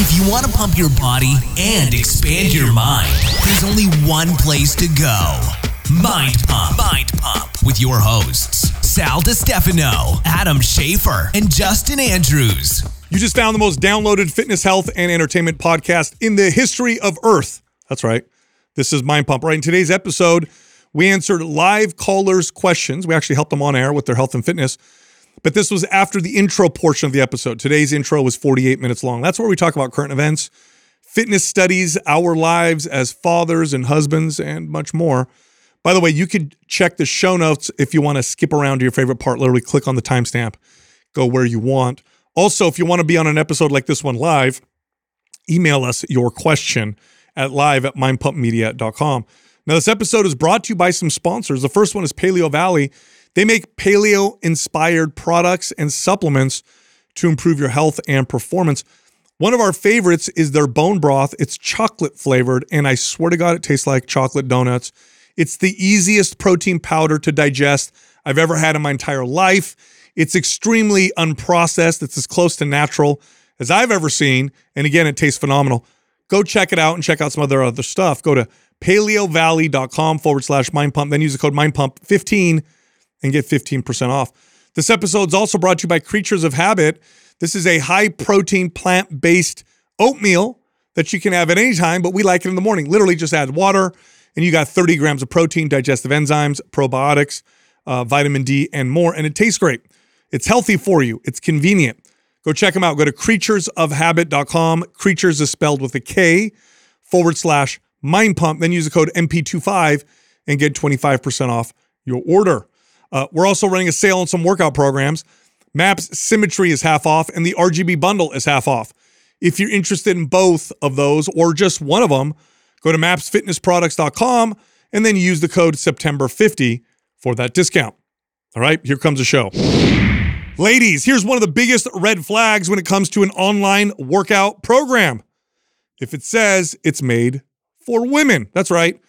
If you want to pump your body and expand your mind, there's only one place to go. Mind Pump. Mind Pump with your hosts, Sal DiStefano, Adam Schafer, and Justin Andrews. You just found the most downloaded fitness, health, and entertainment podcast in the history of Earth. That's right. This is Mind Pump. Right in today's episode, we answered live callers' questions. We actually helped them on air with their health and fitness. But this was after the intro portion of the episode. Today's intro was 48 minutes long. That's where we talk about current events, fitness studies, our lives as fathers and husbands, and much more. By the way, you could check the show notes if you want to skip around to your favorite part. Literally click on the timestamp, go where you want. Also, if you want to be on an episode like this one live, email us your question at live at mindpumpmedia.com. Now, this episode is brought to you by some sponsors. The first one is Paleo Valley. They make paleo inspired products and supplements to improve your health and performance. One of our favorites is their bone broth. It's chocolate flavored, and I swear to God, it tastes like chocolate donuts. It's the easiest protein powder to digest I've ever had in my entire life. It's extremely unprocessed, it's as close to natural as I've ever seen. And again, it tastes phenomenal. Go check it out and check out some other other stuff. Go to paleovalley.com forward slash mind pump. Then use the code mind pump 15 and get 15% off. This episode is also brought to you by Kreatures of Habit. This is a high protein plant based oatmeal that you can have at any time, but we like it in the morning. Literally just add water and you got 30 grams of protein, digestive enzymes, probiotics, uh, vitamin D, and more. And it tastes great. It's healthy for you, it's convenient. Go check them out. Go to kreaturesofhabit.com. Creatures is spelled with a K forward slash mind pump. Then use the code MP25 and get 25% off your order. Uh, we're also running a sale on some workout programs. MAPS Symmetry is half off, and the RGB bundle is half off. If you're interested in both of those or just one of them, go to mapsfitnessproducts.com and then use the code September50 for that discount. All right, here comes the show. Ladies, here's one of the biggest red flags when it comes to an online workout program. If it says it's made for women, that's right.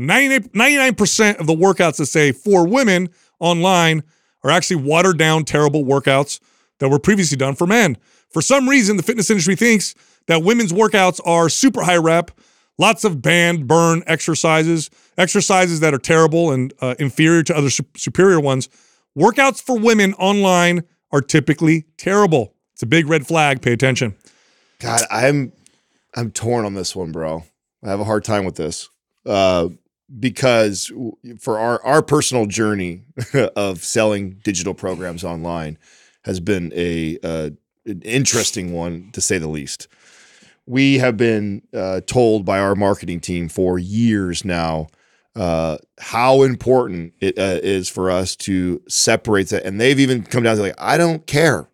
99% of the workouts that say for women online are actually watered down, terrible workouts that were previously done for men. For some reason, the fitness industry thinks that women's workouts are super high rep, lots of band burn exercises, exercises that are terrible and uh, inferior to other su- superior ones. Workouts for women online are typically terrible. It's a big red flag. Pay attention. God, I'm I'm torn on this one, bro. I have a hard time with this. Uh, because for our our personal journey of selling digital programs online has been a uh, an interesting one to say the least. We have been uh, told by our marketing team for years now uh, how important it uh, is for us to separate that, and they've even come down to like, I don't care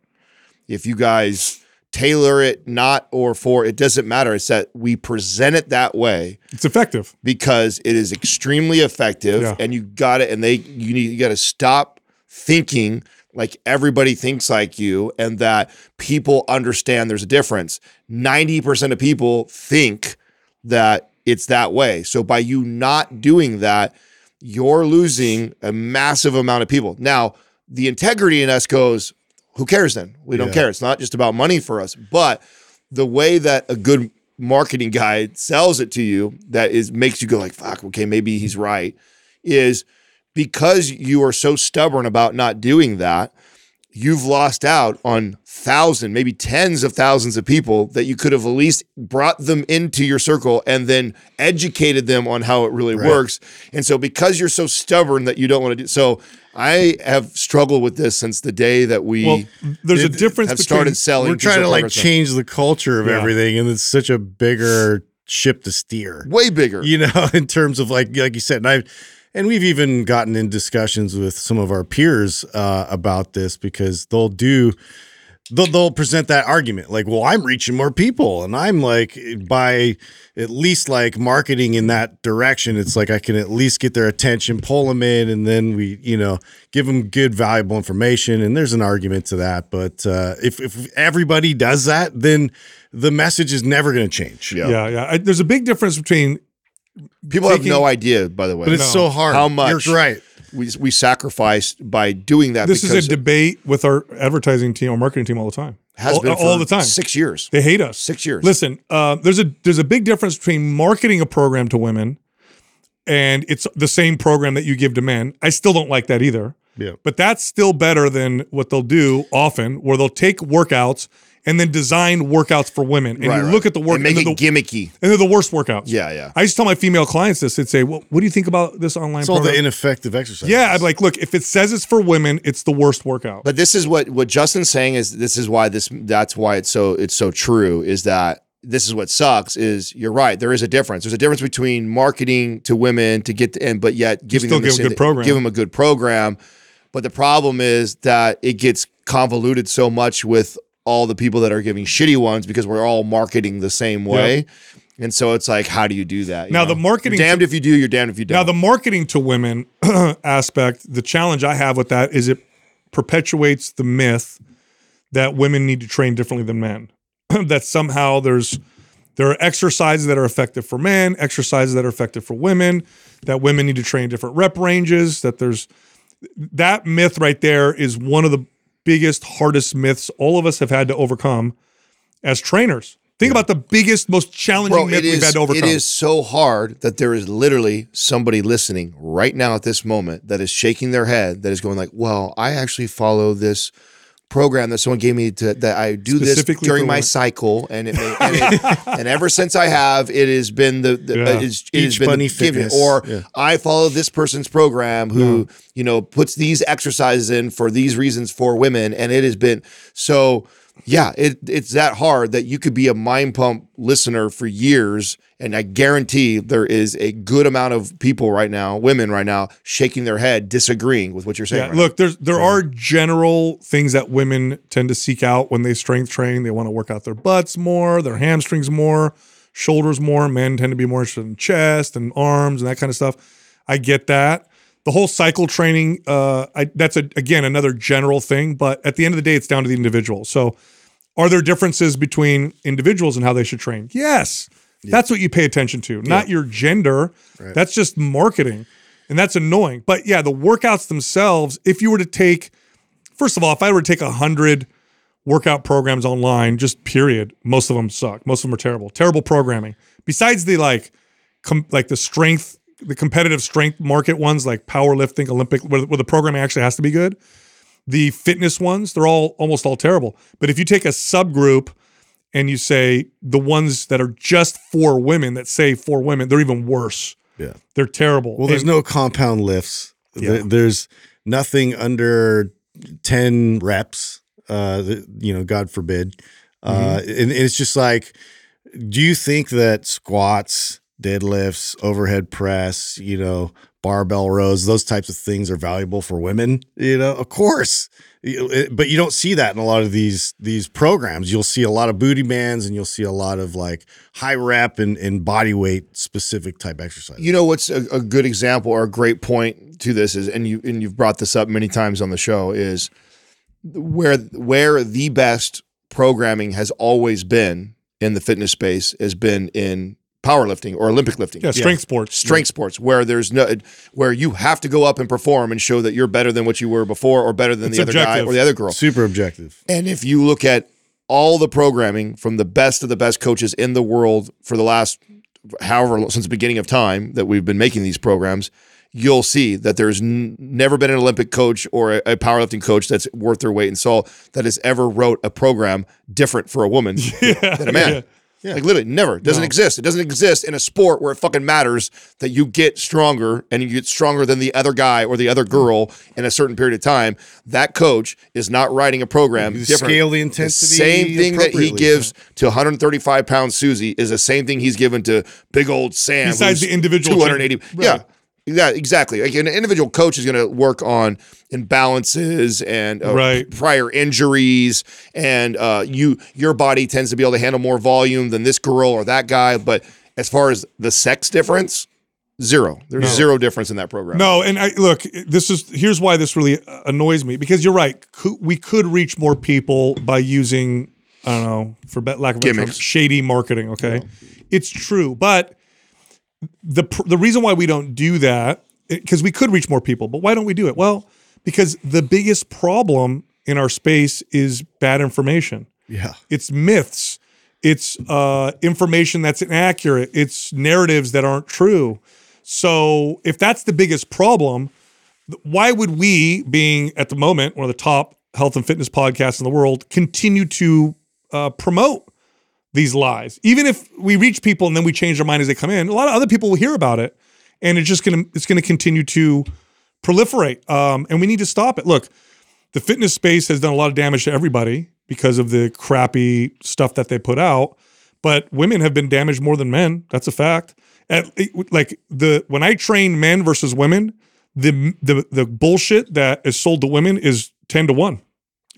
if you guys tailor it not or for it doesn't matter it's that we present it that way It's effective. because it is extremely effective Yeah. and you got it and they you need you got to stop thinking like everybody thinks like you and that people understand there's a difference 90% of people think that it's that way so by you not doing that you're losing a massive amount of people now the integrity in us goes who cares then? We don't Yeah. care. It's not just about money for us. But the way that a good marketing guy sells it to you that is makes you go like fuck okay maybe he's right is because you are so stubborn about not doing that you've lost out on thousand maybe tens of thousands of people that you could have at least brought them into your circle and then educated them on how it really works. And so because you're so stubborn that you don't want to do so i have struggled with this since the day that we Well, there's a difference have between started selling We're trying to like programs. change the culture of Yeah. everything, and it's such a bigger ship to steer. way bigger You know, in terms of like like you said, and I and we've even gotten in discussions with some of our peers uh, about this because they'll do they'll, they'll present that argument like, well, I'm reaching more people, and I'm like by at least like marketing in that direction, it's like I can at least get their attention, pull them in, and then we you know give them good valuable information. And there's an argument to that, but uh, if if everybody does that, then the message is never going to change. Yeah. Yeah, yeah. I, there's a big difference between People have no idea, by the way. But it's No. so hard. How much? You're right. We we sacrificed by doing that. this is a debate with our advertising team, our marketing team all the time. Has All- been all the time. Six years. They hate us. Six years. Listen, uh, there's a there's a big difference between marketing a program to women and it's the same program that you give to men. I still don't like that either. Yeah. But that's still better than what they'll do often, where they'll take workouts and then design workouts for women. And Right, you right. look at the work and make and it they're, the, gimmicky. and they're the worst workouts. Yeah, yeah. I used to tell my female clients this. They'd say, "Well, what do you think about this online It's all the ineffective exercise. yeah, I'm like, look, if it says it's for women, it's the worst workout. But this is what what Justin's saying is this is why this that's why it's so it's so true is that this is what sucks is you're right there is a difference there's a difference between marketing to women to get to, and but yet giving still them the give a good program. give them a good program but the problem is that it gets convoluted so much with all the people that are giving shitty ones because we're all marketing the same way and so it's like how do you do that you Now, know? the marketing- You're damned if you do you're damned if you don't Now, the marketing to women aspect, the challenge I have with that is it perpetuates the myth that women need to train differently than men. that somehow there's there are exercises that are effective for men, exercises that are effective for women, that women need to train different rep ranges, that there's that myth right there is one of the biggest, hardest myths all of us have had to overcome as trainers. Think about the biggest, most challenging Bro, myth it we've had to overcome. it is so hard that there is literally somebody listening right now at this moment that is shaking their head, that is going like, "Well, I actually follow this program that someone gave me to that I do this during my women." cycle, and it, may, and, it and ever since I have, it has been the, the Yeah. it, is, it has been Bunny the given, or Yeah. I follow this person's program who you know puts these exercises in for these reasons for women, and it has been so. Yeah, it it's that hard that you could be a mind pump listener for years, and I guarantee there is a good amount of people right now, women right now, shaking their head, disagreeing with what you're saying. Yeah, right look, there's there are general things that women tend to seek out when they strength train. They want to work out their butts more, their hamstrings more, shoulders more. Men tend to be more interested in chest and arms and that kind of stuff. I get that. The whole cycle training, uh, I, that's a, again another general thing, but at the end of the day, it's down to the individual. So, are there differences between individuals and how they should train? Yes, that's what you pay attention to, not your gender. That's just marketing, and that's annoying. But yeah, the workouts themselves. If you were to take, first of all, if I were to take a hundred workout programs online, just period, most of them suck. Most of them are terrible. Terrible programming. Besides the like, com- like the strength, the competitive strength market ones, like powerlifting, Olympic, where, where the programming actually has to be good. The fitness ones, they're all almost all terrible. But if you take a subgroup and you say the ones that are just for women that say for women, they're even worse. Yeah. They're terrible. Well, there's And- no compound lifts. Yeah. There's nothing under 10 reps. Uh, you know, God forbid. Uh, Mm-hmm. and, and it's just like, do you think that squats, deadlifts, overhead press, you know, barbell rows, those types of things are valuable for women? You know, of course. Uh, but you don't see that in a lot of these these programs. You'll see a lot of booty bands, and you'll see a lot of like high rep and, and body weight specific type exercises. You know what's a, a good example or a great point to this is, and you and you've brought this up many times on the show is where where the best programming has always been in the fitness space has been in powerlifting or Olympic lifting. yeah, strength sports. Strength sports, where there's no, where you have to go up and perform and show that you're better than what you were before, or better than It's the other guy or the other girl. Super objective. And if you look at all the programming from the best of the best coaches in the world for the last however since the beginning of time that we've been making these programs, you'll see that there's n- never been an Olympic coach or a, a powerlifting coach that's worth their weight in salt that has ever wrote a program different for a woman than a man. Like literally never. It doesn't exist. It doesn't exist in a sport where it fucking matters that you get stronger and you get stronger than the other guy or the other mm. girl in a certain period of time. That coach is not writing a program. You scale the intensity same thing that he gives to 135 pound Susie is the same thing he's given to big old Sam. Besides the individual 280. change. Yeah. Yeah, exactly. Like an individual coach is going to work on imbalances and uh, Right. prior injuries, and uh, you your body tends to be able to handle more volume than this girl or that guy. But as far as the sex difference, zero. There's No. zero difference in that program. No, and I look, this is here's why this really annoys me because you're right. We could reach more people by using I don't know, for lack of a better term, shady marketing. Okay, it's true, but the pr- the reason why we don't do that because we could reach more people, but why don't we do it? Well, because the biggest problem in our space is bad information. Yeah. It's myths. It's uh, information that's inaccurate. It's narratives that aren't true. So if that's the biggest problem, why would we, being at the moment one of the top health and fitness podcasts in the world, continue to uh, promote these lies? Even if we reach people and then we change our mind as they come in, a lot of other people will hear about it, and it's just gonna it's gonna continue to proliferate. Um, and we need to stop it. Look, the fitness space has done a lot of damage to everybody because of the crappy stuff that they put out. But women have been damaged more than men. That's a fact. At, like the when I train men versus women, the the the bullshit that is sold to women is ten to one.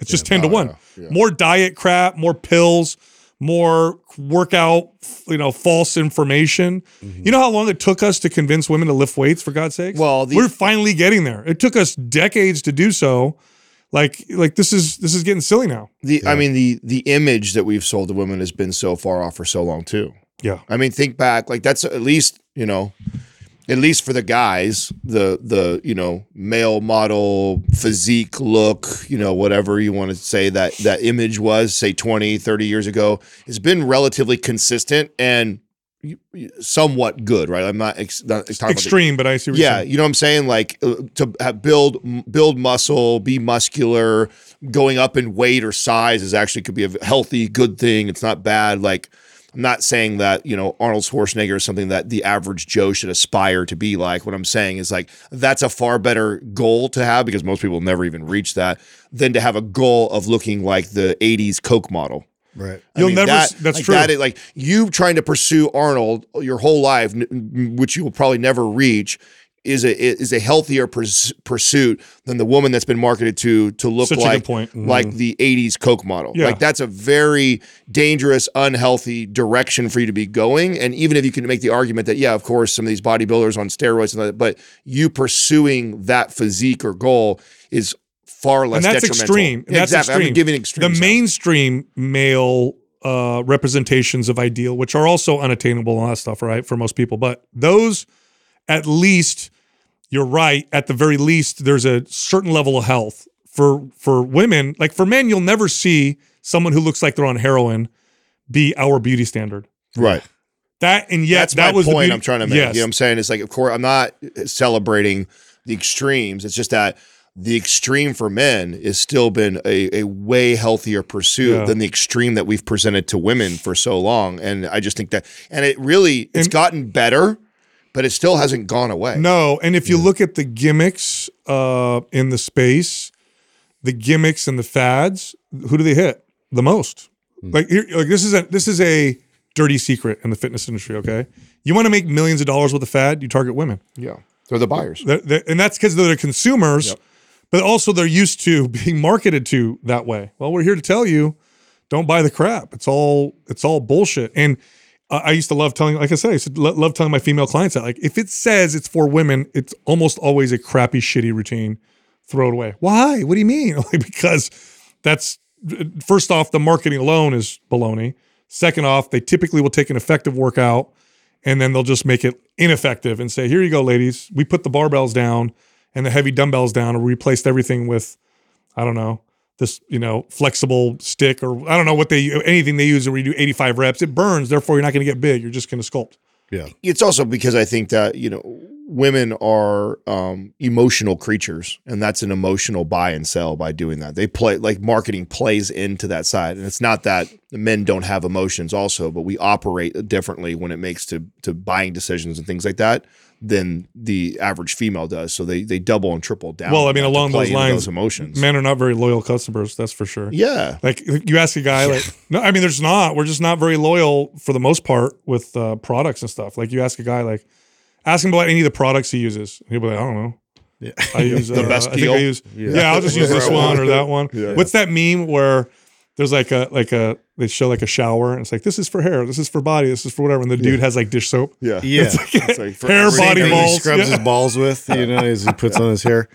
It's just ten to one. More diet crap, more pills, more workout, you know, false information. Mm-hmm. You know how long it took us to convince women to lift weights? For God's sake? Well, the- we're finally getting there. It took us decades to do so. Like like this is this is getting silly now. The I mean the the image that we've sold to women has been so far off for so long too. Yeah. I mean, think back, like that's at least, you know, at least for the guys, the the, you know, male model physique look, you know, whatever you want to say that that image was, say 20, 30 years ago, has been relatively consistent and somewhat good, right? I'm not, ex- not talking about the- Extreme, but I see what you're yeah, you know what I'm saying? Like uh, to have build build muscle, be muscular, going up in weight or size is actually could be a healthy, good thing. It's not bad. Like I'm not saying that you know Arnold Schwarzenegger is something that the average Joe should aspire to be like. What I'm saying is like that's a far better goal to have because most people never even reach that than to have a goal of looking like the '80s Coke model. Right. I You'll mean, never that- that's like true. that is- like you trying to pursue Arnold your whole life, which you will probably never reach, is a is a healthier purs- pursuit than the woman that's been marketed to to look Such like. Mm-hmm. like the '80s Coke model. Yeah. Like that's a very dangerous, unhealthy direction for you to be going. And even if you can make the argument that yeah, of course, some of these bodybuilders on steroids and that, but you pursuing that physique or goal is far less and that's extreme. And that's exactly. extreme. I'm giving extreme. the mainstream male uh, representations of ideal, which are also unattainable and all that stuff, right, for most people. But those, at least, you're right. At the very least, there's a certain level of health for for women. Like for men, you'll never see someone who looks like they're on heroin be our beauty standard. right. That and yet That's that my was the point I'm trying to make. Yes. You know what I'm saying? It's like, of course, I'm not uh, celebrating the extremes. It's just that the extreme for men has still been a, a way healthier pursuit Yeah. than the extreme that we've presented to women for so long. And I just think that, and it really, it's And- gotten better, but it still hasn't gone away. No, and if you look at the gimmicks uh, in the space, the gimmicks and the fads, who do they hit the most? Like, here, like this is a this is a dirty secret in the fitness industry. Okay, you want to make millions of dollars with a fad, you target women, Yeah. They're the buyers. They're- they're- and that's because they're the consumers, Yep. but also they're used to being marketed to that way. Well, we're here to tell you, don't buy the crap. It's all it's all bullshit. And uh, I used to love telling, like I said, I used to lo- love telling my female clients that, like, if it says it's for women, it's almost always a crappy, shitty routine. Throw it away. Why? What do you mean? Like, because that's first off, the marketing alone is baloney. Second off, they typically will take an effective workout and then they'll just make it ineffective and say, "Here you go, ladies. We put the barbells down and the heavy dumbbells down, and we replaced everything with, I don't know, this you know flexible stick or I don't know what they anything they use, and you do 85 reps. It burns, therefore you're not going to get big. You're just going to sculpt. Yeah. it's also because I think that you know women are um, emotional creatures, and that's an emotional buy and sell by doing that. They play like marketing plays into that side, and it's not that men don't have emotions also, but we operate differently when it makes to to buying decisions and things like that than the average female does. So they they double and triple down. Well, I mean, along those lines, those emotions. Men are not very loyal customers, that's for sure. yeah, Like you ask a guy, like no, I mean, there's not. We're just not very loyal for the most part with uh, products and stuff. Like you ask a guy, like ask him about any of the products he uses. He'll be like, I don't know. Yeah. I use The uh, best I think deal? I use Yeah. yeah. I'll just use this one or that one. Yeah. What's that meme where there's like a like a they show like a shower and it's like this is for hair, this is for body, this is for whatever, and the dude has like dish soap. yeah, Yeah. It's like for Hair, body, Thing he balls. scrubs his balls with, you know, as he puts on his hair.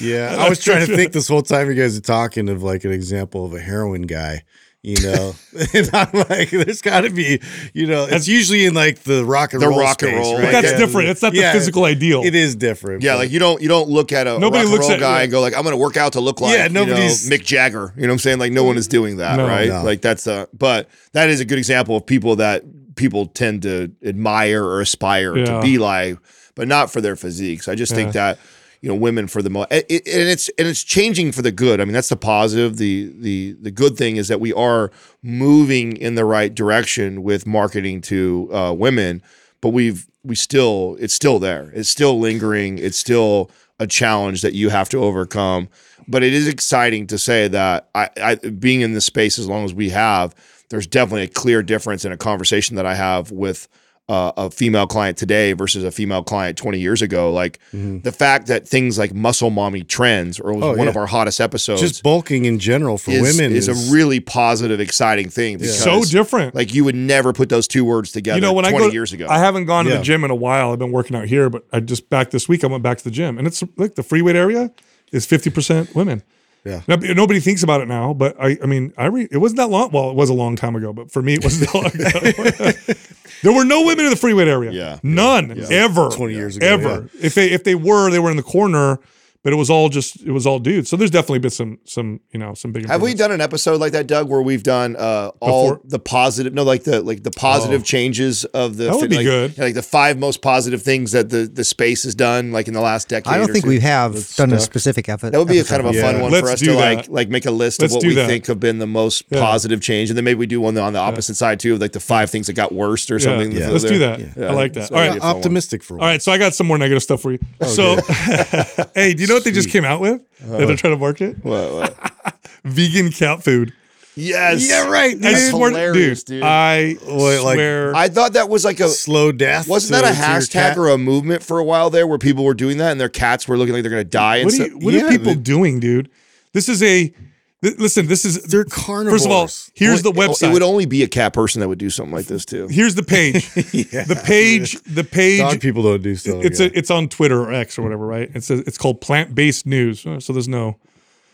Yeah. I was trying to think this whole time you guys are talking of like an example of a heroin guy. You know, and I'm like, there's got to be, you know, it's usually in like the rock and The roll, rock and space, roll, right? But that's Yeah. different. It's not the Yeah, physical ideal. It is different. Yeah, like you don't you don't look at a Nobody rock and looks roll at- guy yeah. and go like I'm going to work out to look like Yeah, you know, Mick Jagger. You know what I'm saying? Like no one is doing that, No. right? No. Like that's a but that is a good example of people that people tend to admire or aspire Yeah. to be like, but not for their physiques. I just Yeah. think that you know women for the most and it's and it's changing for the good. I mean that's the positive. The the the good thing is that we are moving in the right direction with marketing to uh, women, but we've we still it's still there. It's still lingering. It's still a challenge that you have to overcome. But it is exciting to say that I, I being in this space as long as we have, there's definitely a clear difference in a conversation that I have with uh, a female client today versus a female client 20 years ago. Like the fact that things like muscle mommy trends, or was Oh, one yeah. of our hottest episodes, just bulking in general for is, women is, a really positive, exciting thing. Because so different. Like you would never put those two words together. you know, when 20 I go, years ago. I haven't gone to Yeah. the gym in a while. I've been working out here, but I just back this week. I went back to the gym, and it's like the free weight area is fifty percent women. Yeah. Now, nobody thinks about it now, but I, I mean, I re, it wasn't that long. Well, it was a long time ago, but for me, it wasn't that long ago. there were no women in the free weight area. Yeah. none ever. 20 years ago, ever. If they if they were, they were in the corner, but it was all just it was all dudes. So there's definitely been some some you know some big. Have we done an episode like that, Doug, where we've done uh, all Before? the positive, no, like the like the positive changes of the That would be like, good. like the five most positive things that the the space has done, like in the last decade. I don't or think two. we have done a specific effort. That would be a kind of a Yeah. fun one Let's for us to that. like like make a list Let's of what we that. think have been the most Yeah. positive change, and then maybe we do one on the opposite side too, of like the five things that got worse or something. Yeah. for Let's there. do that. Yeah. I like that. So All that'd right, be a fun one. optimistic for All right, so I got some more negative stuff for you. so, hey, do you know what they just came out with uh-huh. that they're trying to market? What- what? Vegan cat food. Yes. Yeah, right, I dude. That's swear, hilarious, dude, dude. I like- swear. I thought that was like a slow death. Wasn't to- that a hashtag or a movement for a while there where people were doing that and their cats were looking like they're going to die? And what are, you, what yeah, are people doing, dude? This is a. Th- listen, this is. They're carnivores. First of all, here's the Well, it- website. It would only be a cat person that would do something like this too. here's the page. The page. The page. Dog people don't do so. it's yeah. a, it's on Twitter or X or whatever, right? It says it's called plant based news. Uh, So there's no.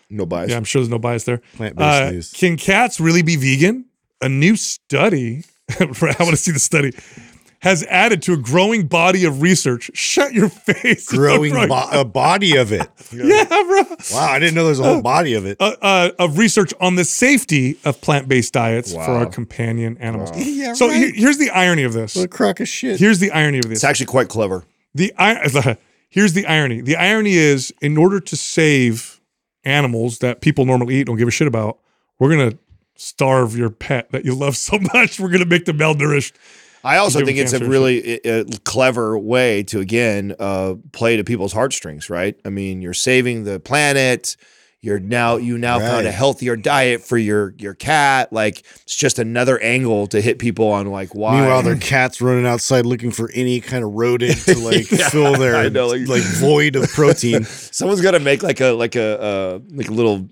No bias. Yeah, I'm sure there's no bias there. Plant-based Uh, news. Can cats really be vegan? A new study, I want to see the study, has added to a growing body of research. Shut your face. growing bo- a body of it. Yeah, bro. Wow, I didn't know there's a whole body of it. Uh, uh, of research on the safety of plant based diets for our companion animals. Yeah, so right. here- here's the irony of this. What a crock of shit. Here's the irony of this. It's actually quite clever. The i- here's the irony. The irony is, in order to save animals that people normally eat, don't give a shit about, we're gonna starve your pet that you love so much. We're gonna make them malnourished. I also think it's a really uh, clever way to again uh, play to people's heartstrings, right? I mean, you're saving the planet. You're now you now found a healthier diet for your your cat. Like it's just another angle to hit people on like why. Meanwhile, their cat's running outside looking for any kind of rodent to like fill their know, like- like, void of protein. Someone's got to make like a like a uh, like a little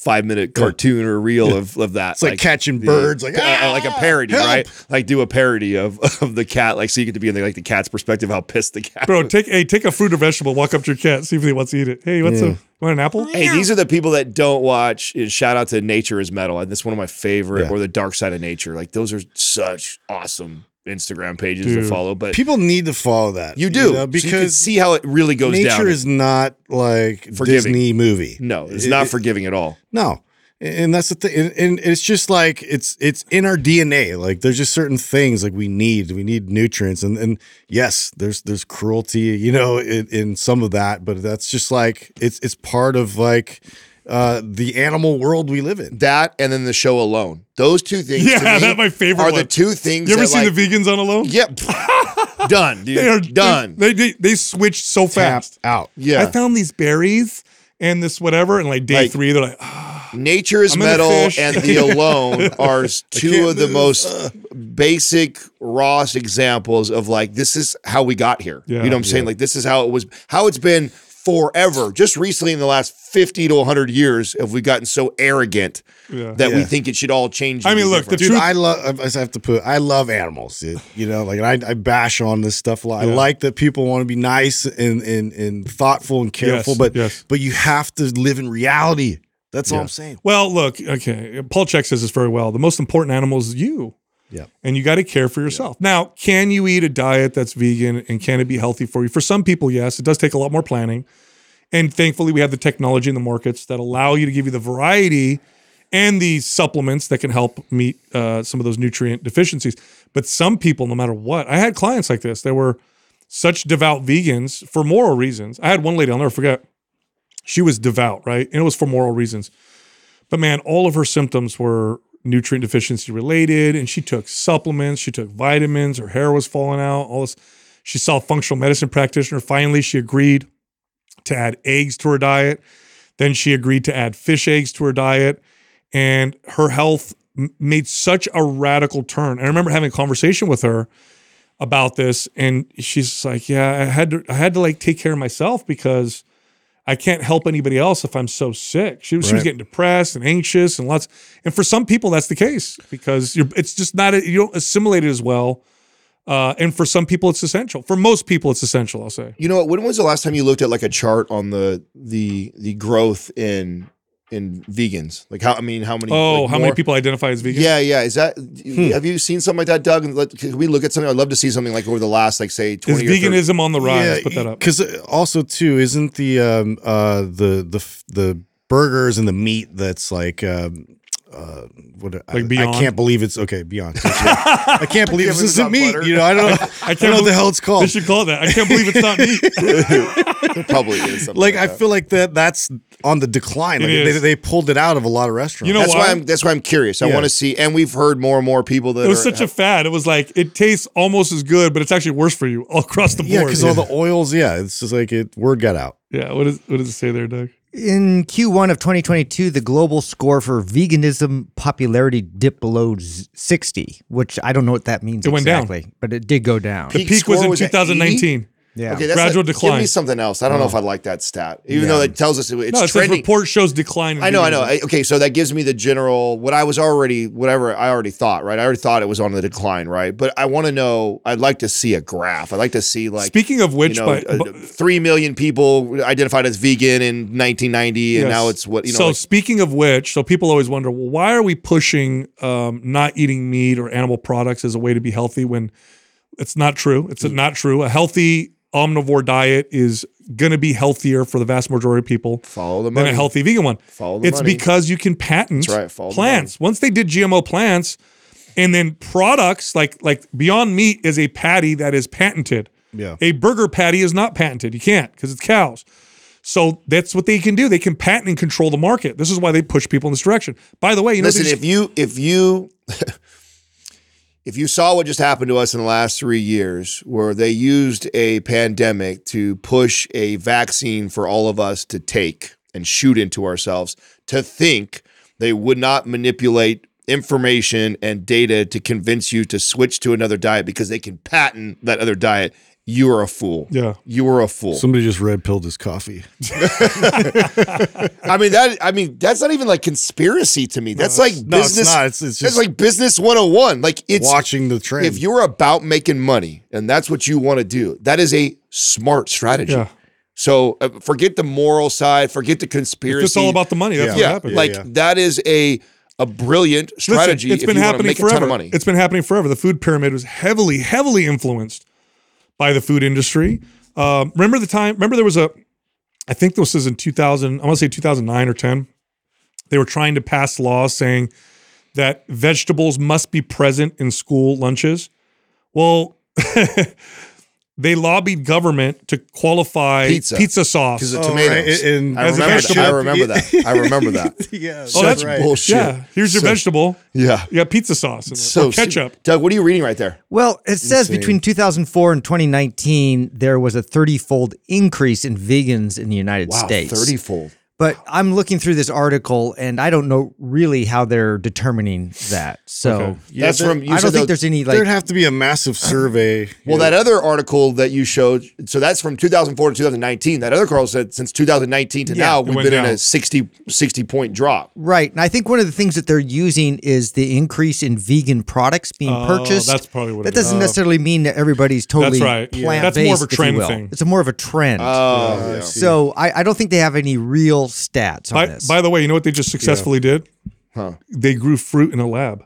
five minute cartoon or reel of, of that. It's like catching birds, like, uh, like a "Ah, parody, help!" right? Like do a parody of of the cat, like so you get to be in the, like the cat's perspective, how pissed the cat. Bro, take hey, take a fruit or vegetable, walk up to your cat, see if he wants to eat it. Hey, what's a you want an apple? Hey, these are the people that don't watch. is Shout out to Nature is Metal. And this is one of my favorite, Yeah. or the Dark Side of Nature. Like those are such awesome Instagram pages to follow. But People need to follow that. you do know, So you can because see how it really goes nature down. is not like Forgiving. Disney movie. no, it's It- not forgiving at all. No. And that's the thing. And, and it's just like it's it's in our DNA. Like there's just certain things like we need. We need nutrients. And and yes, there's there's cruelty, you know, in, in some of that, but that's just like it's it's part of like uh the animal world we live in. That and then the show alone. Those two things. Yeah, that's my favorite Are the two things. You ever seen like, the vegans on Alone? Yep. done, dude. They are done. They they, they switched so fast. out. yeah. I found these berries and this whatever, and like day Like- three, they're like, "Ah, Nature is I'm metal and the alone are two of the move. most basic, rawest examples of like this is how we got here. Yeah. you know what I'm saying? Like this is how it was, how it's been forever. Just recently, in the last 50 to 100 years, have we gotten so arrogant Yeah. that we think it should all change? I mean, be look, the. Dude, truth- I love. I have to put. I love animals. It- you know, like I, I bash on this stuff a lot. Yeah. I like that people want to be nice and and and thoughtful and careful, Yes, but yes. but you have to live in reality. That's all I'm saying. Well, look, okay. Paul Chek says this very well. The most important animal is you. Yeah. And you got to care for yourself. Now, can you eat a diet that's vegan and can it be healthy for you? For some people, yes. It does take a lot more planning. And thankfully, we have the technology in the markets that allow you to give you the variety and the supplements that can help meet uh, some of those nutrient deficiencies. But some people, no matter what, I had clients like this. They were such devout vegans for moral reasons. I had one lady, I'll never forget. She was devout, right? And it was for moral reasons. But man, all of her symptoms were nutrient deficiency related, and she took supplements, she took vitamins, her hair was falling out, all this. She saw a functional medicine practitioner. Finally, she agreed to add eggs to her diet. Then she agreed to add fish eggs to her diet, and her health m- made such a radical turn. I remember having a conversation with her about this, and she's like, "Yeah, I had to, I had to like take care of myself because." I can't help anybody else if I'm so sick. She, was she was getting depressed and anxious and lots. And for some people, that's the case because you're, it's just not you don't assimilate it as well. Uh, and for some people, it's essential. For most people, it's essential. I'll say. You know? When was the last time you looked at like a chart on the the the growth in in vegans? Like how I mean, how many? Oh, like, how many people identify as vegan? Yeah, yeah. Is that? Hmm. Have you seen something like that, Doug? Let, can we look at something? I'd love to see something like over the last, like, say, Is twenty. or 30 veganism on the rise? Put that up. Because also too, isn't the um uh the the the burgers and the meat that's like um uh what I, Like Beyond? I can't believe it's okay beyond. I can't believe this isn't it's not meat. butter. You know, I don't know. I, don't know what the hell it's They called. should call that. I can't believe it's not me. Probably is something Like like I that. feel like that that's on the decline. Like they, they pulled it out of a lot of restaurants. You know That's why why? I'm. That's why I'm curious. I Yeah. want to see, and we've heard more and more people that It was are, such a fad. It was like it tastes almost as good, but it's actually worse for you all across the board. yeah, because all the oils. Yeah, it's just like it. Word got out. yeah. What is what does it say there, Doug? In Q1 of 2022, the global score for veganism popularity dipped below 60, which I don't know what that means It went down. exactly, but it did go down. The Peak peak was in was 2019. Yeah. Okay, that's Gradual not- decline. Give me something else. I don't know if I like that stat, even though it tells us it- it's no, it says trending. report shows decline. I know, I know. I- Okay, so that gives me the general what I was already, whatever I already thought, right? I already thought it was on the decline, right? But I want to know. I'd like to see a graph. I'd like to see like Speaking of which, you know, by, uh, three million people identified as vegan in 1990, and now it's what you know. so like- speaking of which, so people always wonder, well, why are we pushing um, not eating meat or animal products as a way to be healthy when it's not true? It's Mm. not true. A healthy omnivore diet is going to be healthier for the vast majority of people follow the than money. a healthy vegan one. Follow the it's money. because you can patent That's right, follow the plants. Once they did GMO plants, and then products like like Beyond Meat is a patty that is patented. Yeah. A burger patty is not patented. You can't because it's cows. So that's what they can do. They can patent and control the market. This is why they push people in this direction. By the way, you know, Listen, they if you if you if you saw what just happened to us in the last three years, where they used a pandemic to push a vaccine for all of us to take and shoot into ourselves, to think they would not manipulate information and data to convince you to switch to another diet because they can patent that other diet, you are a fool. Yeah. You are a fool. Somebody just red pilled his coffee. I mean that. I mean that's not even like conspiracy to me. That's like no, it's business. not. It's- it's that's just like business 101. Like it's Watching the trend. if you're about making money and that's what you want to do, that is a smart strategy. Yeah. So uh, forget the moral side, forget the conspiracy. it's all about the money. That's Yeah. what yeah, happens. like yeah. that is a a brilliant Listen, strategy. it's if been you happening make a forever. ton of money. It's been happening forever. The food pyramid was heavily, heavily influenced by the food industry. Um, remember the time? Remember there was a, I think this was in 2000. I want to say 2009 or 10. They were trying to pass laws saying that vegetables must be present in school lunches. Well, they lobbied government to qualify Pizza. pizza sauce. because of Oh, tomatoes. right, and- I remember that. I remember that. I remember that. yeah. oh, that's right. bullshit. Yeah, here's your So- vegetable. Yeah. You got pizza sauce in So or ketchup. Doug, what are you reading right there? Well, it says Insane. between 2004 and 2019, there was a 30 fold increase in vegans in the United Wow, States. thirty fold. But I'm looking through this article and I don't know really how they're determining that. So Okay. Yeah, That's from. You I don't think there's any like There'd have to be a massive survey. Well, that other article that you showed, so that's from 2004 to 2019. That other article said since 2019 to Yeah, now, we've went been in a 60, 60 point drop. Right. And I think one of the things that they're using is the increase in vegan products being Oh, purchased. that's probably what That it is. doesn't oh. necessarily mean that everybody's totally That's right. Yeah. plant That's more of a trend thing. It's a more of a trend. Oh, yeah. so I, I don't think they have any real stats on By, this. by the way, you know what they just successfully did? Huh. They grew fruit in a lab.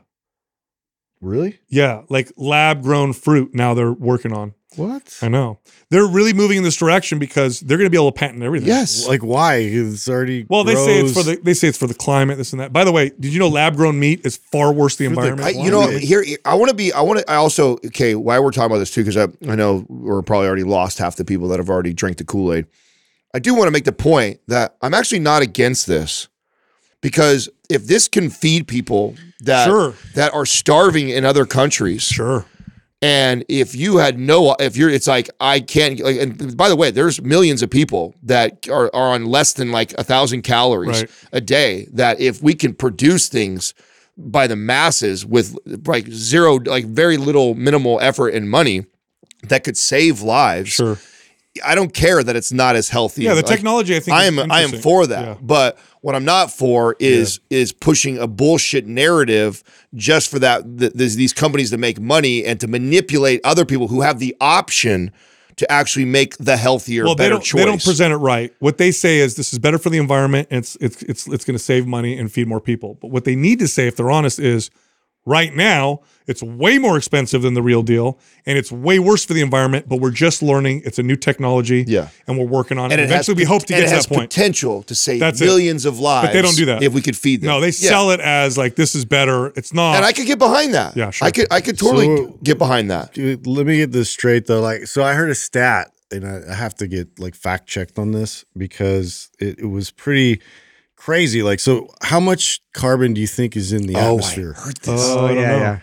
Really? Yeah, like lab grown fruit. Now they're working on. What? I know they're really moving in this direction because they're going to be able to patent everything. Yes. Like why? It's already. Well, they say it's for the they say it's for the climate, this and that. By the way, did you know lab grown meat is far worse the For the environment? I, you know, here I want to be. I want to. I also okay. Why we're talking about this too? Because I, I know we're probably already lost half the people that have already drank the Kool Aid. I do want to make the point that I'm actually not against this because if this can feed people that Sure. that are starving in other countries, sure. and if you had no, if you're, it's like I can't. Like, and by the way, there's millions of people that are, are on less than like a thousand calories Right. a day. That if we can produce things by the masses with like zero, like very little minimal effort and money, that could save lives. Sure. I don't care that it's not as healthy. Yeah, the Like, technology. I think I am I am for that. Yeah. But what I'm not for is is pushing a bullshit narrative just for that th- these companies to make money and to manipulate other people who have the option to actually make the healthier, Well, better don't choice. they don't present it right. What they say is this is better for the environment. And it's it's it's it's going to save money and feed more people. But what they need to say, if they're honest, is right now it's way more expensive than the real deal, and it's way worse for the environment. But we're just learning. It's a new technology. Yeah. and we're working on it. and it Eventually, has, we hope to and get it to has that point. potential to save That's it. millions of lives. But they don't do that. if we could feed them. No, they Yeah. sell it as like this is better. It's not. and I could get behind that. Yeah, sure. I could I could totally So- get behind that. Dude, let me get this straight though. Like, so I heard a stat, and I, I have to get like fact checked on this because it, it was pretty crazy. Like, so how much carbon do you think is in the Oh, I atmosphere? heard this. Oh, I oh yeah, know. yeah.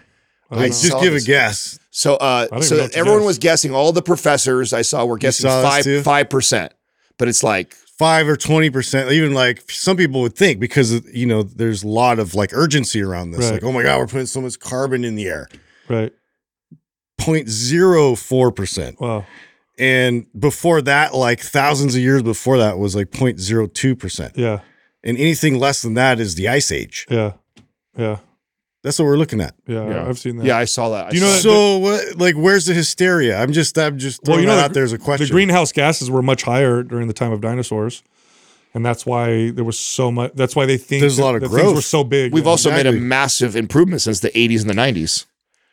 I I Just give a guess. So, uh, so know what to everyone guess. was guessing. All the professors I saw were guessing five five percent, but it's like Five or twenty percent, even like some people would think because you know there's a lot of like urgency around this. Right. Like, oh my god, we're putting so much carbon in the air. right. 0.04 percent, Wow. and before that, like thousands of years before that, was like 0.02 percent. Yeah. And anything less than that is the ice age. Yeah. Yeah. That's what we're looking at. Yeah. Yeah. I've seen that. yeah, I saw that. Do you know that- So what? Like, where's the hysteria? I'm just, I'm just Well, you know that the out there as a question. The greenhouse gases were much higher during the time of dinosaurs, and that's why there was so much. That's why they think There's a lot of that things growth. were so big. We've Yeah. also made a massive improvement since the 80s and the 90s.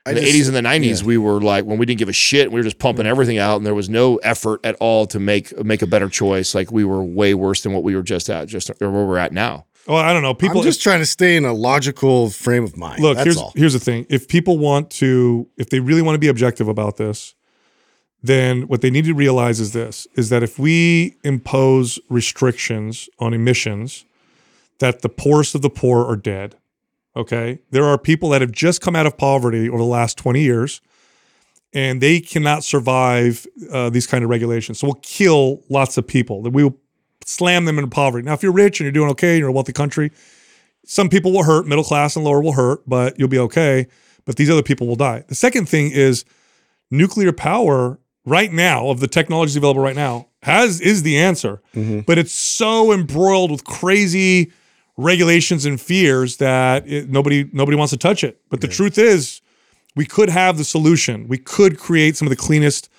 I In the just- 80s and the 90s, yeah. we were like when we didn't give a shit, we were just pumping everything out, and there was no effort at all to make make a better choice. Like we were way worse than what we were just at, just or where we're at now. Well, I don't know. People I'm just trying to stay in a logical frame of mind. look. That's Here's all. here's the thing. If people want to, if they really want to be objective about this, then what they need to realize is this: is that if we impose restrictions on emissions, that the poorest of the poor are dead. Okay, there are people that have just come out of poverty over the last 20 years, and they cannot survive uh, these kind of regulations. So we'll kill lots of people. That we will slam them into poverty. Now, if you're rich and you're doing okay, you're a wealthy country, some people will hurt, middle class and lower will hurt, but you'll be okay. But these other people will die. The second thing is nuclear power right now of the technologies available right now has is the answer. But it's so embroiled with crazy regulations and fears that it, nobody nobody wants to touch it. But the truth is we could have the solution. We could create some of the cleanest,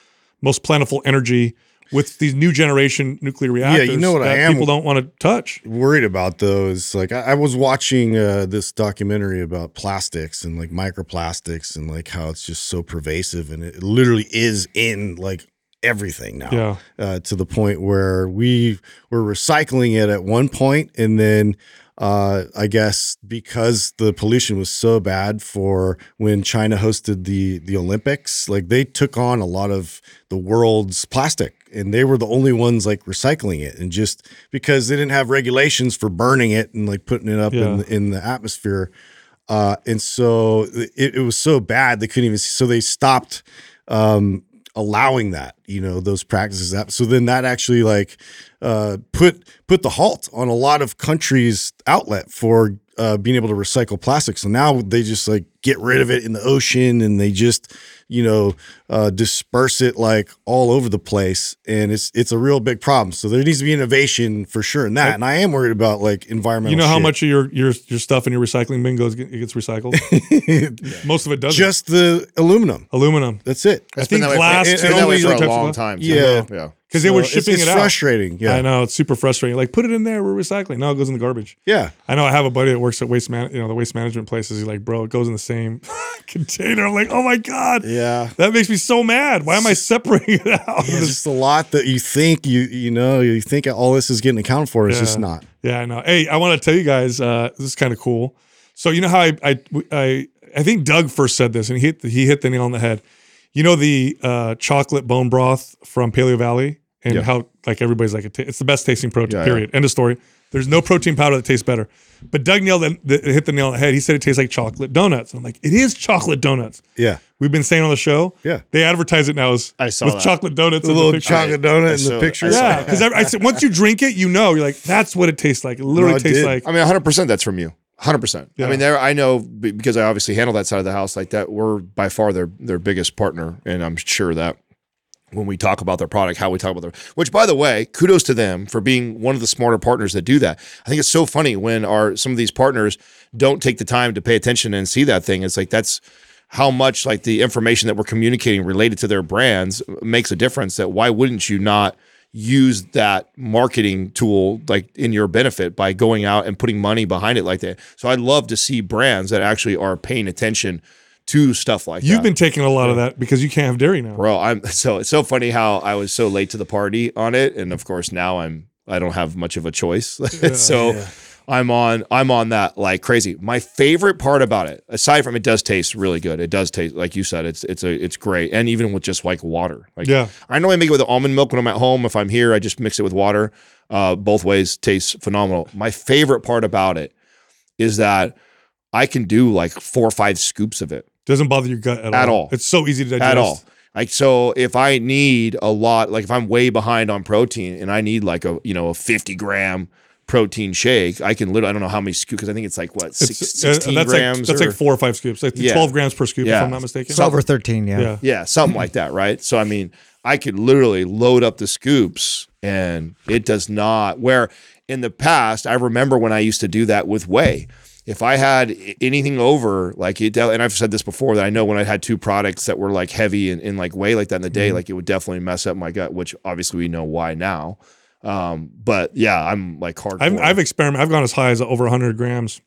most plentiful energy with these new generation nuclear reactors. Yeah, you know what I am- People don't want to touch. worried about those. Like I, I was watching uh, this documentary about plastics and like microplastics and like how it's just so pervasive and it literally is in like everything now. Yeah. Uh, to the point where we were recycling it at one point and then uh, I guess because the pollution was so bad for when China hosted the the Olympics, like they took on a lot of the world's plastic, and they were the only ones like recycling it, and just because they didn't have regulations for burning it and like putting it up in Yeah. in the atmosphere, uh, and so it, it was so bad they couldn't even. So they stopped um, allowing that, you know, those practices. That so then that actually like uh, put put the halt on a lot of countries' outlet for uh, being able to recycle plastic. So now they just like get rid of it in the ocean and they just you know uh, disperse it like all over the place, and it's it's a real big problem. So there needs to be innovation for sure in that. And I am worried about like environmental. You know how shit. much of your your your stuff in your recycling bin goes it gets recycled? Most of it doesn't. just the aluminum. aluminum. That's it. I think that way for- glass. it's too. been that way Only for a types long time. too. Yeah. yeah. Because they were So it's- shipping it's it out. frustrating. Yeah. I know it's super frustrating. Like put it in there, we're recycling. No, it goes in the garbage. Yeah. I know I have a buddy that works at waste man, you know, the waste management places. He's like, bro, it goes in the same container. I'm like, oh my god, Yeah. that makes me so mad. Why am I separating it out? It's just a lot that you think you you know you think all this is getting accounted for. It's just not. Yeah, I know. Hey, I want to tell you guys, uh, this is kind of cool. So you know how I, I I I think Doug first said this, and he hit the, he hit the nail on the head. You know the uh, chocolate bone broth from Paleo Valley, and Yeah. how like everybody's like it's the best tasting protein. Yeah, period. End of story. There's no protein powder that tastes better. But Doug nailed the, the, hit the nail on the head. He said it tastes like chocolate donuts. I'm like, it is chocolate donuts. Yeah. We've been saying on the show. Yeah. They advertise it now as I saw with that. chocolate donuts. The in the little chocolate I- donut I in saw- the I picture. saw Yeah, because I, I said once you drink it, you know, you're like, that's what it tastes like. It literally No, it tastes did. like. I mean, 100% that's from you. 100%. I mean, there I know because I obviously handle that side of the house like that. We're by far their their biggest partner and I'm sure that when we talk about their product, how we talk about their which by the way, kudos to them for being one of the smarter partners that do that. I think it's so funny when our some of these partners don't take the time to pay attention and see that thing. It's like that's how much like the information that we're communicating related to their brands makes a difference that why wouldn't you not use that marketing tool like in your benefit by going out and putting money behind it like that. So I'd love to see brands that actually are paying attention to stuff like that. You've that. been taking a lot of that because you can't have dairy now. Bro, I'm so it's so funny how I was so late to the party on it, and of course now I'm I don't have much of a choice. so I'm on I'm on that like crazy. My favorite part about it, aside from it does taste really good. It does taste like you said, it's it's a it's great. And even with just like water. Like Yeah. I normally make it with almond milk when I'm at home. If I'm here, I just mix it with water. Uh, both ways tastes phenomenal. My favorite part about it is that I can do like four or five scoops of it Doesn't bother your gut at, At all. all. It's so easy to digest. at all. Like so, if I need a lot, like if I'm way behind on protein and I need like a you know a 50 gram protein shake, I can literally I don't know how many scoops because I think it's like what six, It's, uh, 16 that's grams. like that's or- like four or five scoops. Like Yeah. 12 grams per scoop, if I'm not mistaken. Twelve or thirteen, yeah. yeah. yeah, something like that, right? So I mean, I could literally load up the scoops and it does not where in the past, I remember when I used to do that with whey. If I had anything over, like it, and I've said this before, that I know when I had two products that were like heavy and, in like way like that in the day, like it would definitely mess up my gut, which obviously we know why now. Um, but yeah, I'm like hardcore. I've, I've experimented. I've gone as high as over 100 grams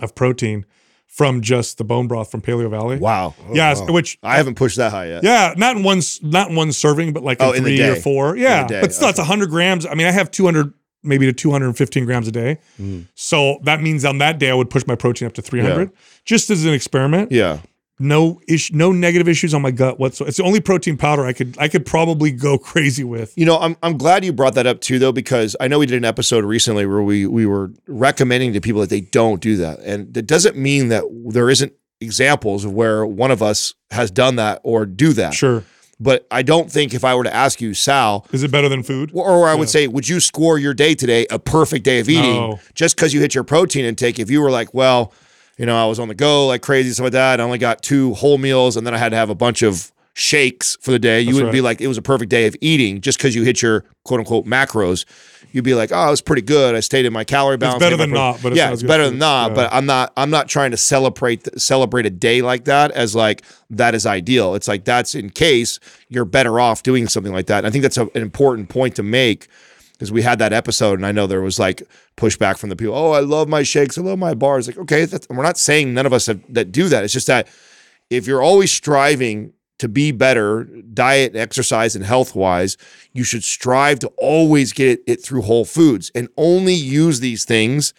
of protein from just the bone broth from Paleo Valley. wow. Yeah, wow. which I haven't pushed that high yet. yeah, not in one not in one serving, but like Oh, in in the three or four. Yeah, day, but still, it's 100 grams. I mean, I have 200 maybe to 215 grams a day. Mm. So that means on that day I would push my protein up to 300 just as an experiment. Yeah. No issue, no negative issues on my gut whatsoever. It's the only protein powder I could I could probably go crazy with. You know, I'm I'm glad you brought that up too, though, because I know we did an episode recently where we we were recommending to people that they don't do that, and that doesn't mean that there isn't examples of where one of us has done that or do that. Sure. But I don't think if I were to ask you, Sal, Is it better than food? or, I would Yeah. say, would you score your day today a perfect day of eating No. just because you hit your protein intake? If you were like, well, you know, I was on the go like crazy, stuff like that. I only got two whole meals and then I had to have a bunch of shakes for the day. You That's wouldn't be like, it was a perfect day of eating just because you hit your quote unquote macros. You'd be like, oh, it was pretty good. I stayed in my calorie balance. It's better I got my than not, but yeah, it's better than not. Yeah. But I'm not. I'm not trying to celebrate celebrate a day like that as like that is ideal. It's like that's in case you're better off doing something like that. And I think that's a, an important point to make because we had that episode, and I know there was like pushback from the people. Oh, I love my shakes. I love my bars. Like, okay, we're not saying none of us have, that do that. It's just that if you're always striving to be better, diet, exercise, and health wise, you should strive to always get it, it through whole foods and only use these things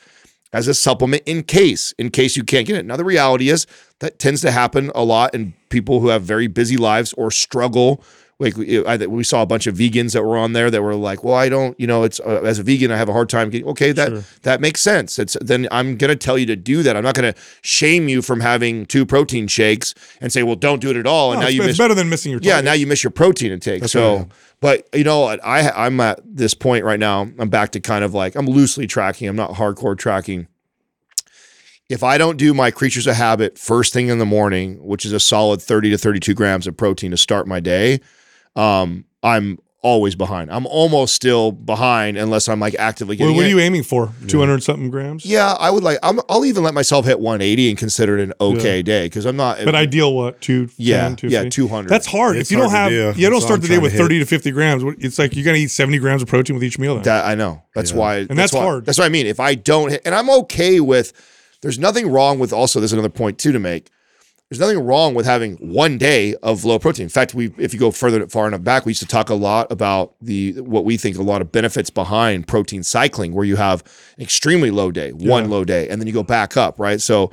as a supplement in case in case you can't get it. Now the reality is that tends to happen a lot in people who have very busy lives or struggle. Like we, I, we saw a bunch of vegans that were on there that were like, "Well, I don't, you know, it's uh, as a vegan, I have a hard time getting." Okay, that Sure. that makes sense. It's then I'm going to tell you to do that. I'm not going to shame you from having two protein shakes and say, "Well, don't do it at all." And No, now it's, you it's miss better than missing your yeah, now you miss your protein intake. so, right. but you know, what? I I'm at this point right now. I'm back to kind of like I'm loosely tracking. I'm not hardcore tracking. If I don't do my Kreatures of Habit first thing in the morning, which is a solid 30 to 32 grams of protein to start my day, um, I'm always behind. I'm almost still behind unless I'm like actively What, getting. what are you aiming for? Two hundred something grams. Yeah, I would like. I'm, I'll even let myself hit 180 and consider it an okay day because I'm not. But ideal what? Two. Yeah, 10, yeah, 200. That's hard. It's if you don't have, to do. you don't That's start the I'm day with to thirty to fifty grams. It's like you're gonna eat seventy grams of protein with each meal. Then. That I know. That's why. And that's why- hard. That's what I mean. If I don't hit, and I'm okay with. There's nothing wrong with. Also, there's another point too to make. There's nothing wrong with having one day of low protein. In fact, we if you go further far enough back, we used to talk a lot about the what we think a lot of benefits behind protein cycling, where you have an extremely low day, one low day, and then you go back up, right? So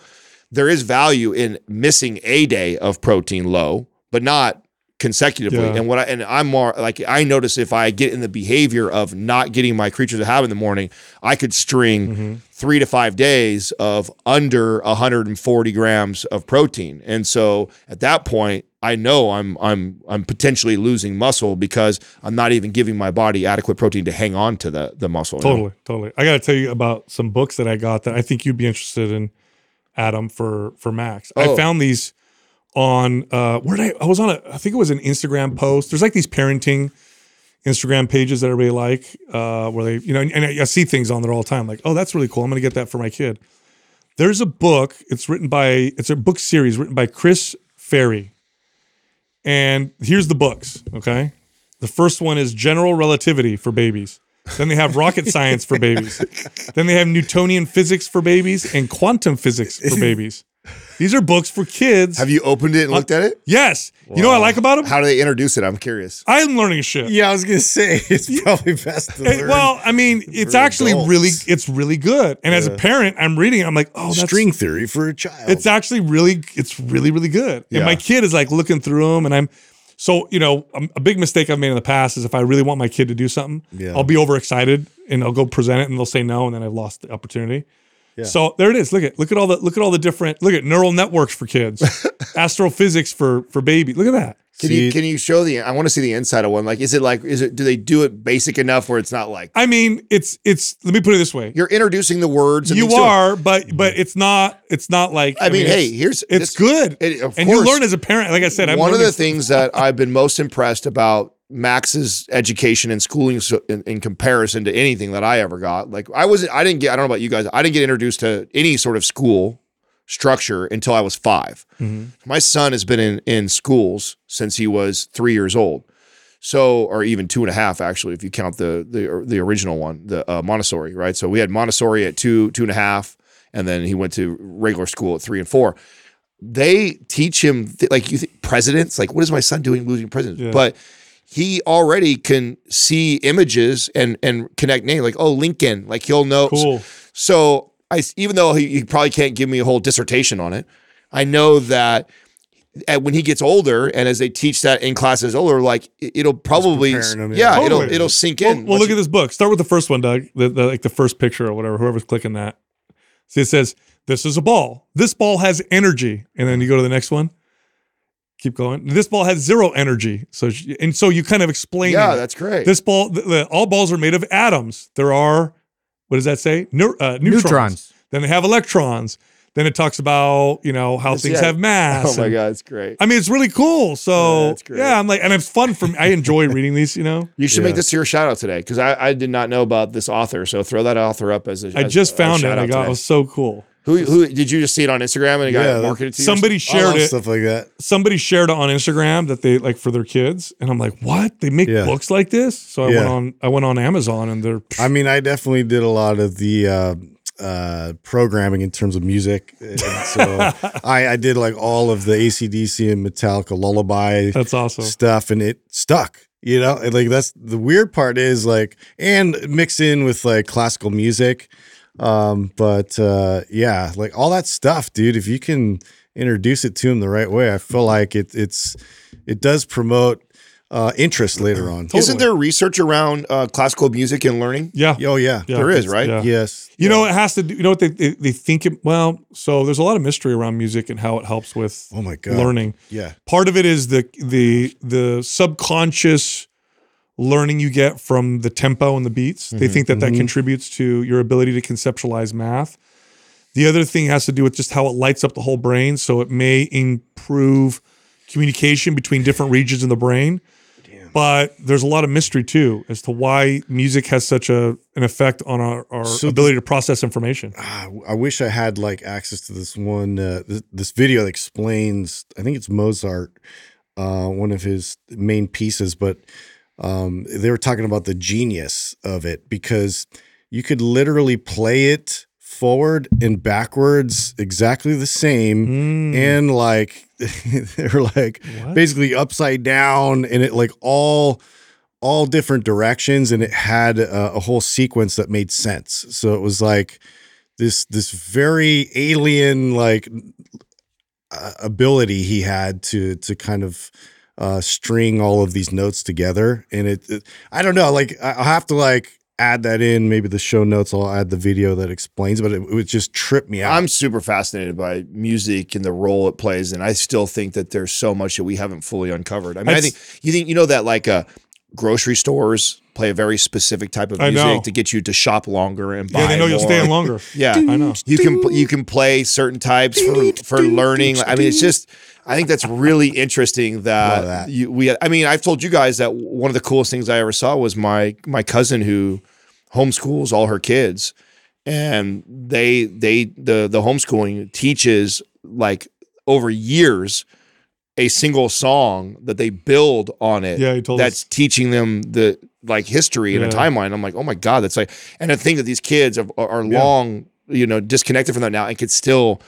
there is value in missing a day of protein low, but not consecutively. Yeah. And what I and I'm more like I notice if I get in the behavior of not getting my Kreatures of Habit in the morning, I could string Mm-hmm. three to five days of under 140 grams of protein. And so at that point, I know I'm I'm I'm potentially losing muscle because I'm not even giving my body adequate protein to hang on to the the muscle. you know? Totally, totally. I got to tell you about some books that I got that I think you'd be interested in, Adam, for for Max. I Oh. found these on uh where did I I was on a I think it was an Instagram post. There's like these parenting Instagram pages that I really like, uh, where they, you know, and, and I, I see things on there all the time, like, oh, that's really cool. I'm gonna get that for my kid. There's a book, it's written by it's a book series written by Chris Ferrie. And here's the books, okay? The first one is General Relativity for babies. Then they have rocket science for babies. Then they have Newtonian physics for babies and quantum physics for babies. These are books for kids. Have you opened it and looked at it? yes. You know what I like about them? How do they introduce it? I'm curious. I'm learning a shit. Yeah, I was gonna say it's probably best to learn. well, I mean, it's actually adults. really, it's really good. And as a parent, I'm reading. it, I'm like, oh, that's string theory for a child. It's actually really, it's really, really good. And my kid is like looking through them, and I'm so you know um, a big mistake I've made in the past is if I really want my kid to do something, Yeah. I'll be overexcited and I'll go present it, and they'll say no, and then I've lost the opportunity. Yeah. So there it is. Look at look at all the look at all the different look at neural networks for kids, astrophysics for for baby. Look at that. Can See- you can you show the? I want to see the inside of one. Like, is it like? Is it? Do they do it basic enough where it's not like I mean, it's it's. Let me put it this way. you're introducing the words? You things to are, but but it's not. It's not like. I mean, hey, it's- here's it's this- good, it- of and you learn as a parent. Like I said, I'm one of the things that I've been most impressed about Max's education and schooling in, in comparison to anything that I ever got. Like I was, I didn't get. I don't know about you guys. I didn't get introduced to any sort of school structure until I was 5 Mm-hmm. My son has been in in schools since he was three years old. So, or even two and a half, actually, if you count the the the original one, the uh, Montessori, right? So we had Montessori at two two and a half, and then he went to regular school at three and four they teach him th- like you think presidents like what is my son doing losing presidents Yeah. but he already can see images and and connect names like oh lincoln like he'll know Cool. so i even though he, he probably can't give me a whole dissertation on it i know that at, when he gets older and as they teach that in classes older like it- it'll probably him, yeah, yeah. it'll it'll sink in well once look you- at this book. Start with the first one, Doug. The, the like the first picture or whatever. Whoever's clicking that. See, it says this is a ball. This ball has energy, and then you go to the next one. Keep going. This ball has zero energy. So sh- and so you kind of explain. yeah that's great this ball. The, the- all balls are made of atoms. There are what does that say? Neu- uh, neutrons. Neutrons. Then they have electrons. Then it talks about you know how Yes, things yeah. have mass. oh my and- god it's great I mean, it's really cool. Yeah, So that's great. yeah, I'm like, and it's fun for me. I enjoy reading these. You know. you should Yeah. make this your shout out today because I, I did not know about this author so throw that author up as a I as just a found it. I out got it was so cool. Who who did you just see it on Instagram and got Yeah, marketed to you? Somebody shared it. stuff like that. Somebody shared it on Instagram that they like for their kids, and I'm like, what? They make Yeah. books like this? So I Yeah. went on. I went on Amazon, and they're I mean, I definitely did a lot of the uh, uh, programming in terms of music. And so I, I did like all of the ACDC and Metallica lullaby that's awesome. stuff, and it stuck. You know, And, like that's the weird part is like, and mix in with like classical music. Um, but uh, yeah, like all that stuff, dude. If you can introduce it to them the right way, I feel like it it's it does promote uh, interest later on. Isn't there research around uh, classical music and learning? Yeah, Oh yeah, yeah, there is, right? Yeah. yes. You know, it has to do. You know what they they, they think it. Well, so there's a lot of mystery around music and how it helps with Oh my god. learning. Yeah. Part of it is the the the subconscious learning you get from the tempo and the beats. They think that that contributes to your ability to conceptualize math. The other thing has to do with just how it lights up the whole brain, so it may improve communication between different regions in the brain. but there's a lot of mystery too as to why music has such a an effect on our, our So ability to process information. Ah, I wish I had like access to this one uh, this, this video that explains. I think it's Mozart, uh, one of his main pieces, but um, they were talking about the genius of it because you could literally play it forward and backwards exactly the same Mm. and like they're like What? basically upside down and it like all all different directions and it had a, a whole sequence that made sense so it was like this this very alien like uh, ability he had to to kind of uh string all of these notes together and it, it i don't know like I- i'll have to like add that in maybe the show notes i'll add the video that explains but it, it would just trip me out I'm super fascinated by music and the role it plays, and I still think that there's so much that we haven't fully uncovered. I mean, I That's- think you think you know that like uh, grocery stores play a very specific type of music to get you to shop longer and buy Yeah, they know you'll more. stay in longer. Yeah, I know. you can you can play certain types for for learning. I mean, it's just I think that's really interesting that, that. you we. I mean, I've told you guys that one of the coolest things I ever saw was my my cousin who homeschools all her kids, and they they the the homeschooling teaches like over years a single song that they build on it. Yeah, he told that's us. teaching them the like history and a timeline. I'm like, oh my god, that's like, and I think that these kids are, are long, you know, disconnected from that now and could still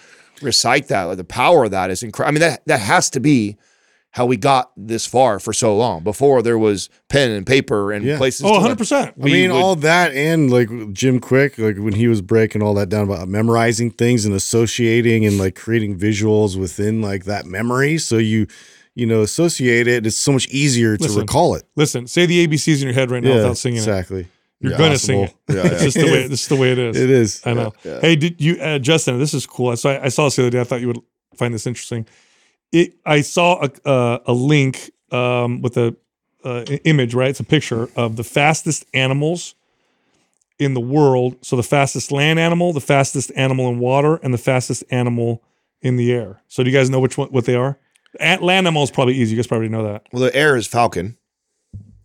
recite that. Like the power of that is incredible. I mean, that that has to be how we got this far for so long. Before there was pen and paper and Yeah. places. Oh, 100 percent. I mean, would- all that and like Jim Kwik, like when he was breaking all that down about memorizing things and associating and like creating visuals within like that memory. So you, you know, associate it. It's so much easier to Listen, recall it. Listen, say the ABCs in your head right now without singing it. exactly. You're Yeah. gonna sing it. Yeah, It's just the way. This is the way it is. It is. I know. Yeah. Hey, did you, uh, Justin? This is cool. So I, I saw this the other day. I thought you would find this interesting. It. I saw a uh, a link um, with a uh, image. Right, it's a picture of the fastest animals in the world. So the fastest land animal, the fastest animal in water, and the fastest animal in the air. So do you guys know which one what they are? At land animal is probably easy. You guys probably know that. well, the air is falcon.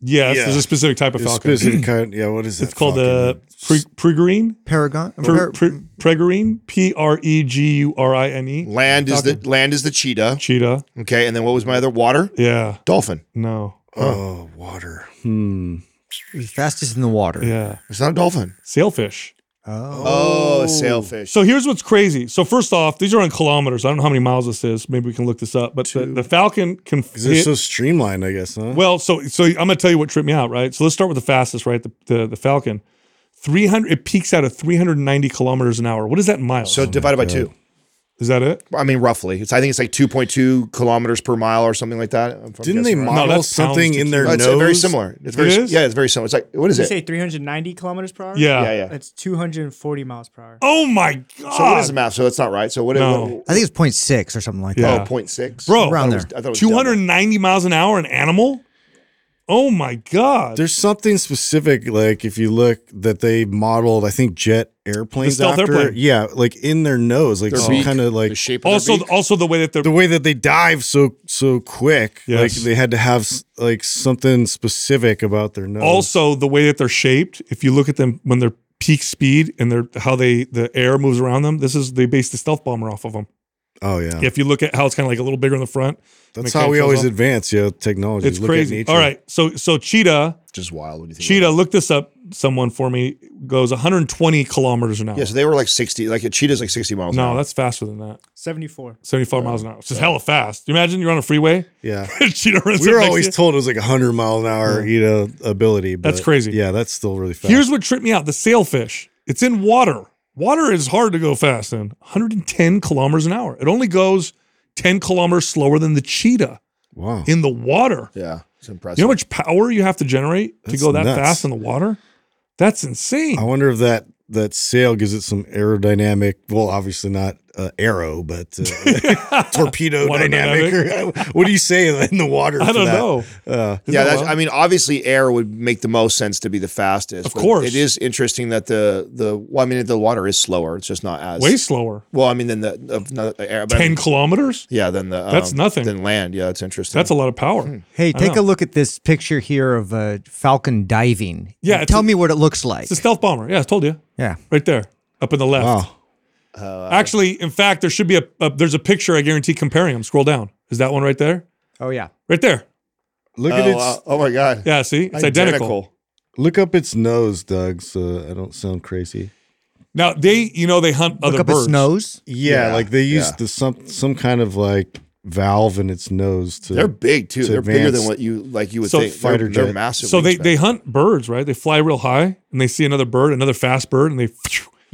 Yes, Yeah. there's a specific type of It's falcon. specific kind. Yeah. What is it? It's called the pre- pregrine. Paragon. Pre- pre- Pregrine, P R E G U R I N E. Land is the land is the cheetah. Cheetah. Okay, and then what was my other water? Yeah. Dolphin. No. oh water. Hmm. fastest in the water. Yeah. It's not a dolphin. Sailfish. Oh. Oh, sailfish. So here's what's crazy. So first off, these are in kilometers. I don't know how many miles this is. Maybe we can look this up. But the, the Falcon can Because it's hit. so streamlined, I guess. Huh? well, so so I'm gonna tell you what tripped me out. Right. So let's start with the fastest. Right. The the, the Falcon. 300. It peaks out at 390 kilometers an hour. What is that in miles? so divided by oh two. Is that it? I mean, roughly. It's I think it's like two point two kilometers per mile or something like that. Didn't they right. model that's something in their No, it's nose? very similar. It's very It is? yeah, it's very similar. It's like what is Did you it? say 390 kilometers per hour? Yeah. Yeah, yeah. That's 240 miles per hour. Oh my god. So what is the math? So that's not right. So what? No. what I think it's 0.6 or something like Yeah. that. oh, 0.6? Bro, Around it was- there. I thought it was double. 290 miles an hour an animal? Oh my god. There's something specific, like if you look that they modeled, I think jet airplanes stealth after, airplane. yeah, like in their nose, like Their some beak, kind of like the shape of also their beak. also the way that they're the way that they dive so so quick. Yes. Like they had to have s- like something specific about their nose. also the way that they're shaped if you look at them when they're peak speed and they're how they the air moves around them this is they based the stealth bomber off of them oh yeah, if you look at how it's kind of like a little bigger in the front that's how we always off. advance. Yeah, technology. it's Look crazy nature. all right so so cheetah just wild when you think. cheetah look this up someone for me goes 120 kilometers an hour it. Yeah, so they were like 60. Like a cheetah's like 60 miles. an no hour. that's faster than that 74. 75 miles an hour it's just hella fast you imagine you're on a freeway Yeah. cheetah runs We were always told it was like 100 mile an hour, you know, ability. But That's crazy. Yeah, that's still really fast. Here's what tripped me out: the sailfish. It's in water. Water is hard to go fast in. 110 kilometers an hour. It only goes 10 kilometers slower than the cheetah wow. in the water. yeah, it's impressive. You know how much power you have to generate to go that nuts. fast in the water? That's insane. I wonder if that that sail gives it some aerodynamic. Well, obviously not uh, arrow, but uh, torpedo Water dynamic. or- what do you say in the water? I for don't that? know. Uh, Yeah, that that's, well? I mean, obviously, air would make the most sense to be the fastest. Of course. it is interesting that the the well, I mean, the water is slower. It's just not as Way slower. well. I mean, than the of no, air. But I Ten mean, kilometers. yeah, than the That's um, nothing. Than land. Yeah, that's interesting. That's a lot of power. Hey, I take know. a look at this picture here of a falcon diving. Yeah, tell a- me what it looks like. It's a stealth bomber. Yeah, I told you. Yeah. Right there, up in the left. wow. Uh, Actually, in fact, there should be a, a there's a picture. I guarantee comparing them. Scroll down. Is that one right there? Oh yeah. Right there. Look oh, at its wow. oh my god. Yeah. See, it's identical. look up its nose, Doug. So I don't sound crazy. Now they, you know, they hunt Look other up birds. its nose. Yeah, Yeah, like they use yeah. the some some kind of like valve in its nose to. They're big too. to They're bigger than what you like. You would So think. fighter they're, they're massive. So they wingspan. they hunt birds, right? They fly real high and they see another bird, another fast bird, and they.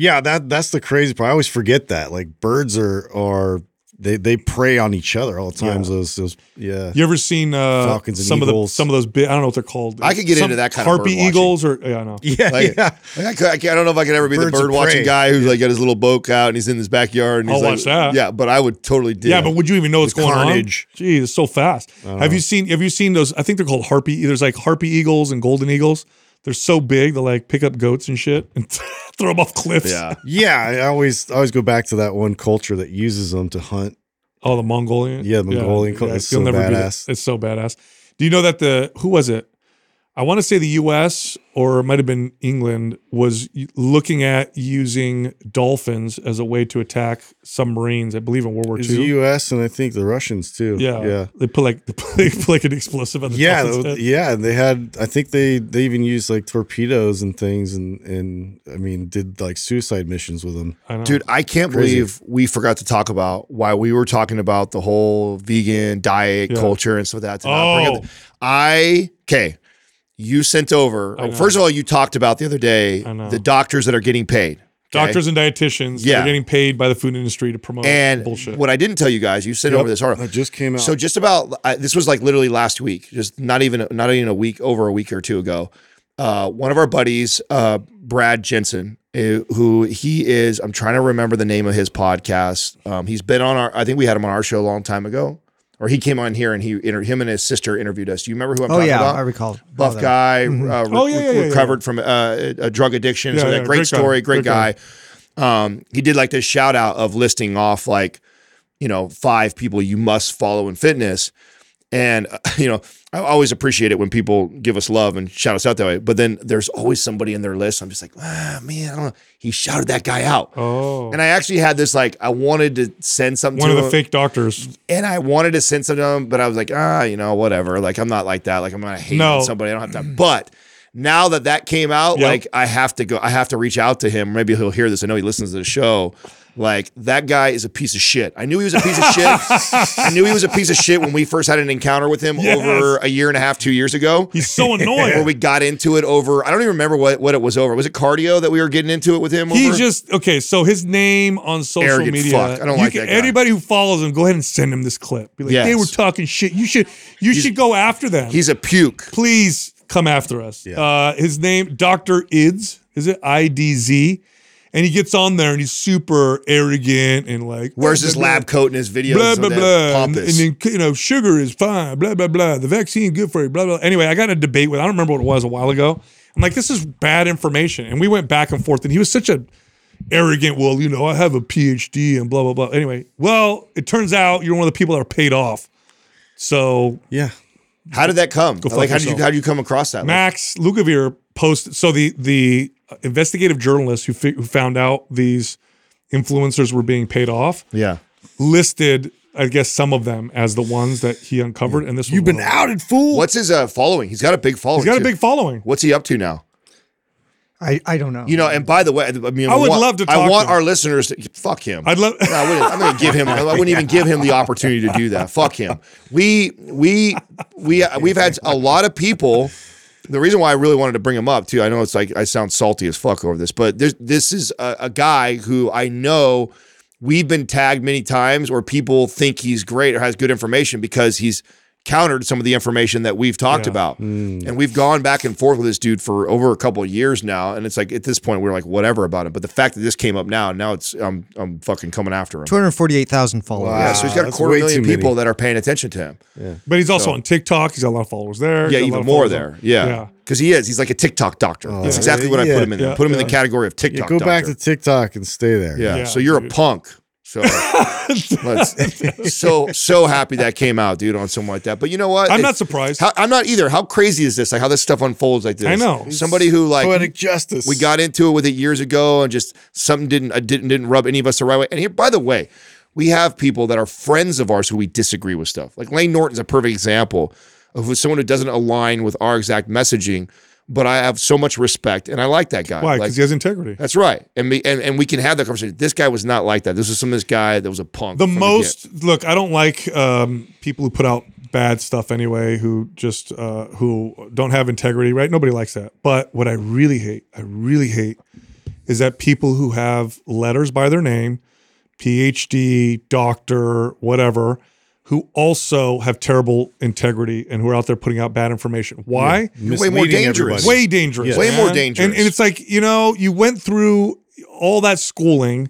Yeah, that that's the crazy part. I always forget that. Like birds are are they they prey on each other all the times. Those those yeah. You ever seen uh, Falcons and some of the eagles. some of those big? I don't know what they're called. I could get Some into that kind of harpy eagles or yeah, I know. Yeah, Like- yeah. Like, I, could, I, can't- I don't know if I could ever be Birds the of bird watching prey. guy who's like got his little boat out and he's in his backyard. And I'll he's like, watch that. Yeah, but I would totally do. Yeah, but would you even know what's The going carnage. on? Gee, it's so fast. Have you seen? Have you seen those? I think they're called harpy. There's like harpy eagles and golden eagles. They're so big. They like pick up goats and shit and throw them off cliffs. yeah. Yeah, I always I always go back to that one culture that uses them to hunt. Oh, the Mongolian. Yeah, the Mongolian cult is you'll so never beat it. badass. It's so badass. Do you know that the who was it? I want to say the U.S. or it might have been England was looking at using dolphins as a way to attack submarines. I believe in World War It's the U.S. and I think the Russians too. Yeah, yeah, They put like they put like an explosive on the yeah, dolphin's th- head. yeah. They had. I think they they even used like torpedoes and things, and and I mean did like suicide missions with them. I know. Dude, I can't Crazy. believe we forgot to talk about why we were talking about the whole vegan diet Yeah. culture and stuff like that. To not bring Oh. up the- I okay. You sent over. I. First of all, you talked about the other day the doctors that are getting paid. okay? Doctors and dietitians, Yeah. they're getting paid by the food industry to promote and bullshit. what I didn't tell you guys, you sent Yep. over this article. That just came out. So just about I, this was like literally last week, just not even not even a week over a week or two ago. Uh, one of our buddies, uh, Brad Jensen, uh, who he is, I'm trying to remember the name of his podcast. Um, he's been on our, I think we had him on our show a long time ago, or he came on here and he, inter- him and his sister interviewed us. Do you remember who I'm Oh talking yeah, about? I recall. Buff guy, uh, Oh, re- yeah, yeah, yeah, yeah. recovered from uh, a drug addiction. Yeah, so yeah, that great, great story, great, great guy. guy. Um, he did like this shout out of listing off like, you know, five people you must follow in fitness. And, uh, you know, I always appreciate it when people give us love and shout us out that way. But then there's always somebody in their list. I'm just like, ah, man, I don't know. He shouted that guy out. oh, And I actually had this like, I wanted to send something to one of the him, fake doctors. and I wanted to send something to him, but I was like, ah, you know, whatever. Like, I'm not like that. Like, I'm not hating No. somebody. I don't have time. But now that that came out, Yep. like, I have to go, I have to reach out to him. Maybe he'll hear this. I know he listens to the show. Like, that guy is a piece of shit. I knew he was a piece of shit. I knew he was a piece of shit when we first had an encounter with him Yes. over a year and a half, two years ago. He's so annoying. Where we got into it over, I don't even remember what, what it was over. Was it cardio that we were getting into it with him He over? just okay. So his name on social Arrogant media. fuck. I don't like can- that guy. Anybody who follows him, go ahead and send him this clip. Be like, Yes. they were talking shit. You should, you should go after them. He's a puke. Please come after us. Uh, his name, Doctor Idz. Is it I D Z? And he gets on there and he's super arrogant and like Wears his lab coat in his videos. blah blah blah, and, then you know sugar is fine, blah blah blah. The vaccine good for you, blah blah. Anyway, I got in a debate with. I don't remember what it was a while ago. I'm like, this is bad information, and we went back and forth, and he was such a arrogant. Well, you know, I have a PhD and blah blah blah. Anyway, well, it turns out you're one of the people that are paid off. So yeah, How did that come? Like, how did you how did you come across that? Max Lugavere posted. So the the investigative journalists who fi- who found out these influencers were being paid off yeah. listed, I guess, some of them as the ones that he uncovered. And this you've been one of them. outed, fool. What's his uh, following? He's got a big following. He's got a too. big following. What's he up to now? I, I don't know. You know, and by the way, I mean, I would want, love to I talk want to our listeners to fuck him. I'd love. I wouldn't, I'm going to give him. I wouldn't even give him the opportunity to do that. Fuck him. We we we we've had a lot of people. The reason why I really wanted to bring him up too, I know it's like I sound salty as fuck over this, but this is a, a guy who I know we've been tagged many times where people think he's great or has good information because he's countered some of the information that we've talked Yeah. about. Hmm. And we've gone back and forth with this dude for over a couple of years now. And it's like at this point we're like whatever about it. But the fact that this came up now, now it's I'm I'm fucking coming after him. Two hundred forty-eight thousand followers. Yeah, so he's got a quarter million too many. people that are paying attention to him. Yeah. But he's also So- on TikTok. He's got a lot of followers there. Yeah, got a lot even more there. on- Yeah. Yeah. Because he is. He's like a TikTok doctor. That's exactly what I put him in. there. yeah, put him in the category of Yeah, TikTok go back to TikTok and stay there. Yeah. Yeah, so you're dude. a punk. So let's- so so happy that came out, dude, on something like that. But you know what? I'm It- not surprised. How, I'm not either. How crazy is this? Like how this stuff unfolds like this? I know. Somebody who like Poetic justice. we got into it with it years ago and just something didn't uh, didn't didn't rub any of us the right way. And here, by the way, we have people that are friends of ours who we disagree with stuff. Like Layne Norton's a perfect example of someone who doesn't align with our exact messaging, but I have so much respect and I like that guy. Why? Like, Because he has integrity. that's right. And, me, and and we can have that conversation. This guy was not like that. This was some of this guy that was a punk. The most look, I don't like um, people who put out bad stuff anyway, who just uh, who don't have integrity, right? Nobody likes that. But what I really hate, I really hate, is that people who have letters by their name, PhD, doctor, whatever, who also have terrible integrity and who are out there putting out bad information. Why? get- way more dangerous. everybody. way dangerous. Way more dangerous. And, and it's like, you know, you went through all that schooling.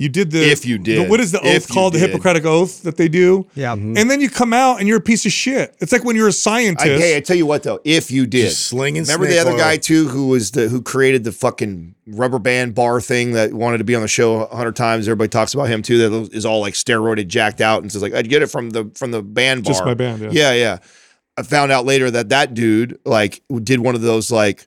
You did the If you did. the- what is the oath called? The. Hippocratic oath that they do. Yeah. Mm-hmm. And then you come out and you're a piece of shit. It's like when you're a scientist. hey, I tell you what though, if you did, Just slinging remember snake the other oil. guy too, who was the who created the fucking rubber band bar thing that wanted to be on the show a hundred times. Everybody talks about him too. That is all like steroided, jacked out, and says like, "I'd get it from the from the band bar." Just my band, yeah. yeah, yeah. I found out later that that dude like did one of those like,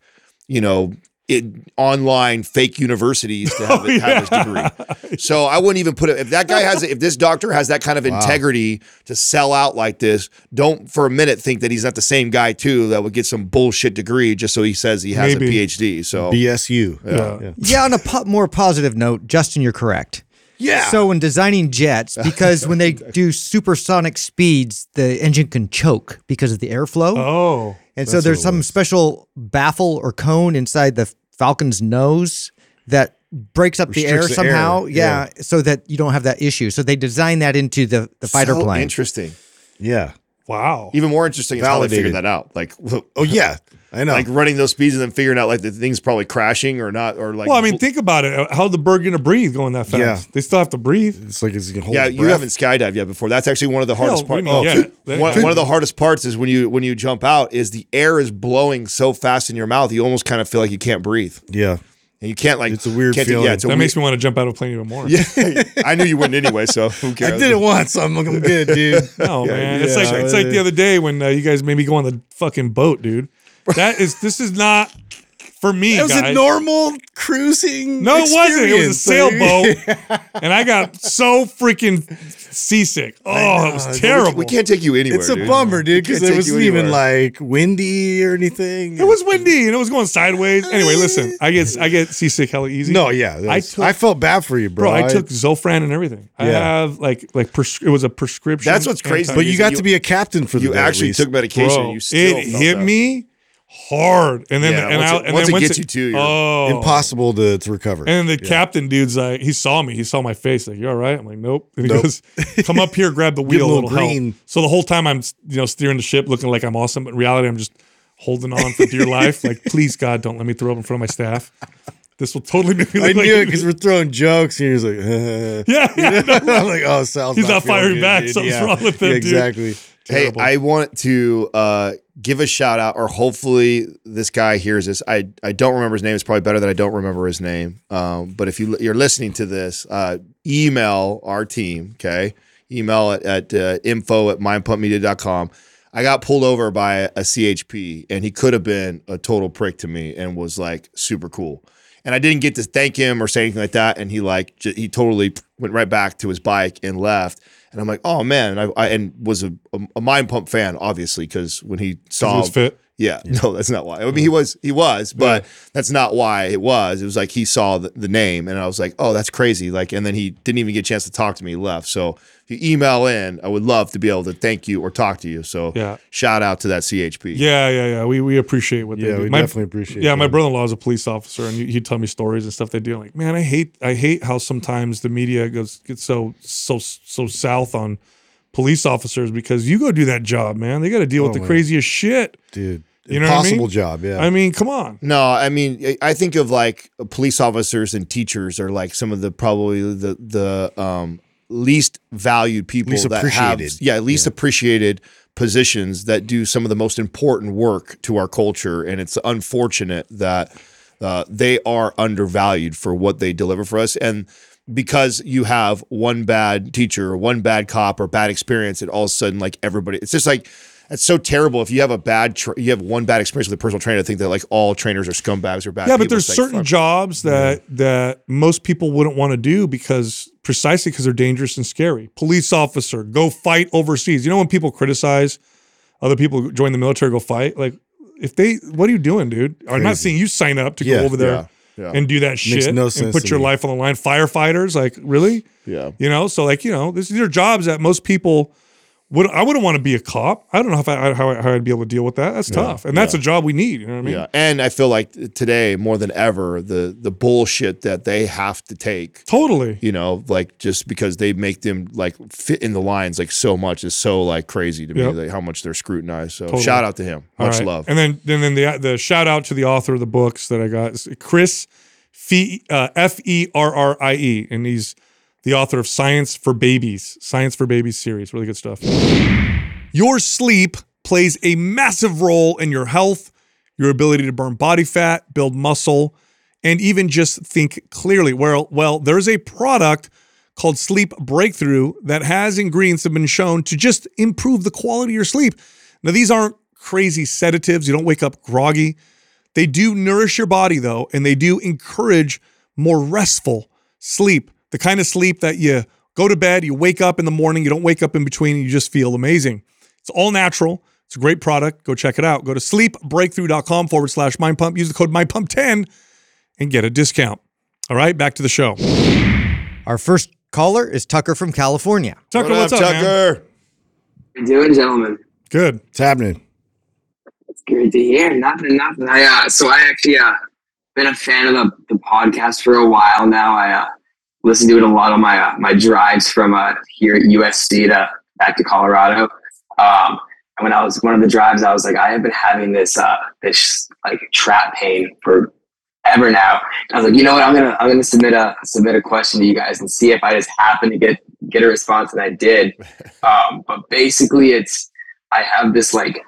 you know. It, online fake universities to have, Oh, it, have his degree. So I wouldn't even put it. If that guy has, if this doctor has that kind of integrity to sell out like this, don't for a minute think that he's not the same guy too that would get some bullshit degree just so he says he has Maybe. a PhD. So BSU. Yeah. Yeah, on a po- more positive note, Justin, you're correct. Yeah. So when designing jets, because when they do supersonic speeds, the engine can choke because of the airflow. oh, and so there's some special baffle or cone inside the Falcon's nose that breaks up the air Restricts the air, somehow. Yeah, so that you don't have that issue. So they design that into the, the fighter so plane. interesting. yeah. wow. Even more interesting is how they figured that out. Like, Oh yeah. I know. like running those speeds and then figuring out like the thing's probably crashing or not or like. well, I mean, think about it. How'd the bird going to breathe going that fast? Yeah. They still have to breathe. it's like it's gonna hold yeah, you haven't skydived yet before. That's actually one of the hardest what parts. you mean, yeah? one, one of the hardest parts is when you when you jump out is the air is blowing so fast in your mouth you almost kind of feel like you can't breathe Yeah. and you can't like It's a weird can't feeling. yeah, it's a That weird, makes me want to jump out of a plane even more. Yeah, I knew you wouldn't anyway. So who cares? I did it once. I'm, I'm good, dude. No, man. It's yeah. like it's like the other day when uh, you guys made me go on the fucking boat, dude. That is this is not for me, That was guys. a normal cruising. no, it wasn't. It was a experience. sailboat, and I got so freaking seasick. Oh, it was terrible. We can't take you anywhere. It's a dude. bummer, dude, because it wasn't even like windy or anything. It was windy and it was going sideways. Anyway, listen, I get I get seasick hella easy. No, yeah. I took I felt bad for you, bro. bro. I took Zofran and everything. I Yeah. have like like pres- it was a prescription. That's what's crazy. but you got you- to be a captain for the You day, actually took medication. bro, you still it felt hit that. me hard, and then Yeah, and, once I, it- and once then it gets you too, you're oh impossible to, to recover. And then the captain dude's like, he saw me. He saw my face. Like, you all right? I'm like, nope. And he Nope. goes, come up here, grab the Get a wheel. little It'll help." So the whole time I'm, you know, steering the ship, looking like I'm awesome, but in reality, I'm just holding on for dear life. Like, please, God, don't let me throw up in front of my staff. This will totally make me look I like knew it because we're throwing jokes, and he was like, uh. yeah, yeah. I'm like, oh, Sal's He's not feeling firing good, back. dude. Something's Yeah. wrong with him, Yeah, dude. Hey, I want to uh, give a shout out, or hopefully this guy hears this. I, I don't remember his name. It's probably better that I don't remember his name. Um, but if you you're listening to this, uh, email our team. Okay, email at, at uh, info at mindpumpmedia.com. I got pulled over by a CHP, and he could have been a total prick to me, and was like super cool. And I didn't get to thank him or say anything like that. And he like j- he totally went right back to his bike and left. And I'm like, oh man, and I, I and was a, a, mind pump fan, obviously, because when he saw fit. Yeah, no, that's not why. I mean, he was, he was, but that's not why it was. It was like he saw the, the name, and I was like, oh, that's crazy. Like, and then he didn't even get a chance to talk to me. He left. So if you email in, I would love to be able to thank you or talk to you. So Yeah. shout out to that CHP. Yeah, yeah, yeah. We we appreciate what they Yeah, do. we My- definitely appreciate Yeah, my brother-in-law is a police officer, and he- he'd tell me stories and stuff they do. I'm like, man, I hate I hate how sometimes the media goes gets so so so south on police officers because you go do that job, man. They got to deal with Oh, the man. craziest shit. dude. You know what I Impossible mean? job. Yeah. I mean, come on. No, I mean, I- think of like police officers and teachers are like some of the probably the the um, least valued people Least that have appreciated. yeah least appreciated positions that do some of the most important work to our culture, and it's unfortunate that uh, they are undervalued for what they deliver for us and. Because you have one bad teacher or one bad cop or bad experience, and all of a sudden, like everybody, it's just like it's so terrible. If you have a bad, tra- you have one bad experience with a personal trainer, I think that like all trainers are scumbags or bad. Yeah, but there's certain jobs that that most people wouldn't want to do because precisely because they're dangerous and scary. Police officer, go fight overseas. You know when people criticize other people who join the military, go fight. Like if they, what are you doing, dude? I'm not seeing you sign up to Yeah, go over there yeah, yeah. and do that shit no and put your me. life on the line. Firefighters, like really? Yeah. You know, so like you know, this, these are jobs that most people would. I wouldn't want to be a cop. I don't know if I, how, how I'd be able to deal with that. That's tough, and that's a job we need. You know what I mean? Yeah, and I feel like today more than ever, the the bullshit that they have to take, Totally. you know, like just because they make them like fit in the lines like so much is so like crazy to me, Yep. like how much they're scrutinized. So Totally. shout out to him, much right. love. And then, and then the the shout out to the author of the books that I got, Chris uh, F E R R I E, and he's the author of Science for Babies, Science for Babies series, really good stuff. Your sleep plays a massive role in your health, your ability to burn body fat, build muscle, and even just think clearly. Well, well, there's a product called Sleep Breakthrough that has ingredients that have been shown to just improve the quality of your sleep. Now, these aren't crazy sedatives. You don't wake up groggy. They do nourish your body though, and they do encourage more restful sleep. The kind of sleep that you go to bed, you wake up in the morning, you don't wake up in between, and you just feel amazing. It's all natural. It's a great product. Go check it out. Go to sleepbreakthrough.com forward slash mind pump. Use the code mind pump 10 and get a discount. All right, back to the show. Our first caller is Tucker from California. Tucker, What what's up, up, man? Tucker? you doing, gentlemen? Good. It's happening. It's good to hear. Nothing, nothing. I uh, so I actually uh been a fan of the, the podcast for a while now. I uh listen to it a lot on my uh, my drives from uh here at USC to back to Colorado. Um, and when I was one of the drives, I was like, I have been having this uh this like trap pain for ever now. I was like, you know what? I'm gonna I'm gonna submit a submit a question to you guys and see if I just happen to get get a response, and I did. Um, but basically, it's I have this like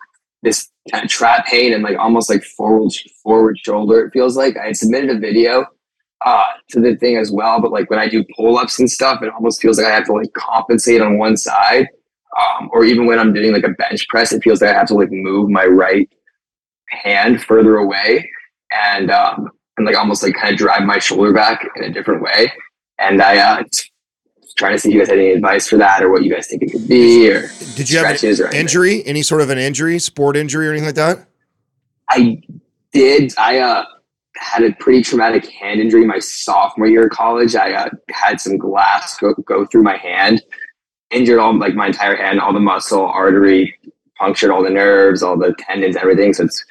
this kind of trap pain and like almost like forward forward shoulder. It feels like I had submitted a video uh, to the thing as well, but like when I do pull ups and stuff, it almost feels like I have to like compensate on one side. Um, or even when I'm doing like a bench press, it feels like I have to like move my right hand further away and um, and like almost like kind of drive my shoulder back in a different way. And I uh, trying to see if you guys had any advice for that or what you guys think it could be or Did you have an injury? Any sort of an injury, sport injury or anything like that? I did. I uh, had a pretty traumatic hand injury my sophomore year of college. I uh, had some glass go, go through my hand, injured all like my entire hand, all the muscle, artery, punctured all the nerves, all the tendons, everything. So it's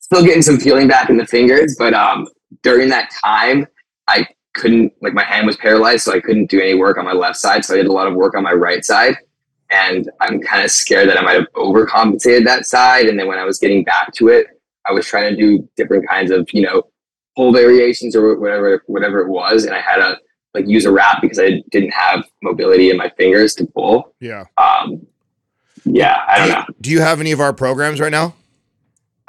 still getting some feeling back in the fingers. But um, during that time, I couldn't like my hand was paralyzed, so I couldn't do any work on my left side. So I did a lot of work on my right side. And I'm kind of scared that I might have overcompensated that side. And then when I was getting back to it, I was trying to do different kinds of, you know, pull variations or whatever, whatever it was. And I had to like use a wrap because I didn't have mobility in my fingers to pull. Yeah. Um, yeah, I don't know. Do you have any of our programs right now?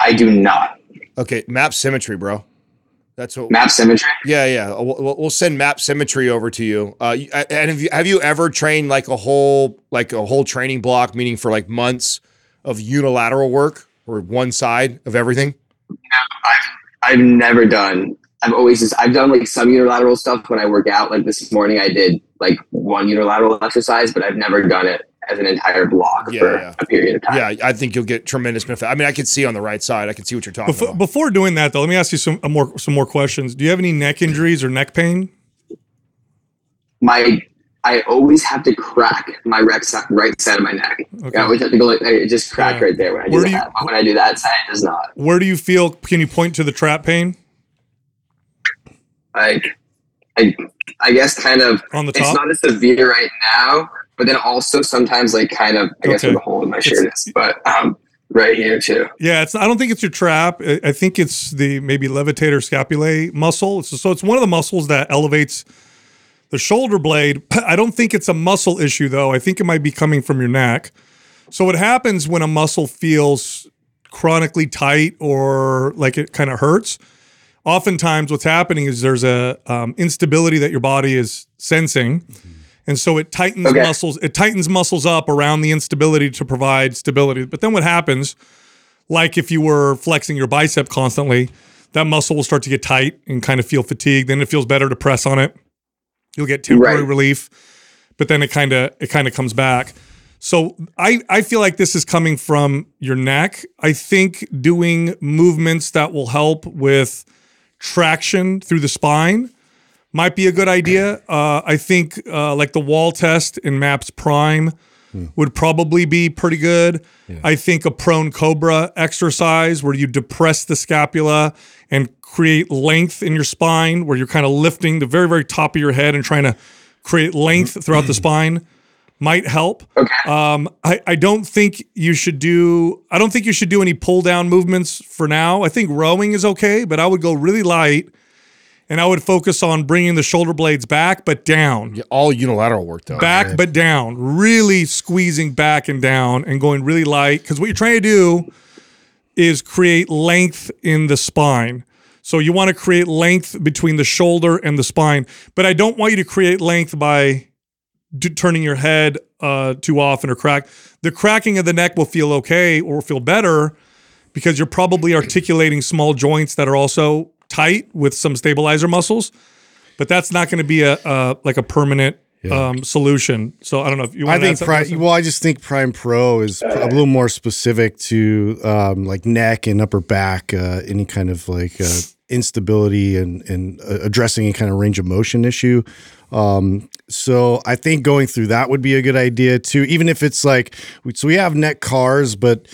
I do not. Okay, MAPS Symmetry, bro. That's what. MAPS Symmetry. Yeah, yeah. We'll, we'll- we'll send MAPS Symmetry over to you. Uh, and have you have you ever trained like a whole like a whole training block, meaning for like months of unilateral work or one side of everything? No, I've never done. I've always just I've done like some unilateral stuff when I work out. Like this morning, I did like one unilateral exercise, but I've never done it as an entire block Yeah, for yeah. a period of time. Yeah, I think you'll get tremendous benefit. I mean, I can see on the right side. I can see what you're talking Before, about. before doing that, though, let me ask you some a more some more questions. Do you have any neck injuries or neck pain? My I always have to crack my right side, right side of my neck. Okay. I always have to go like it just crack Yeah. right there when I do Where do that. you- when I do that side, it does not. Where do you feel? Can you point to the trap pain Like I I guess kind of on the top? it's not as severe right now, but then also sometimes like kind of I guess Okay. where the hole in my shirt is, but um, right here too. Yeah, it's. I don't think it's your trap. I I think it's the maybe levator scapulae muscle. It's, so it's one of the muscles that elevates the shoulder blade. I don't think it's a muscle issue though. I think it might be coming from your neck. So what happens when a muscle feels chronically tight or like it kind of hurts? Oftentimes, what's happening is there's a um, instability that your body is sensing, and so it tightens Okay. muscles. It tightens muscles up around the instability to provide stability. But then what happens? like if you were flexing your bicep constantly, that muscle will start to get tight and kind of feel fatigued. Then it feels better to press on it. You'll get temporary Right. relief, but then it kind of it kind of comes back. So I I feel like this is coming from your neck. I think doing movements that will help with traction through the spine might be a good idea. Uh, I think uh, like the wall test in MAPS Prime Hmm. would probably be pretty good. I think a prone cobra exercise where you depress the scapula and create length in your spine, where you're kind of lifting the very, very top of your head and trying to create length mm-hmm. throughout the mm-hmm. spine might help. Okay. Um, I, I don't think you should do I don't think you should do any pull down movements for now. I think rowing is okay, but I would go really light and I would focus on bringing the shoulder blades back but down. Yeah, all unilateral work though. Back but down. Really squeezing back and down and going really light cuz what you're trying to do is create length in the spine. So you want to create length between the shoulder and the spine, but I don't want you to create length by d- turning your head uh, too often or crack. The cracking of the neck will feel okay or feel better because you're probably articulating small joints that are also tight with some stabilizer muscles. But that's not going to be a, a like a permanent um, solution. So I don't know if you. I want think Prime. Well, I just think Prime Pro is a little more specific to um, like neck and upper back, uh, any kind of like uh, instability and and uh, addressing any kind of range of motion issue. Um, so I think going through that would be a good idea too, even if it's like we- so we have neck cars, but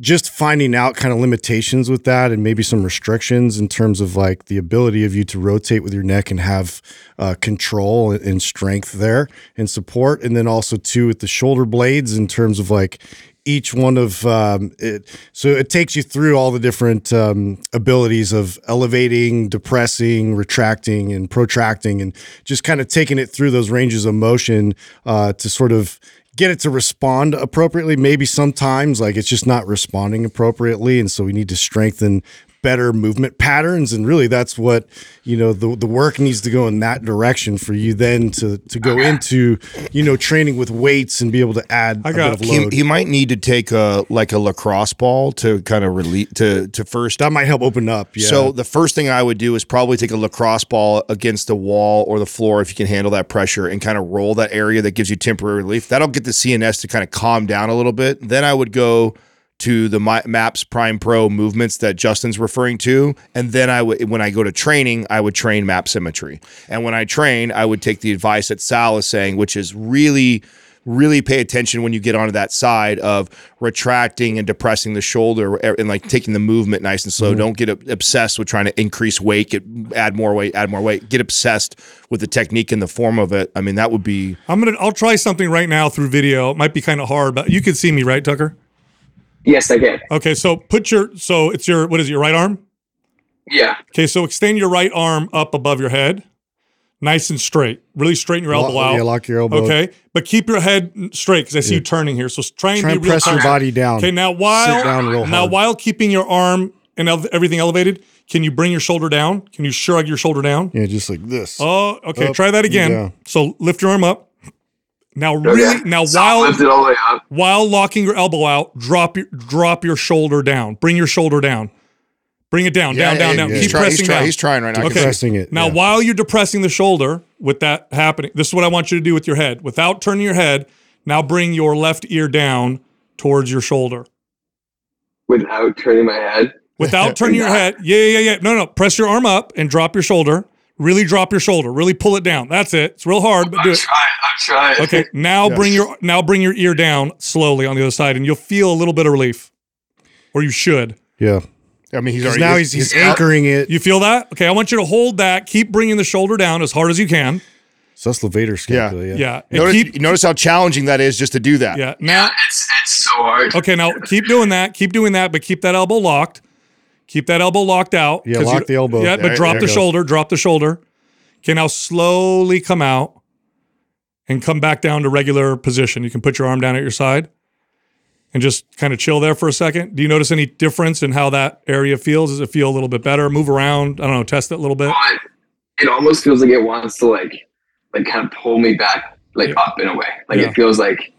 just finding out kind of limitations with that and maybe some restrictions in terms of like the ability of you to rotate with your neck and have uh, control and- strength there and support. And then also too with the shoulder blades in terms of like each one of um, it so it takes you through all the different um, abilities of elevating depressing retracting and protracting and just kind of taking it through those ranges of motion uh, to sort of get it to respond appropriately. Maybe sometimes like it's just not responding appropriately, and so we need to strengthen better movement patterns. And really, that's what you know the the work needs to go in that direction for you then to to go into you know training with weights and be able to add I got- bit of He, load. he might need to take a like a lacrosse ball to kind of release to to first that might help open up. Yeah. So the first thing I would do is probably take a lacrosse ball against the wall or the floor if you can handle that pressure and kind of roll that area that gives you temporary relief. That'll get the CNS to kind of calm down a little bit. Then I would go to the Mi- Maps Prime Pro movements that Justin's referring to, and then I would when I go to training, I would train MAPS Symmetry. And when I train, I would take the advice that Sal is saying, which is really really pay attention when you get onto that side of retracting and depressing the shoulder and like taking the movement nice and slow. Mm-hmm. Don't get obsessed with trying to increase weight, get add more weight, add more weight. Get obsessed with the technique and the form of it. I mean, that would be I'm gonna. I'll try something right now through video. It might be kind of hard, but you can see me, right, Tucker? Yes, I did. Okay, so put your. So it's your. What is it, your right arm? Yeah. Okay, so extend your right arm up above your head, nice and straight. Really straighten your elbow Lock- out. yeah, lock your elbow. Okay, but keep your head straight because I see you turning here. So try and Try be and real press your body down. Okay, now while Sit down real now hard. while keeping your arm and ev- everything elevated, can you bring your shoulder down? Can you shrug your shoulder down? yeah, just like this. Oh, okay. Up, try that again. down. So lift your arm up. Now, oh, really, Okay. now So while lift it all the way up. while locking your elbow out, drop your drop your shoulder down. Bring your shoulder down. Bring it down, down, down, down. He's Keep try- pressing he's, try- down. he's trying right now. Okay. see- Pressing it. Now, yeah. while you're depressing the shoulder with that happening, this is what I want you to do with your head. Without turning your head, now bring your left ear down towards your shoulder. without turning my head. Without turning your head. Yeah, yeah, yeah. No, no. Press your arm up and drop your shoulder. Really drop your shoulder. Really pull it down. That's it. It's real hard, but do I'm it. trying. I'm trying. Okay. Now bring your now bring your ear down slowly on the other side, and you'll feel a little bit of relief, or you should. yeah. I mean, he's 'Cause already now he's, he's anchoring it. You feel that? Okay. I want you to hold that. Keep bringing the shoulder down as hard as you can. Sublevator scapula. Yeah. Yeah. And Notice, keep, notice how challenging that is just to do that. yeah. Now, It's it's so hard. okay, now keep doing that. Keep doing that, but keep that elbow locked. Keep that elbow locked out. Yeah, 'cause lock you- the elbow. Yeah, There- but drop there the shoulder. Drop the shoulder. Okay, now slowly come out and come back down to regular position. You can put your arm down at your side and just kind of chill there for a second. Do you notice any difference in how that area feels? Does it feel a little bit better? Move around. I don't know. Test it a little bit. But it almost feels like it wants to like like kind of pull me back like Yeah. up in a way. Like Yeah. it feels like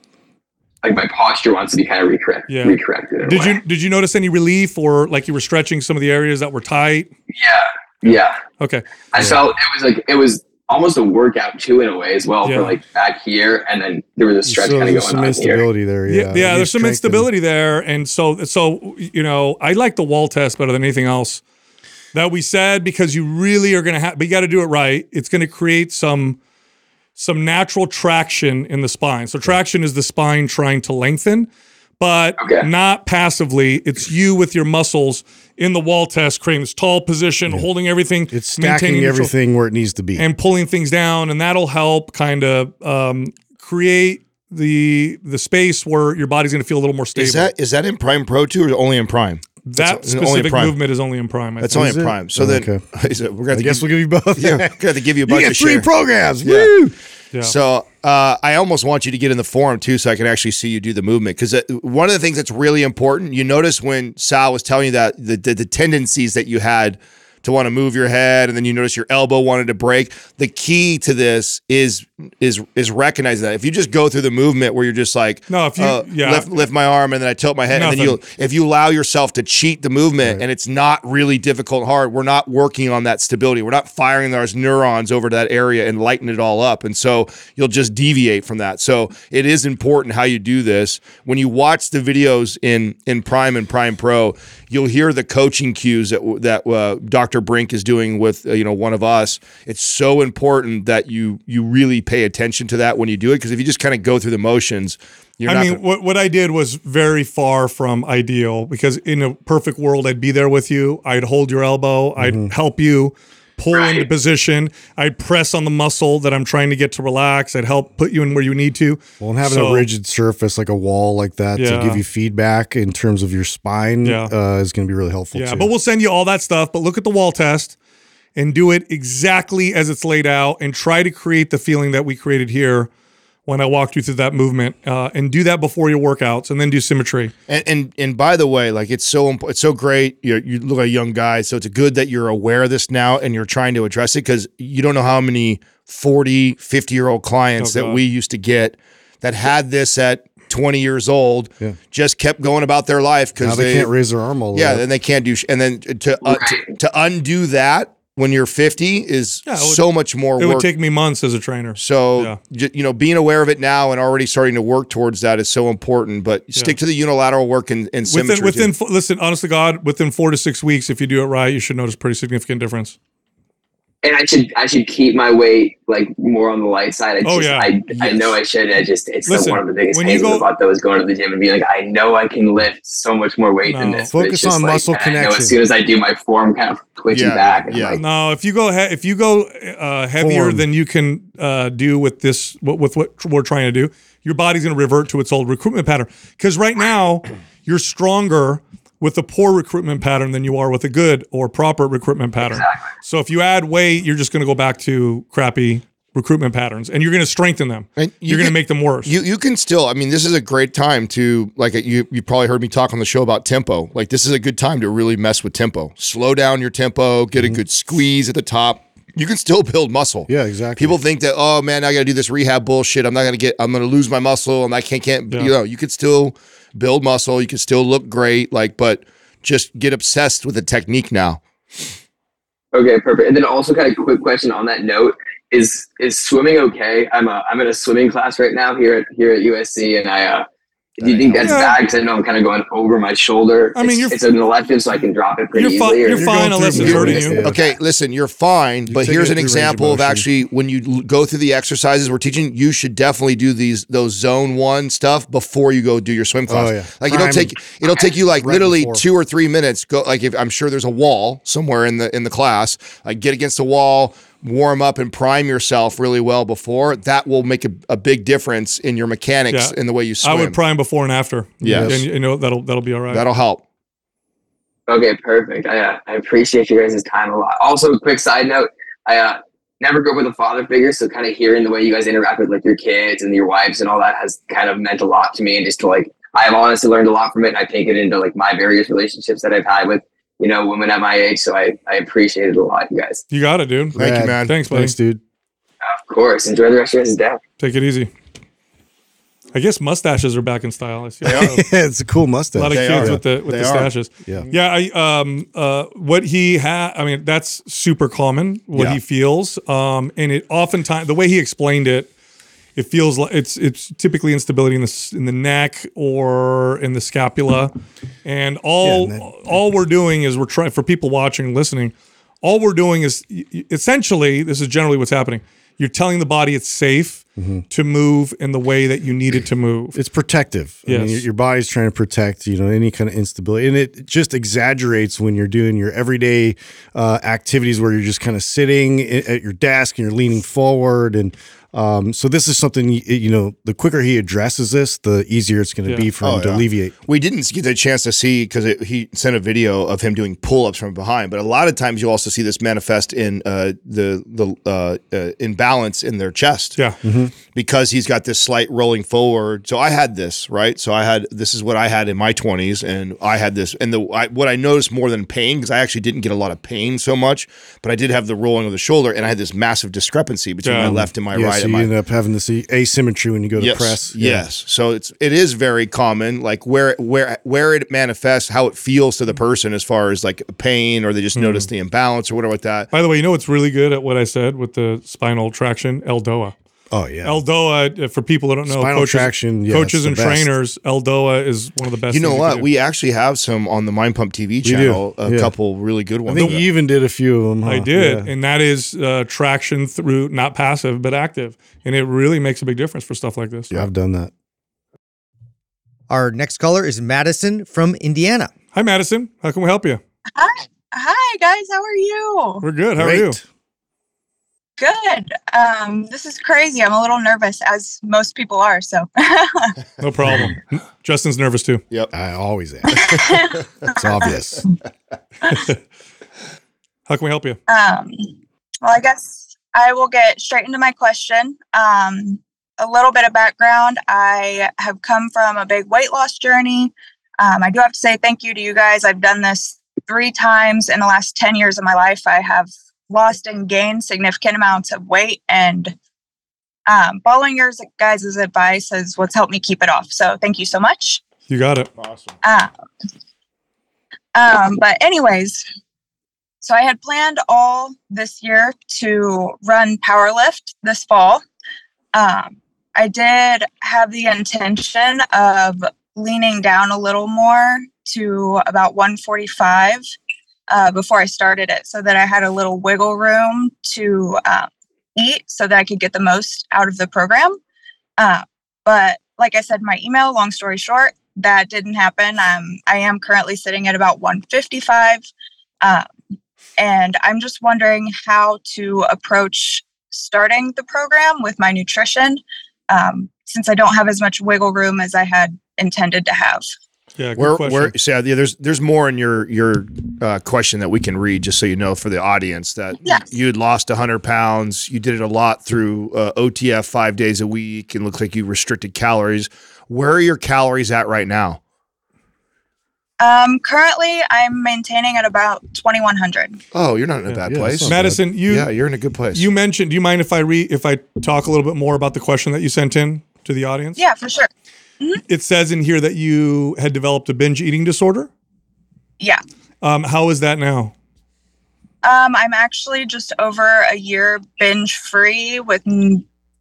like my posture wants to be kind of recorrect Yeah. recorrected. in Did you did you notice any relief or like you were stretching some of the areas that were tight? Yeah. Yeah. Okay. I felt it was like it was almost a workout too in a way as well Yeah. for like back here and then there was a stretch So kind of there's going some on here. instability there. Yeah, Yeah. yeah, there's some instability there, and so so you know, I like the wall test better than anything else that we said because you really are going to have, but you got to do it right. It's going to create some some natural traction in the spine. So traction is the spine trying to lengthen, but Okay. not passively. It's you with your muscles in the wall test, creating this tall position, holding everything, It's stacking maintaining everything where it needs to be. and pulling things down, and that'll help kind of um, create the the space where your body's going to feel a little more stable. Is that is that in Prime Pro too, or only in Prime? That That's only specific movement is only in Prime. I That's think. only Is in it? Prime. So Oh, then okay. we're gonna I guess we'll give you both. yeah, we're gonna have to give you a bunch you get of three share. programs. Yeah. Woo! Yeah. So uh, I almost want you to get in the forum too, so I can actually see you do the movement. Because one of the things that's really important, you notice when Sal was telling you that the, the the tendencies that you had to want to move your head, and then you notice your elbow wanted to break. The key to this is is is recognizing that if you just go through the movement where you're just like No, if you- uh, yeah. lift lift my arm and then I tilt my head, and then you Nothing. if you allow yourself to cheat the movement and it's not really difficult and hard, we're not working on that stability. We're not firing those neurons over to that area and lighten it all up. And so you'll just deviate from that. So it is important how you do this. When you watch the videos in in Prime and Prime Pro, you'll hear the coaching cues that that uh, Dr. Brink is doing with uh, you know one of us. It's so important that you you really pay attention to that when you do it because if you just kind of go through the motions, you're I not mean, gonna- what, what I did was very far from ideal because in a perfect world, I'd be there with you. I'd hold your elbow. Mm-hmm. I'd help you pull Right. into position. I'd press on the muscle that I'm trying to get to relax. I'd help put you in where you need to. Well, and having So- a rigid surface like a wall like that Yeah. to give you feedback in terms of your spine Yeah. uh, is going to be really helpful. Yeah, too. but we'll send you all that stuff. But look at the wall test and do it exactly as it's laid out and try to create the feeling that we created here when I walked you through that movement uh, and do that before your workouts and then do symmetry. And, and and by the way, like it's so imp- it's so great. You you look like a young guy, so it's good that you're aware of this now and you're trying to address it because you don't know how many 40, 50 year old clients Oh, that we used to get that had this at 20 years old, Yeah. just kept going about their life now because they, can't raise their arm all the yeah, way. then they can't do sh- and then to, uh, to to undo that when you're 50 is Yeah, would- so much more It work. would take me months as a trainer. So, Yeah. you know, being aware of it now and already starting to work towards that is so important. But stick to the unilateral work and, and symmetry. Within, within, too. listen, honest to God, within four to six weeks, if you do it right, you should notice pretty significant difference. And I should I should keep my weight like more on the light side. I Oh, just, yeah. I, I know I should. I just it's Listen, one of the biggest things you pains in go- the butt that was going to the gym and being like, I know I can lift so much more weight than this. but Focus on like- muscle and I know connection. as soon as I do, my form kind of twitching Yeah, back. And yeah. I'm like, No, if you go he- if you go uh, heavier Form. than you can uh, do with this what, with what we're trying to do, your body's going to revert to its old recruitment pattern. Because right now you're stronger with a poor recruitment pattern than you are with a good or proper recruitment pattern. So if you add weight, you're just going to go back to crappy recruitment patterns, and you're going to strengthen them. And you you're going to make them worse. You you can still. I mean, this is a great time to like you. You probably heard me talk on the show about tempo. Like this is a good time to really mess with tempo. Slow down your tempo. Get a mm-hmm. good squeeze at the top. You can still build muscle. Yeah, exactly. People think that oh man, I got to do this rehab bullshit. I'm not gonna get. I'm gonna lose my muscle. and I can't can't. Yeah. You know, you could still build muscle. You can still look great. Like, but just get obsessed with the technique now. Okay, perfect. And then also kind of quick question on that note is is swimming okay? I'm a I'm in a swimming class right now here at here at USC, and I uh, do you think that's Yeah. bad? Because I know I'm kind of going over my shoulder. I mean, it's, you're- it's an elective, so I can drop it pretty You're, fi- easily. or- you're fine unless it's movement, hurting you. Okay, listen, you're fine, but here's an through of example of actually when you go through the exercises we're teaching, you should definitely do these those zone one stuff before you go do your swim class. Oh, yeah. Like it'll take it'll take you like right literally before. two or three minutes. Go like if I'm sure there's a wall somewhere in the in the class, like get against the wall. Warm up and prime yourself really well before, that will make a, a big difference in your mechanics Yeah. in the way you swim. I would prime before and after. Yes. and you know that'll that'll be all right. That'll help. Okay, perfect. I, uh, I appreciate you guys' time a lot. Also, a quick side note: I uh, never grew up with a father figure, so kind of hearing the way you guys interact with like your kids and your wives and all that has kind of meant a lot to me. And just to like, I've honestly learned a lot from it, and I take it into like my various relationships that I've had with you know women at my age. So I I appreciate it a lot, you guys. you got it, dude. Thank you, man. Thanks, buddy. Thanks, dude. Of course, enjoy the rest of your day. Take it easy. I guess mustaches are back in style. I see a lot it's a cool mustache. a lot of They kids are. with the with They the are. stashes. Yeah. Yeah, I um uh what he had I mean that's super common what Yeah. he feels um and it oftentimes the way he explained it it feels like it's it's typically instability in the in the neck or in the scapula. And all Yeah, all we're doing is we're trying for people watching and listening all we're doing is essentially this is generally what's happening. You're telling the body it's safe Mm-hmm. to move in the way that you need it to move It's protective. I mean, Yes. your, your body's trying to protect, you know, any kind of instability, and it just exaggerates when you're doing your everyday uh, activities where you're just kind of sitting at your desk and you're leaning forward, and um, so this is something you know. The quicker he addresses this, the easier it's going to Yeah. be for him Oh, to yeah. alleviate. We didn't get the chance to see because he sent a video of him doing pull-ups from behind. But a lot of times you also see this manifest in uh, the the uh, uh, imbalance in their chest. yeah because he's got this slight rolling forward. So I had this right. So I had this is what I had in my twenties, and I had this. And the I, what I noticed more than pain because I actually didn't get a lot of pain so much, but I did have the rolling of the shoulder, and I had this massive discrepancy between Yeah. my left and my yeah, right. so and you my, end up having this asymmetry when you go to yes, press. Yeah. yes. So it's it is very common, like where where where it manifests, how it feels to the person as far as like pain, or they just notice mm. the imbalance or whatever like that. By the way, you know what's really good at what I said with the spinal traction? Eldoa. Oh yeah. Eldoa, uh, for people that don't know, Spinal coaches, traction, yeah, coaches and best. trainers, Eldoa is one of the best. You know what? can do. We actually have some on the Mind Pump TV channel. A yeah. couple really good ones. I think you even did a few of them. I did, Yeah. and that is uh, traction through not passive but active, and it really makes a big difference for stuff like this. Yeah, I've done that. Our next caller is Madison from Indiana. Hi, Madison. How can we help you? Hi, hi guys. How are you? We're good. How are you? Great. Good. Um, this is crazy. I'm a little nervous, as most people are. So, No problem. Justin's nervous too. Yep, I always am. it's obvious. How can we help you? um, well, I guess I will get straight into my question. Um, a little bit of background. I have come from a big weight loss journey. Um, I do have to say thank you to you guys. I've done this three times in the last 10 years of my life. I have lost and gained significant amounts of weight, and um, following your guys' advice is what's helped me keep it off. So, thank you so much. You got it. Awesome. Um, um, but anyways, so I had planned all this year to run powerlift this fall. Um, I did have the intention of leaning down a little more to about 145 uh, before I started it, so that I had a little wiggle room to um, eat, so that I could get the most out of the program. Uh, but like I said, my email. Long story short, that didn't happen. Um, I am currently sitting at about 155. Um, and I'm just wondering how to approach starting the program with my nutrition um, since I don't have as much wiggle room as I had intended to have. Yeah, good Where, question. where, so yeah, there's there's more in your your uh, question that we can read, just so you know, for the audience that Yes. you had lost 100 pounds. You did it a lot through uh, OTF five days a week, and looks like you restricted calories. Where are your calories at right now? Um, currently, I'm maintaining at about 2100. Oh, you're not in a Yeah. bad Yeah, place. that's not Madison, you yeah, you're in a good place. you mentioned. Do you mind if I re if I talk a little bit more about the question that you sent in to the audience? Yeah, for sure. It says in here that you had developed a binge eating disorder. Yeah. Um, how is that now? Um, I'm actually just over a year binge free with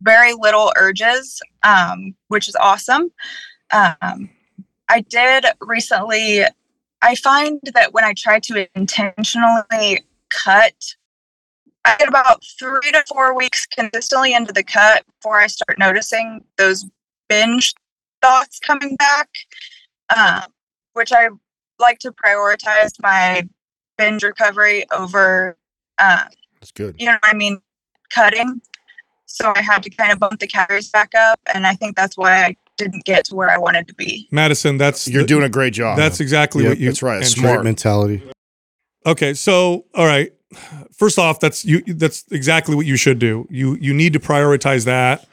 very little urges, um, which is awesome. Um, I did recently, I find that when I try to intentionally cut, I get about three to four weeks consistently into the cut before I start noticing those binge thoughts coming back, um, which I like to prioritize my binge recovery over uh, That's good. you know what I mean, cutting. So I had to kind of bump the calories back up. And I think that's why I didn't get to where I wanted to be. Madison, that's You're the- doing a great job. That's exactly Yep, what you. that's right, and- smart. mentality. Okay, so all right. First off, that's you. That's exactly what you should do. You you need to prioritize that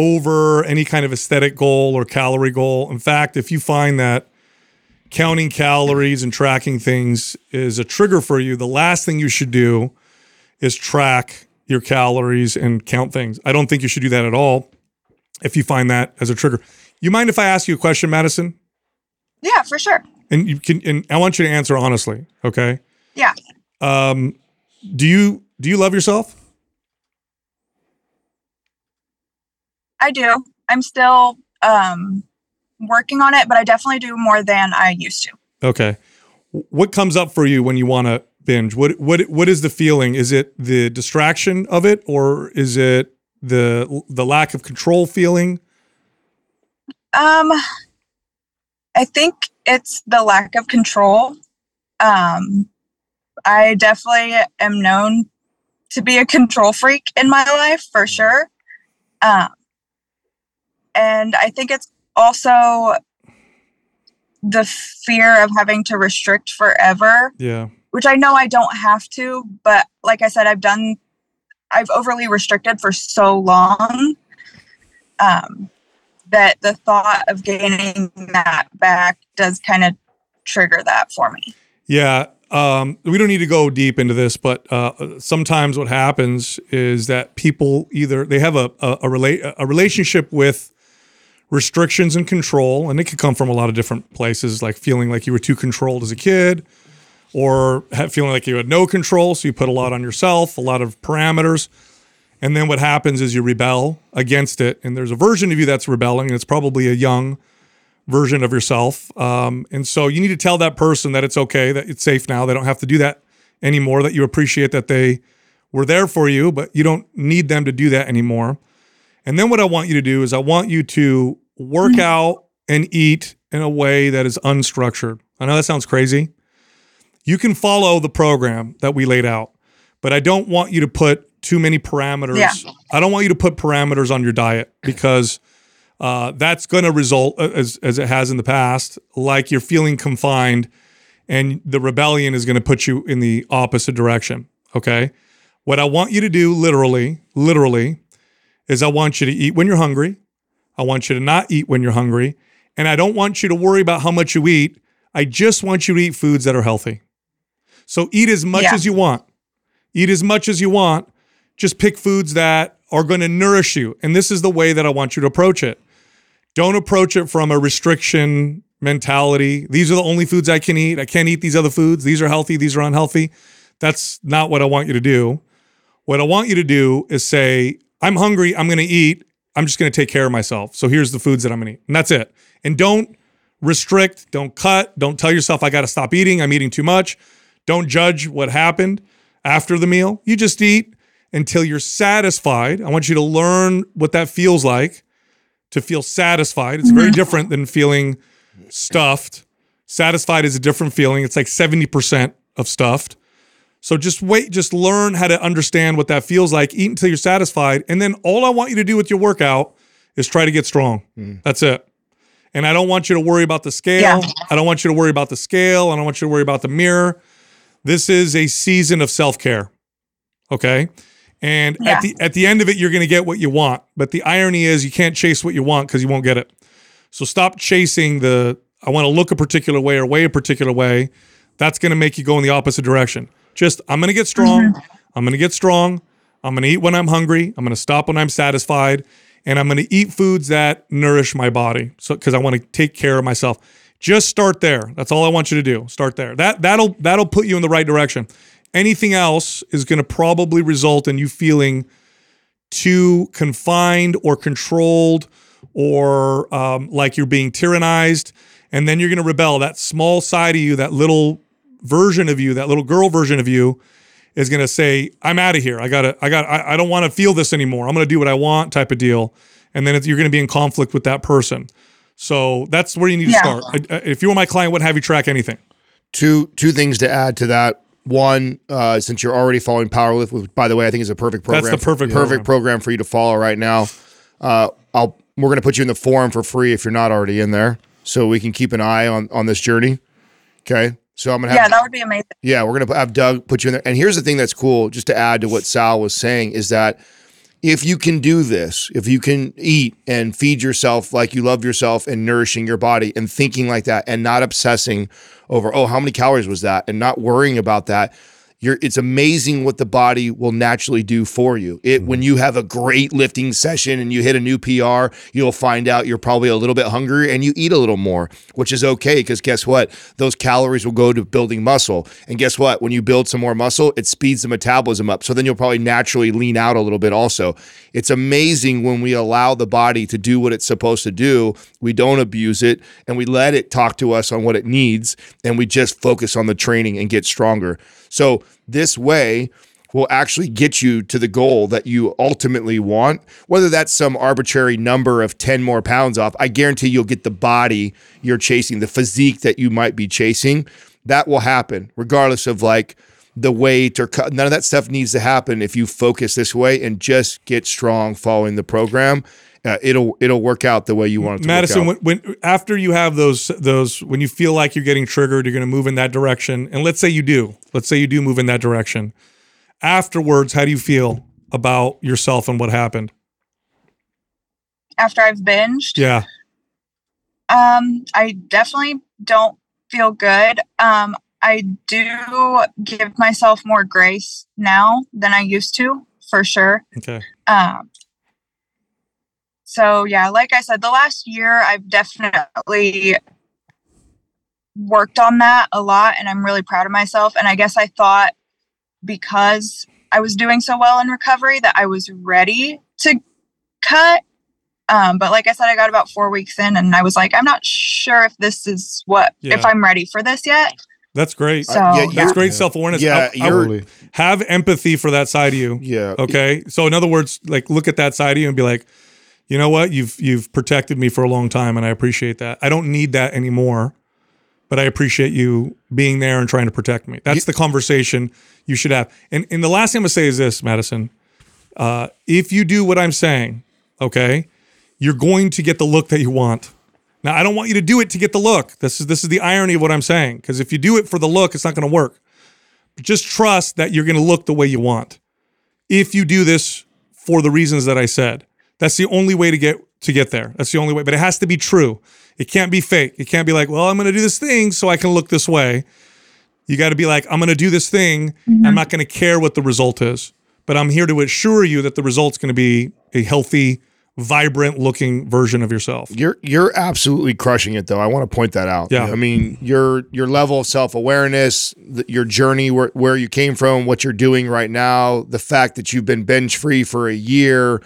over any kind of aesthetic goal or calorie goal. In fact, if you find that counting calories and tracking things is a trigger for you, the last thing you should do is track your calories and count things. I don't think you should do that at all. If you find that as a trigger, you mind if I ask you a question, Madison? Yeah, for sure. And you can. And I want you to answer honestly. Okay. Yeah. Um, do you do you love yourself? I do. I'm still um, working on it, but I definitely do more than I used to. Okay. What comes up for you when you want to binge? What what what is the feeling? Is it the distraction of it, or is it the the lack of control feeling? Um, I think it's the lack of control. Um, I definitely am known to be a control freak in my life for sure. Um, and I think it's also the fear of having to restrict forever, Yeah. which I know I don't have to, but like I said, I've done, I've overly restricted for so long. Um, that the thought of gaining that back does kind of trigger that for me. Yeah. Um, we don't need to go deep into this, but uh, sometimes what happens is that people either they have a a, a, rela- a relationship with restrictions and control, and it could come from a lot of different places, like feeling like you were too controlled as a kid, or feeling like you had no control, so you put a lot on yourself, a lot of parameters. And then what happens is you rebel against it, and there's a version of you that's rebelling, and it's probably a young version of yourself. Um, and so you need to tell that person that it's okay, that it's safe now. They don't have to do that anymore, that you appreciate that they were there for you, but you don't need them to do that anymore. And then what I want you to do is I want you to work out and eat in a way that is unstructured. I know that sounds crazy. You can follow the program that we laid out, but I don't want you to put too many parameters. Yeah. I don't want you to put parameters on your diet because uh, that's going to result, uh, as, as it has in the past, like you're feeling confined and the rebellion is going to put you in the opposite direction. Okay. What I want you to do, literally, literally, is I want you to eat when you're hungry. I want you to not eat when you're hungry. And I don't want you to worry about how much you eat. I just want you to eat foods that are healthy. So eat as much Yeah. as you want. Eat as much as you want. Just pick foods that are going to nourish you. And this is the way that I want you to approach it. Don't approach it from a restriction mentality. These are the only foods I can eat. I can't eat these other foods. These are healthy. These are unhealthy. That's not what I want you to do. What I want you to do is say, I'm hungry. I'm going to eat. I'm just going to take care of myself. So here's the foods that I'm going to eat. And that's it. And don't restrict, don't cut, don't tell yourself, I got to stop eating. I'm eating too much. Don't judge what happened after the meal. You just eat until you're satisfied. I want you to learn what that feels like to feel satisfied. It's very mm-hmm. different than feeling stuffed. Satisfied is a different feeling. It's like 70% of stuffed. So just wait, just learn how to understand what that feels like. Eat until you're satisfied. And then all I want you to do with your workout is try to get strong. Mm. That's it. And I don't want you to worry about the scale. Yeah. I don't want you to worry about the scale. I don't want you to worry about the mirror. This is a season of self-care. Okay? And Yeah. at the at the end of it you're going to get what you want. But the irony is you can't chase what you want cuz you won't get it. So stop chasing the I want to look a particular way or weigh a particular way. That's going to make you go in the opposite direction. Just I'm to get strong. I'm going to get strong. I'm to eat when I'm hungry. I'm to stop when I'm satisfied, and I'm to eat foods that nourish my body. So because I want to take care of myself. Just start there. That's all I want you to do. Start there. That that'll that'll put you in the right direction. Anything else is to probably result in you feeling too confined or controlled or um, like you're being tyrannized. And then you're going to rebel. That small side of you, that little version of you, that little girl version of you is going to say, I'm out of here. I got to, I got, I, I don't want to feel this anymore. I'm going to do what I want type of deal. And then it's, you're going to be in conflict with that person. So that's where you need to start. I- I- If you were my client, wouldn't have you track anything. two two things to add to that one, uh, since you're already following Powerlift, which by the way, I think is a perfect program. That's the perfect perfect program for you to follow right now. Uh, I'll we're gonna put you in the forum for free if you're not already in there, so we can keep an eye on on this journey. Okay, so I'm gonna have Yeah, that would be amazing. yeah, we're gonna have Doug put you in there. And here's the thing that's cool, just to add to what Sal was saying, is that if you can do this, if you can eat and feed yourself like you love yourself and nourishing your body and thinking like that and not obsessing over, oh, how many calories was that and not worrying about that, you're it's amazing what the body will naturally do for you. It mm-hmm. when you have a great lifting session and you hit a new PR, you'll find out you're probably a little bit hungry and you eat a little more, which is okay because guess what? Those calories will go to building muscle. And guess what? When you build some more muscle, it speeds the metabolism up. So then you'll probably naturally lean out a little bit also. It's amazing when we allow the body to do what it's supposed to do. We don't abuse it and we let it talk to us on what it needs and we just focus on the training and get stronger. So this way will actually get you to the goal that you ultimately want, whether that's some arbitrary number of 10 more pounds off. I guarantee you'll get the body you're chasing, the physique that you might be chasing. That will happen regardless of like the weight or cut. None of that stuff needs to happen if you focus this way and just get strong following the program. Uh, it'll it'll work out the way you want it to Madison, work when, when after you have those those when you feel like you're getting triggered, you're going to move in that direction, and let's say you do, let's say you do move in that direction. Afterwards, how do you feel about yourself and what happened? After I've binged, Yeah, Um, I definitely don't feel good. Um, I do give myself more grace now than I used to, for sure. okay, Um, so yeah, like I said, the last year I've definitely worked on that a lot, and I'm really proud of myself. And I guess I thought because I was doing so well in recovery that I was ready to cut. Um, but like I said, I got about four weeks in, and I was like, I'm not sure if this is what if I'm ready for this yet. that's great. So yeah, that's yeah. great self awareness. Yeah, I, I you're- would have empathy for that side of you. yeah. Okay, so in other words, like look at that side of you and be like, you know what, you've you've protected me for a long time, and I appreciate that. I don't need that anymore, but I appreciate you being there and trying to protect me. That's the conversation you should have. And and the last thing I'm gonna say is this, Madison. Uh, if you do what I'm saying, okay, you're going to get the look that you want. Now, I don't want you to do it to get the look. This is this is the irony of what I'm saying. Because if you do it for the look, it's not going to work. But just trust that you're going to look the way you want. If you do this for the reasons that I said, that's the only way to get to get there. That's the only way. But it has to be true. It can't be fake. It can't be like, well, I'm going to do this thing so I can look this way. You got to be like, I'm going to do this thing. Mm-hmm. I'm not going to care what the result is, but I'm here to assure you that the result's going to be a healthy, vibrant looking version of yourself. You're you're absolutely crushing it though. I want to point that out. Yeah. I mean, your your level of self-awareness, th- your journey where, where you came from, what you're doing right now, the fact that you've been bench free for a year,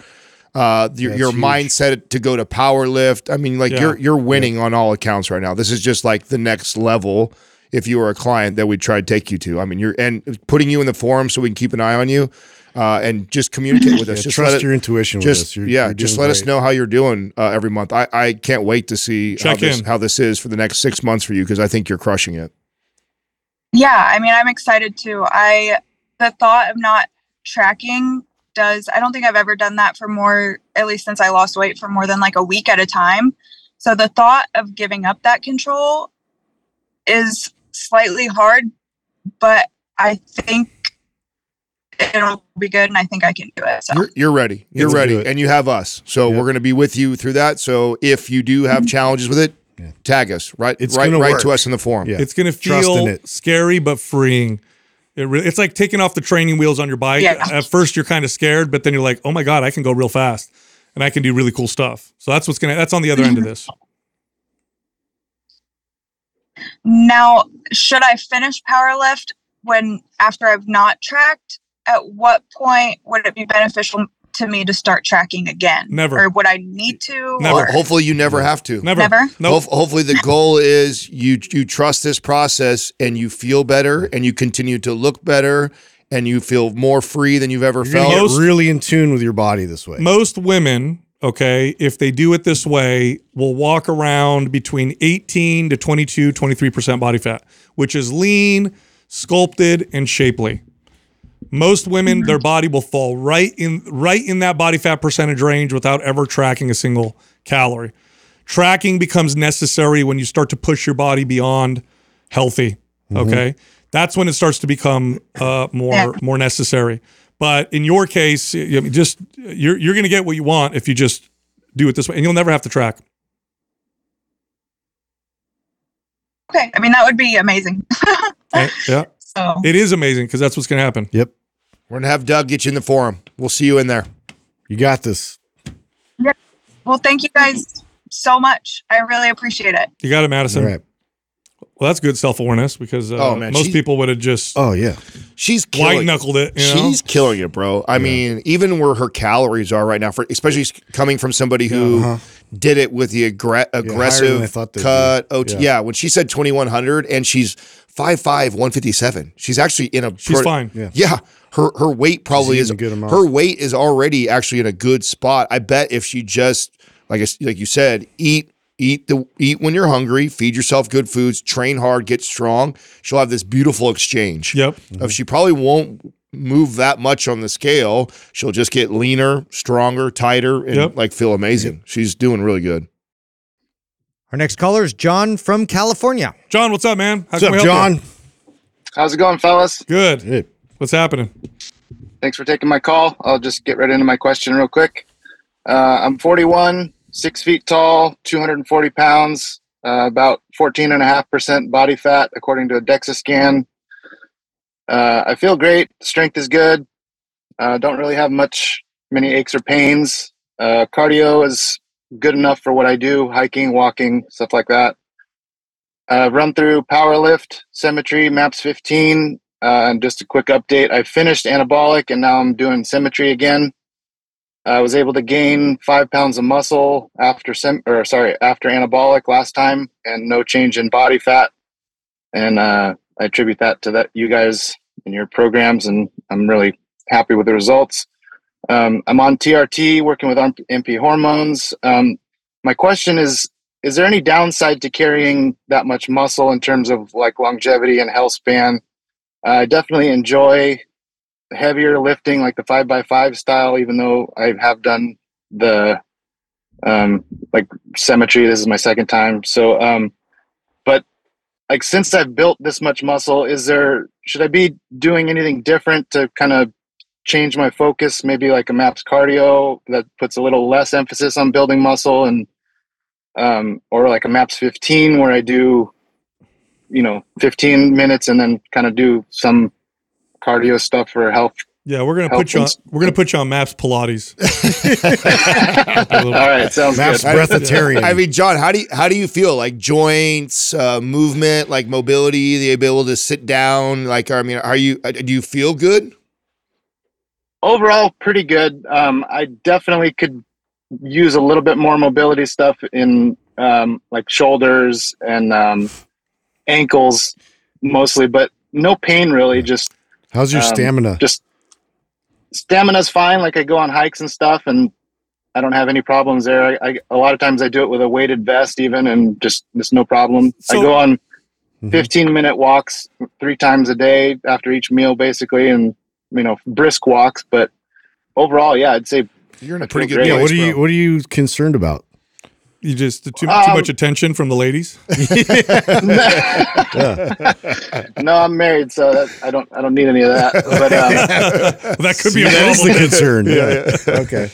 uh your, your mindset to go to power lift. I mean, like Yeah. you're you're winning on all accounts right now. This is just like the next level if you were a client that we'd try to take you to. I mean, you're and putting you in the forum so we can keep an eye on you. Uh, and just communicate with us. Yeah, just trust let it- your intuition with just us. You're- yeah, you're just doing let us know how you're doing uh, every month. I, I can't wait to see how this, in. how this is for the next six months for you because I think you're crushing it. Yeah, I mean, I'm excited too. I the thought of not tracking does I don't think I've ever done that for more at least since I lost weight for more than like a week at a time. So the thought of giving up that control is slightly hard, but I think it'll be good and I think I can do it. So You're, you're ready. You're Let's ready, and you have us. So Yep. we're going to be with you through that. So if you do have mm-hmm. challenges with it, Yeah. tag us. Right, It's right, right work. to us in the forum. Yeah. It's going to Trust in feel it. scary but freeing. It really, it's like taking off the training wheels on your bike. Yeah. At first, you're kind of scared, but then you're like, "Oh my god, I can go real fast, and I can do really cool stuff." So that's what's gonna. That's on the other end of this. Now, should I finish powerlift when after I've not tracked? At what point would it be beneficial to me to start tracking again? Never. Or would I need to? Never. or- hopefully, you never have to. Never. Never? Nope. Ho- hopefully, the goal is you you trust this process and you feel better and you continue to look better and you feel more free than you've ever You're felt. Most- really in tune with your body this way. Most women, okay, if they do it this way, will walk around between 18 to 22, 23% body fat, which is lean, sculpted, and shapely. Most women, their mm-hmm. body will fall right in right in that body fat percentage range without ever tracking a single calorie. Tracking becomes necessary when you start to push your body beyond healthy. Mm-hmm. Okay, that's when it starts to become uh, more Yeah. more necessary. But in your case, I mean, just you're you're going to get what you want if you just do it this way, and you'll never have to track. Okay. I mean, that would be amazing. Eh, yeah, So it is amazing because that's what's going to happen. Yep. We're gonna have Doug get you in the forum. We'll see you in there. You got this. well, thank you guys so much. I really appreciate it. You got it, Madison. All right. Well, that's good self awareness because uh, Oh, man, most people would have just Oh yeah. She's white knuckled it. You know? She's killing it, bro. I mean, even where her calories are right now, for especially coming from somebody who Uh-huh. did it with the aggre- aggressive thought they'd cut. be. OT, Yeah. yeah. when she said twenty one hundred, and she's 5'5", 157. She's actually in a. She's fine. Yeah. Yeah, her her weight probably is good her weight is already actually in a good spot. I bet if she just like I s- like you said, eat eat the eat when you're hungry, feed yourself good foods, train hard, get strong. She'll have this beautiful exchange. Yep. Of she probably won't move that much on the scale. She'll just get leaner, stronger, tighter, and Yep. like feel amazing. She's doing really good. Our next caller is John from California. John, what's up, man? How What's can we up, help you? John? How's it going, fellas? Good. Hey. What's happening? Thanks for taking my call. I'll just get right into my question real quick. Uh, I'm 41, six feet tall, 240 pounds, uh, about 14.5% body fat, according to a DEXA scan. Uh, I feel great. Strength is good. Uh, don't really have much, many aches or pains. Uh, cardio is good enough for what I do hiking, walking, stuff like that. Uh, run through power lift, symmetry, maps 15, uh, and just a quick update I finished anabolic and now I'm doing symmetry again. I was able to gain five pounds of muscle after sim or sorry after anabolic last time and no change in body fat. And uh, I attribute that to that you guys and your programs and I'm really happy with the results. Um, I'm on TRT working with MP hormones. Um, my question is is there any downside to carrying that much muscle in terms of like longevity and health span? I definitely enjoy heavier lifting, like the five by five style, even though I have done the um, like symmetry. This is my second time. So, um, but like since I've built this much muscle, is there should I be doing anything different to kind of change my focus? Maybe like a MAPS cardio that puts a little less emphasis on building muscle and um, or like a MAPS 15 where I do you know 15 minutes and then kind of do some cardio stuff for health Yeah, we're gonna put you on. ins- We're gonna put you on Maps Pilates. all right sounds Maps good breatharian. I mean, John, how do you how do you feel like joints, uh, movement, like mobility, the ability to sit down? Like, I mean, are you uh, do you feel good? Overall pretty good. Um, i definitely could use a little bit more mobility stuff in um, like shoulders and um, ankles mostly but no pain really just How's your um, stamina? just stamina's fine. Like i go on hikes and stuff and i don't have any problems there. I, I a lot of times i do it with a weighted vest even and just just no problem. So- i go on Mhm. 15 minute walks three times a day after each meal basically and you know brisk walks but overall yeah i'd say You're in a pretty good great. yeah. What are you bro. What are you concerned about? You just too, too Um, much attention from the ladies. no i'm married so that, i don't i don't need any of that but um that could be a that is the problem. concern. Yeah. okay.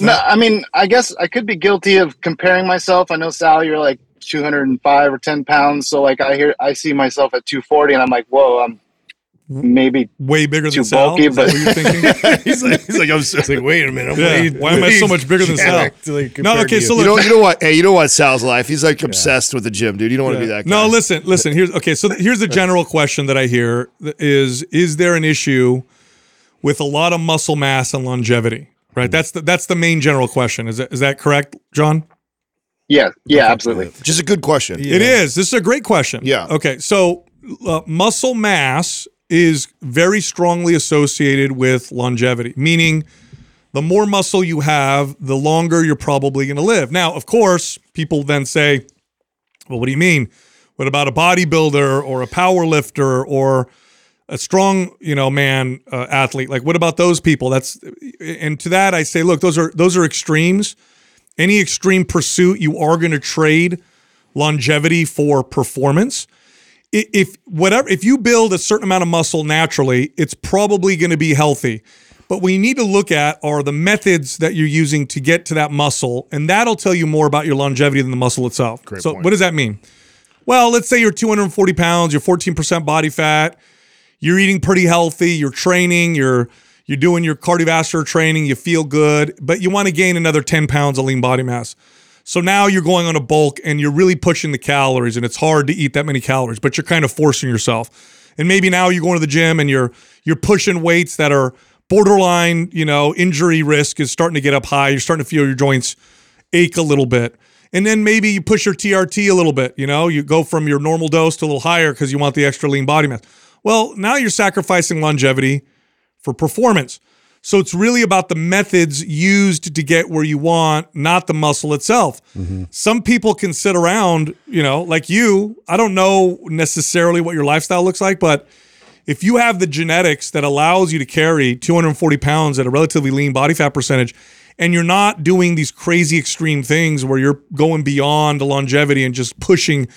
No, I mean, I guess I could be guilty of comparing myself. I know Sal, you're like 205 or 10 pounds, so like I hear, I see myself at 240, and I'm like, whoa, I'm maybe Way bigger than Sal. bulky, Is that but- what you're thinking? he's like, he's like, I'm just like, wait a minute. Yeah. way- Why am I so much bigger than Sal? like, No, okay, so you. You know, you know what? Hey, you know what? Sal's life. He's like obsessed with the gym, dude. You don't want to be that. Guy. No, listen, listen. Here's okay. So here's the general question that I hear is: Is there an issue with a lot of muscle mass and longevity? Right. That's the that's the main general question. Is that is that correct, John? yeah, yeah, absolutely. just a good question. It is. This is a great question. Yeah. Okay. So uh, muscle mass is very strongly associated with longevity, meaning the more muscle you have, the longer you're probably going to live. Now, of course, people then say, well, what do you mean? What about a bodybuilder or a power lifter or a strong, you know, man uh, athlete. Like, what about those people? That's and to that I say, look, those are those are extremes. Any extreme pursuit, you are going to trade longevity for performance. If whatever, if you build a certain amount of muscle naturally, it's probably going to be healthy. But what you need to look at are the methods that you're using to get to that muscle, and that'll tell you more about your longevity than the muscle itself. Great so, point. what does that mean? Well, let's say you're 240 pounds, you're 14% body fat, you're eating pretty healthy, you're training, you're you're doing your cardiovascular training, you feel good, but you want to gain another 10 pounds of lean body mass. So now you're going on a bulk and you're really pushing the calories, and it's hard to eat that many calories, but you're kind of forcing yourself. And maybe now you're going to the gym and you're you're pushing weights that are borderline, you know, injury risk is starting to get up high. You're starting to feel your joints ache a little bit. And then maybe you push your TRT a little bit, you know, you go from your normal dose to a little higher because you want the extra lean body mass. Well, now you're sacrificing longevity for performance. So it's really about the methods used to get where you want, not the muscle itself. Mm-hmm. Some people can sit around, you know, like you. I don't know necessarily what your lifestyle looks like, but if you have the genetics that allows you to carry 240 pounds at a relatively lean body fat percentage, and you're not doing these crazy extreme things where you're going beyond longevity and just pushing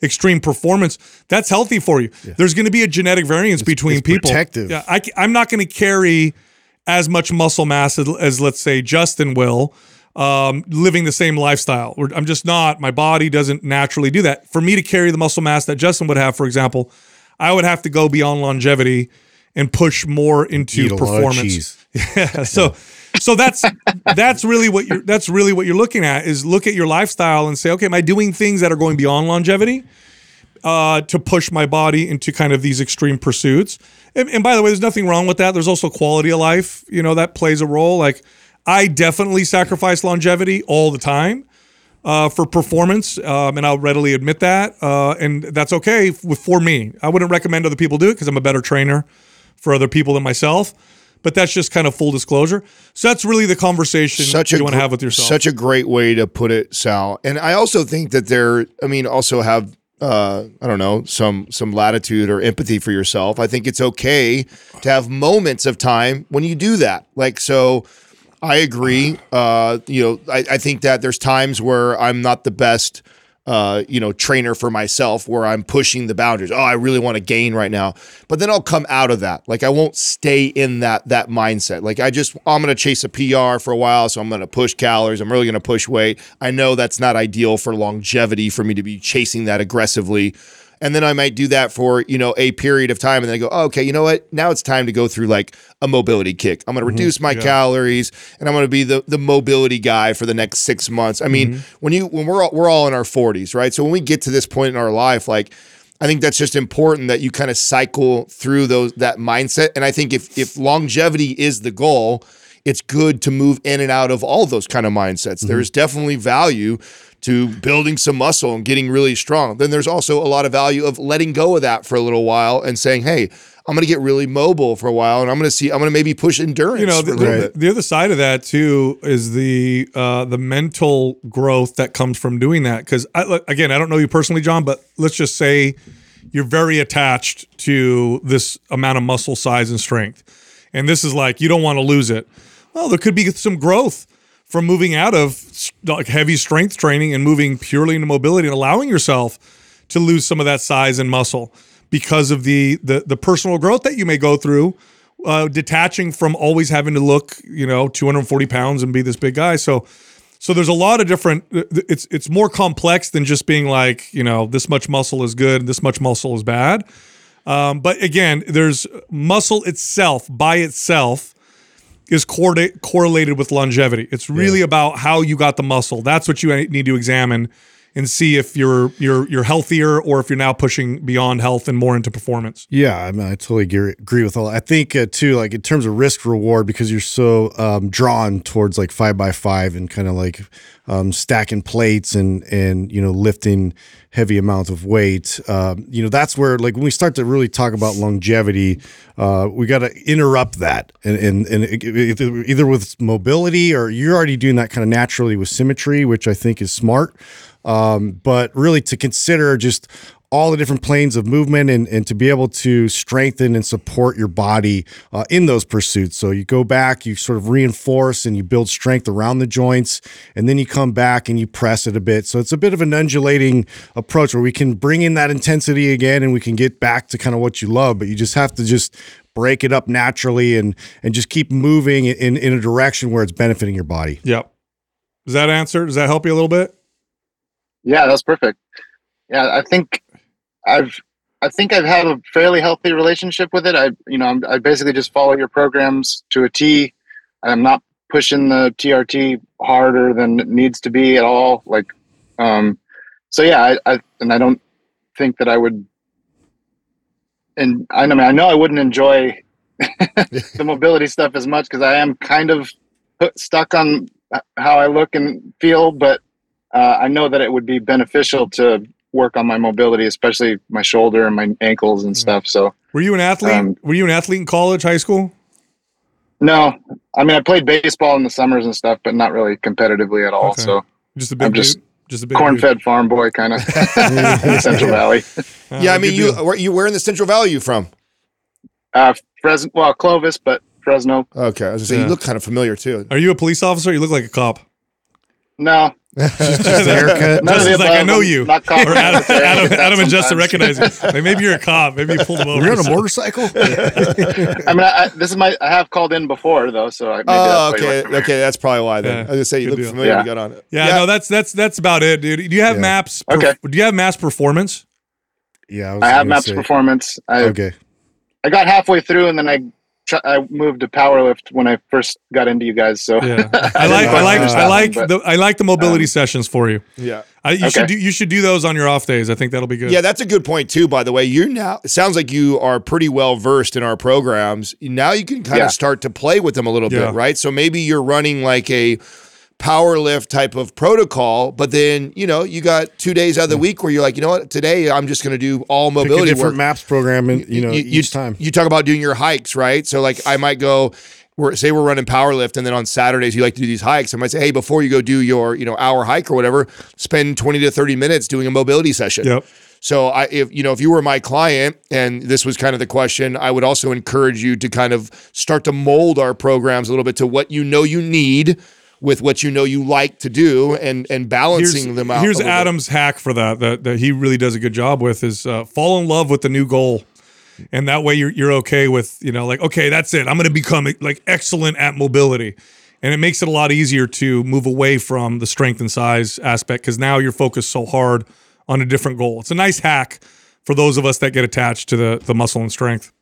extreme performance, that's healthy for you. There's going to be a genetic variance between it's people. protective. Yeah, I, am not going to carry as much muscle mass as, as let's say Justin will, um, living the same lifestyle. I'm just not. My body doesn't naturally do that. For me to carry the muscle mass that Justin would have, for example, I would have to go beyond longevity and push more into Eat a lot of performance. Yeah. So so that's that's really what you're that's really what you're looking at is look at your lifestyle and say, okay, am I doing things that are going beyond longevity? Uh, to push my body into kind of these extreme pursuits. And, and by the way, there's nothing wrong with that. There's also quality of life, you know, that plays a role. Like I definitely sacrifice longevity all the time uh, for performance, um, and I'll readily admit that. Uh, and that's okay with, for me. I wouldn't recommend other people do it because I'm a better trainer for other people than myself. But that's just kind of full disclosure. So that's really the conversation such you want to gr- have with yourself. Such a great way to put it, Sal. And I also think that there, I mean, also have uh, I don't know, some some latitude or empathy for yourself. I think it's okay to have moments of time when you do that. Like so I agree. Uh, you know, I, I think that there's times where I'm not the best uh, you know, trainer for myself where I'm pushing the boundaries. Oh, I really want to gain right now. But then I'll come out of that. Like I won't stay in that that mindset. Like I just I'm going to chase a PR for a while, so I'm going to push calories. I'm really going to push weight. I know that's not ideal for longevity for me to be chasing that aggressively. And then I might do that for, you know, a period of time. And then I go, oh, okay, you know what? Now it's time to go through like a mobility kick. I'm going to mm-hmm. reduce my calories and I'm going to be the, the mobility guy for the next six months. I mean, mm-hmm. when you, when we're all, we're all in our 40s, right? So when we get to this point in our life, like, I think that's just important that you kind of cycle through those, that mindset. And I think if, if longevity is the goal, it's good to move in and out of all those kind of mindsets. There is definitely value to building some muscle and getting really strong. Then there's also a lot of value of letting go of that for a little while and saying, "Hey, I'm going to get really mobile for a while, and I'm going to see. I'm going to maybe push endurance you know for the, a little the, bit." the other side of that too is the uh, the mental growth that comes from doing that because again i don't know you personally john but let's just say you're very attached to this amount of muscle size and strength and this is like you don't want to lose it well there could be some growth from moving out of like heavy strength training and moving purely into mobility and allowing yourself to lose some of that size and muscle because of the the, the personal growth that you may go through uh, detaching from always having to look, you know, 240 pounds and be this big guy. So, so there's a lot of different. It's it's more complex than just being like, you know, this much muscle is good, this much muscle is bad. Um, but again, there's muscle itself by itself is correlate, correlated with longevity. It's really about how you got the muscle. That's what you eh, need to examine and see if you're you're you're healthier or if you're now pushing beyond health and more into performance. Yeah, I mean, I totally agree, with all. I think uh, too, like in terms of risk reward, because you're so um, drawn towards like five by five and kind of like um, stacking plates and and you know lifting heavy amounts of weight. Um, you know, that's where like when we start to really talk about longevity, uh, we got to interrupt that and and and it- it- either with mobility or you're already doing that kind of naturally with symmetry, which I think is smart. Um, but really to consider just all the different planes of movement and, and to be able to strengthen and support your body uh, in those pursuits. So you go back, you sort of reinforce and you build strength around the joints, and then you come back and you press it a bit. So it's a bit of an undulating approach where we can bring in that intensity again and we can get back to kind of what you love, but you just have to just break it up naturally and and just keep moving in in a direction where it's benefiting your body. Yep. Does that answer? Does that help you a little bit? Yeah, that's perfect. Yeah, I think I've I think I've had a fairly healthy relationship with it. I you know I'm, I basically just follow your programs to a T. I'm not pushing the TRT harder than it needs to be at all. Like, um, so yeah, I, I and I don't think that I would. And I mean, I know I wouldn't enjoy the mobility stuff as much because I am kind of stuck on how I look and feel, but uh, I know that it would be beneficial to work on my mobility, especially my shoulder and my ankles and stuff. So, were you an athlete? Um, were you an athlete in college, high school? No, I mean I played baseball in the summers and stuff, but not really competitively at all. Okay. So just a big I'm just dude. just a big corn-fed dude. farm boy kind of Central Valley. Uh, yeah, I mean, you deal. where you where in the Central Valley are you from? Uh, Fresno, well, Clovis, but Fresno. Okay, I was gonna say Yeah. you look kind of familiar too. Are you a police officer? You look like a cop. No, Just a haircut. none Justin's like. I know you. Not cop Or Adam, Adam, Adam and Justin recognize you. Like maybe you're a cop. Maybe you pulled him over. You're on a motorcycle? I mean, I, I, this is my. I have called in before though, so I, maybe Oh, that's okay, okay, that's probably why. Then Yeah, I was gonna say you good look deal. familiar. Yeah. You got on it. Yeah, no, that's that's that's about it, dude. Do you have Yeah. maps? Okay. Do you have MAPS Performance? yeah, was I have Maps say- Performance. I Okay. I got halfway through, and then I tr- I moved to Powerlift when I first got into you guys. So Yeah, I like I quite like I like one, the I like the mobility um, sessions for you. Yeah. I, you should do you should do those on your off days. I think that'll be good. Yeah, that's a good point too. By the way, you now it sounds like you are pretty well versed in our programs. Now you can kind Yeah. of start to play with them a little Yeah. bit, right? So maybe you're running like a power lift type of protocol, but then you know you got two days out of the week where you're like, you know what, today I'm just going to do all mobility different work. maps program and you know each time. You talk about doing your hikes, right? So like I might go. We're, say we're running power lift and then on Saturdays you like to do these hikes. I might say, hey, before you go do your you know hour hike or whatever, spend twenty to thirty minutes doing a mobility session. Yep. So I, if you know, if you were my client and this was kind of the question, I would also encourage you to kind of start to mold our programs a little bit to what you know you need with what you know you like to do and and balancing Here's, them out. here's a little bit. Adam's hack for that, that that he really does a good job with is uh, fall in love with the new goal. And that way you're you're okay with, you know, like, okay, that's it. I'm gonna become like excellent at mobility. And it makes it a lot easier to move away from the strength and size aspect because now you're focused so hard on a different goal. It's a nice hack for those of us that get attached to the the muscle and strength.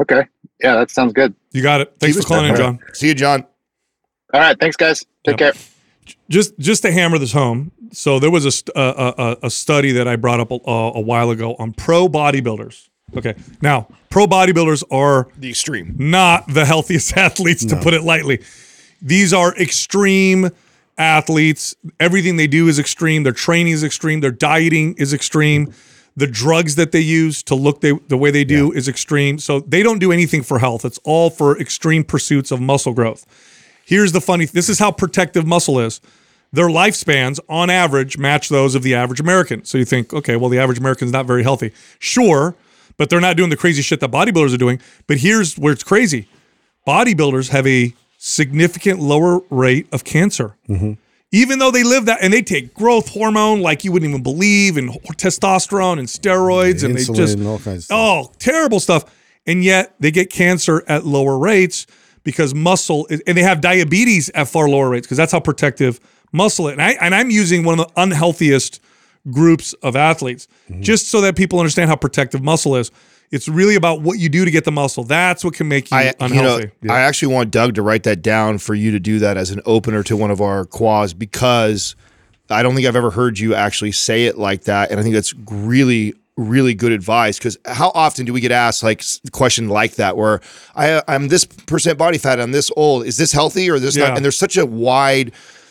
okay, yeah, that sounds good. You got it. Thanks Keep for calling in, stepping. John. See you, John. All right, thanks guys. Take care. just just to hammer this home so there was a st- a, a, a study that i brought up a, a while ago on pro bodybuilders. Okay now pro bodybuilders are The extreme. not the healthiest athletes to put it lightly. These are extreme athletes. Everything they do is extreme. Their training is extreme. Their dieting is extreme. The drugs that they use to look they, the way they do is extreme. So they don't do anything for health. It's all for extreme pursuits of muscle growth Here's the funny this is how protective muscle is. Their lifespans, on average, match those of the average American. So you think, okay, well, the average American's not very healthy. Sure, but they're not doing the crazy shit that bodybuilders are doing. But here's where it's crazy bodybuilders have a significant lower rate of cancer. Mm-hmm. Even though they live that and they take growth hormone like you wouldn't even believe, and testosterone and steroids, and they just and all kinds of oh, stuff. oh, terrible stuff. And yet they get cancer at lower rates because muscle is, and they have diabetes at far lower rates because that's how protective muscle is. And, I, and I'm using one of the unhealthiest groups of athletes Mm-hmm. just so that people understand how protective muscle is. It's really about what you do to get the muscle. That's what can make you I, you know, unhealthy. I actually want Doug to write that down for you to do that as an opener to one of our Quahs because I don't think I've ever heard you actually say it like that, and I think that's really really good advice because how often do we get asked like question like that where I I'm this percent body fat I'm this old is this healthy or this Yeah. not and there's such a wide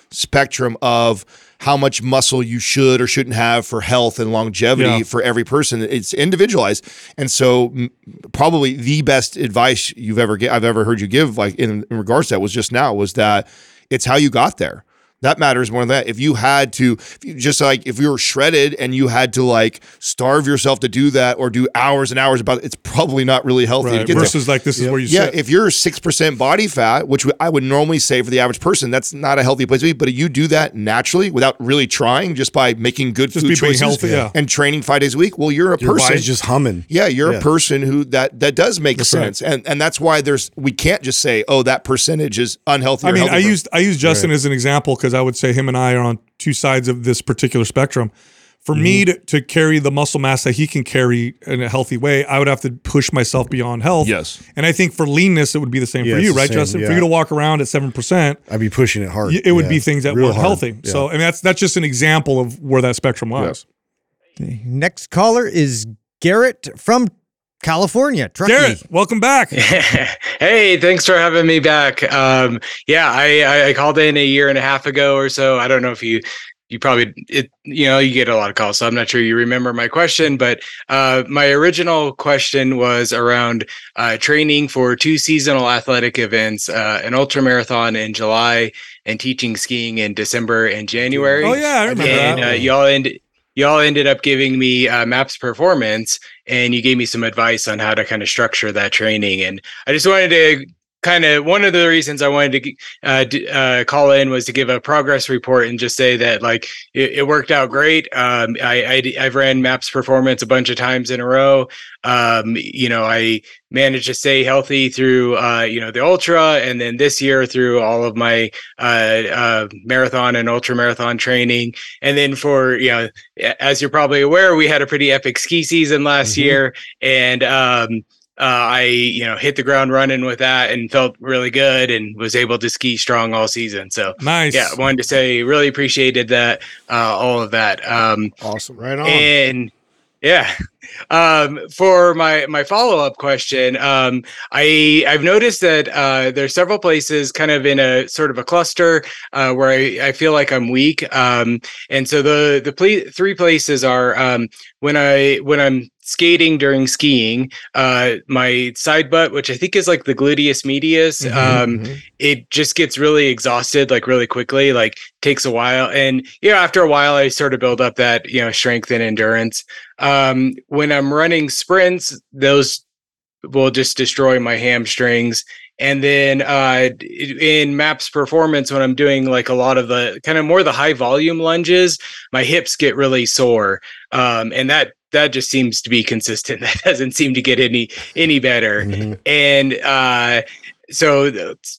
spectrum of how much muscle you should or shouldn't have for health and longevity Yeah. for every person. It's individualized, and so m- probably the best advice you've ever get, I've ever heard you give, like in, in regards to that, was just now was that it's how you got there. That matters more than that. If you had to, if you, just like if you were shredded and you had to like starve yourself to do that or do hours and hours about it, it's probably not really healthy Right. get there. Versus like this is where you Yeah, sit. if you're six percent body fat, which I would normally say for the average person, that's not a healthy place to be. But you do that naturally without really trying, just by making good Just food be choices healthy, yeah. and training five days a week. Well, you're a Your person. body's just humming. yeah, you're Yeah. a person who that that does make That's right. sense, and and that's why there's we can't just say, oh, that percentage is unhealthy. I mean, I for- used I use Justin as an example because I would say him and I are on two sides of this particular spectrum. For me Mm-hmm. to, to carry the muscle mass that he can carry in a healthy way, I would have to push myself beyond health. Yes. And I think for leanness, it would be the same Yeah, for you, right, same, Justin? For you to walk around at seven percent, I'd be pushing it hard. it would Yeah. be things that Real weren't hard. healthy. Yeah. So I mean, that's that's just an example of where that spectrum lies. Next caller is Garrett from California. Truckee. Garrett, welcome back. hey, thanks for having me back. Um, yeah, I, I, I called in a year and a half ago or so. I don't know if you you probably it you know you get a lot of calls, so I'm not sure you remember my question. But uh, my original question was around uh, training for two seasonal athletic events, uh, an ultra marathon in July and teaching skiing in December and January. Oh yeah, I remember and that. uh, y'all ended y'all ended up giving me uh, maps performance and you gave me some advice on how to kind of structure that training and i just wanted to kind of one of the reasons i wanted to uh, d- uh, call in was to give a progress report and just say that like it, it worked out great. Um, I, I i've ran maps performance a bunch of times in a row. Um, you know i managed to stay healthy through uh, you know the ultra and then this year through all of my uh, uh, marathon and ultra marathon training. And then for you know as you're probably aware we had a pretty epic ski season last year. And um uh, I, you know, hit the ground running with that and felt really good and was able to ski strong all season. So, Nice. yeah, wanted to say really appreciated that, uh, all of that. Um, awesome. Right on. and yeah um for my my follow-up question um i i've noticed that uh there's several places kind of in a sort of a cluster uh where i, I feel like i'm weak um and so the the ple- three places are um when i when i'm skating during skiing uh my side butt which i think is like the gluteus medius Mhm, um it just gets really exhausted like really quickly like takes a while and you know after a while i sort of build up that you know strength and endurance. Um when i'm running sprints those will just destroy my hamstrings and then uh in maps performance when i'm doing like a lot of the kind of more the high volume lunges my hips get really sore um and that that just seems to be consistent. That doesn't seem to get any any better. Mhm. and uh so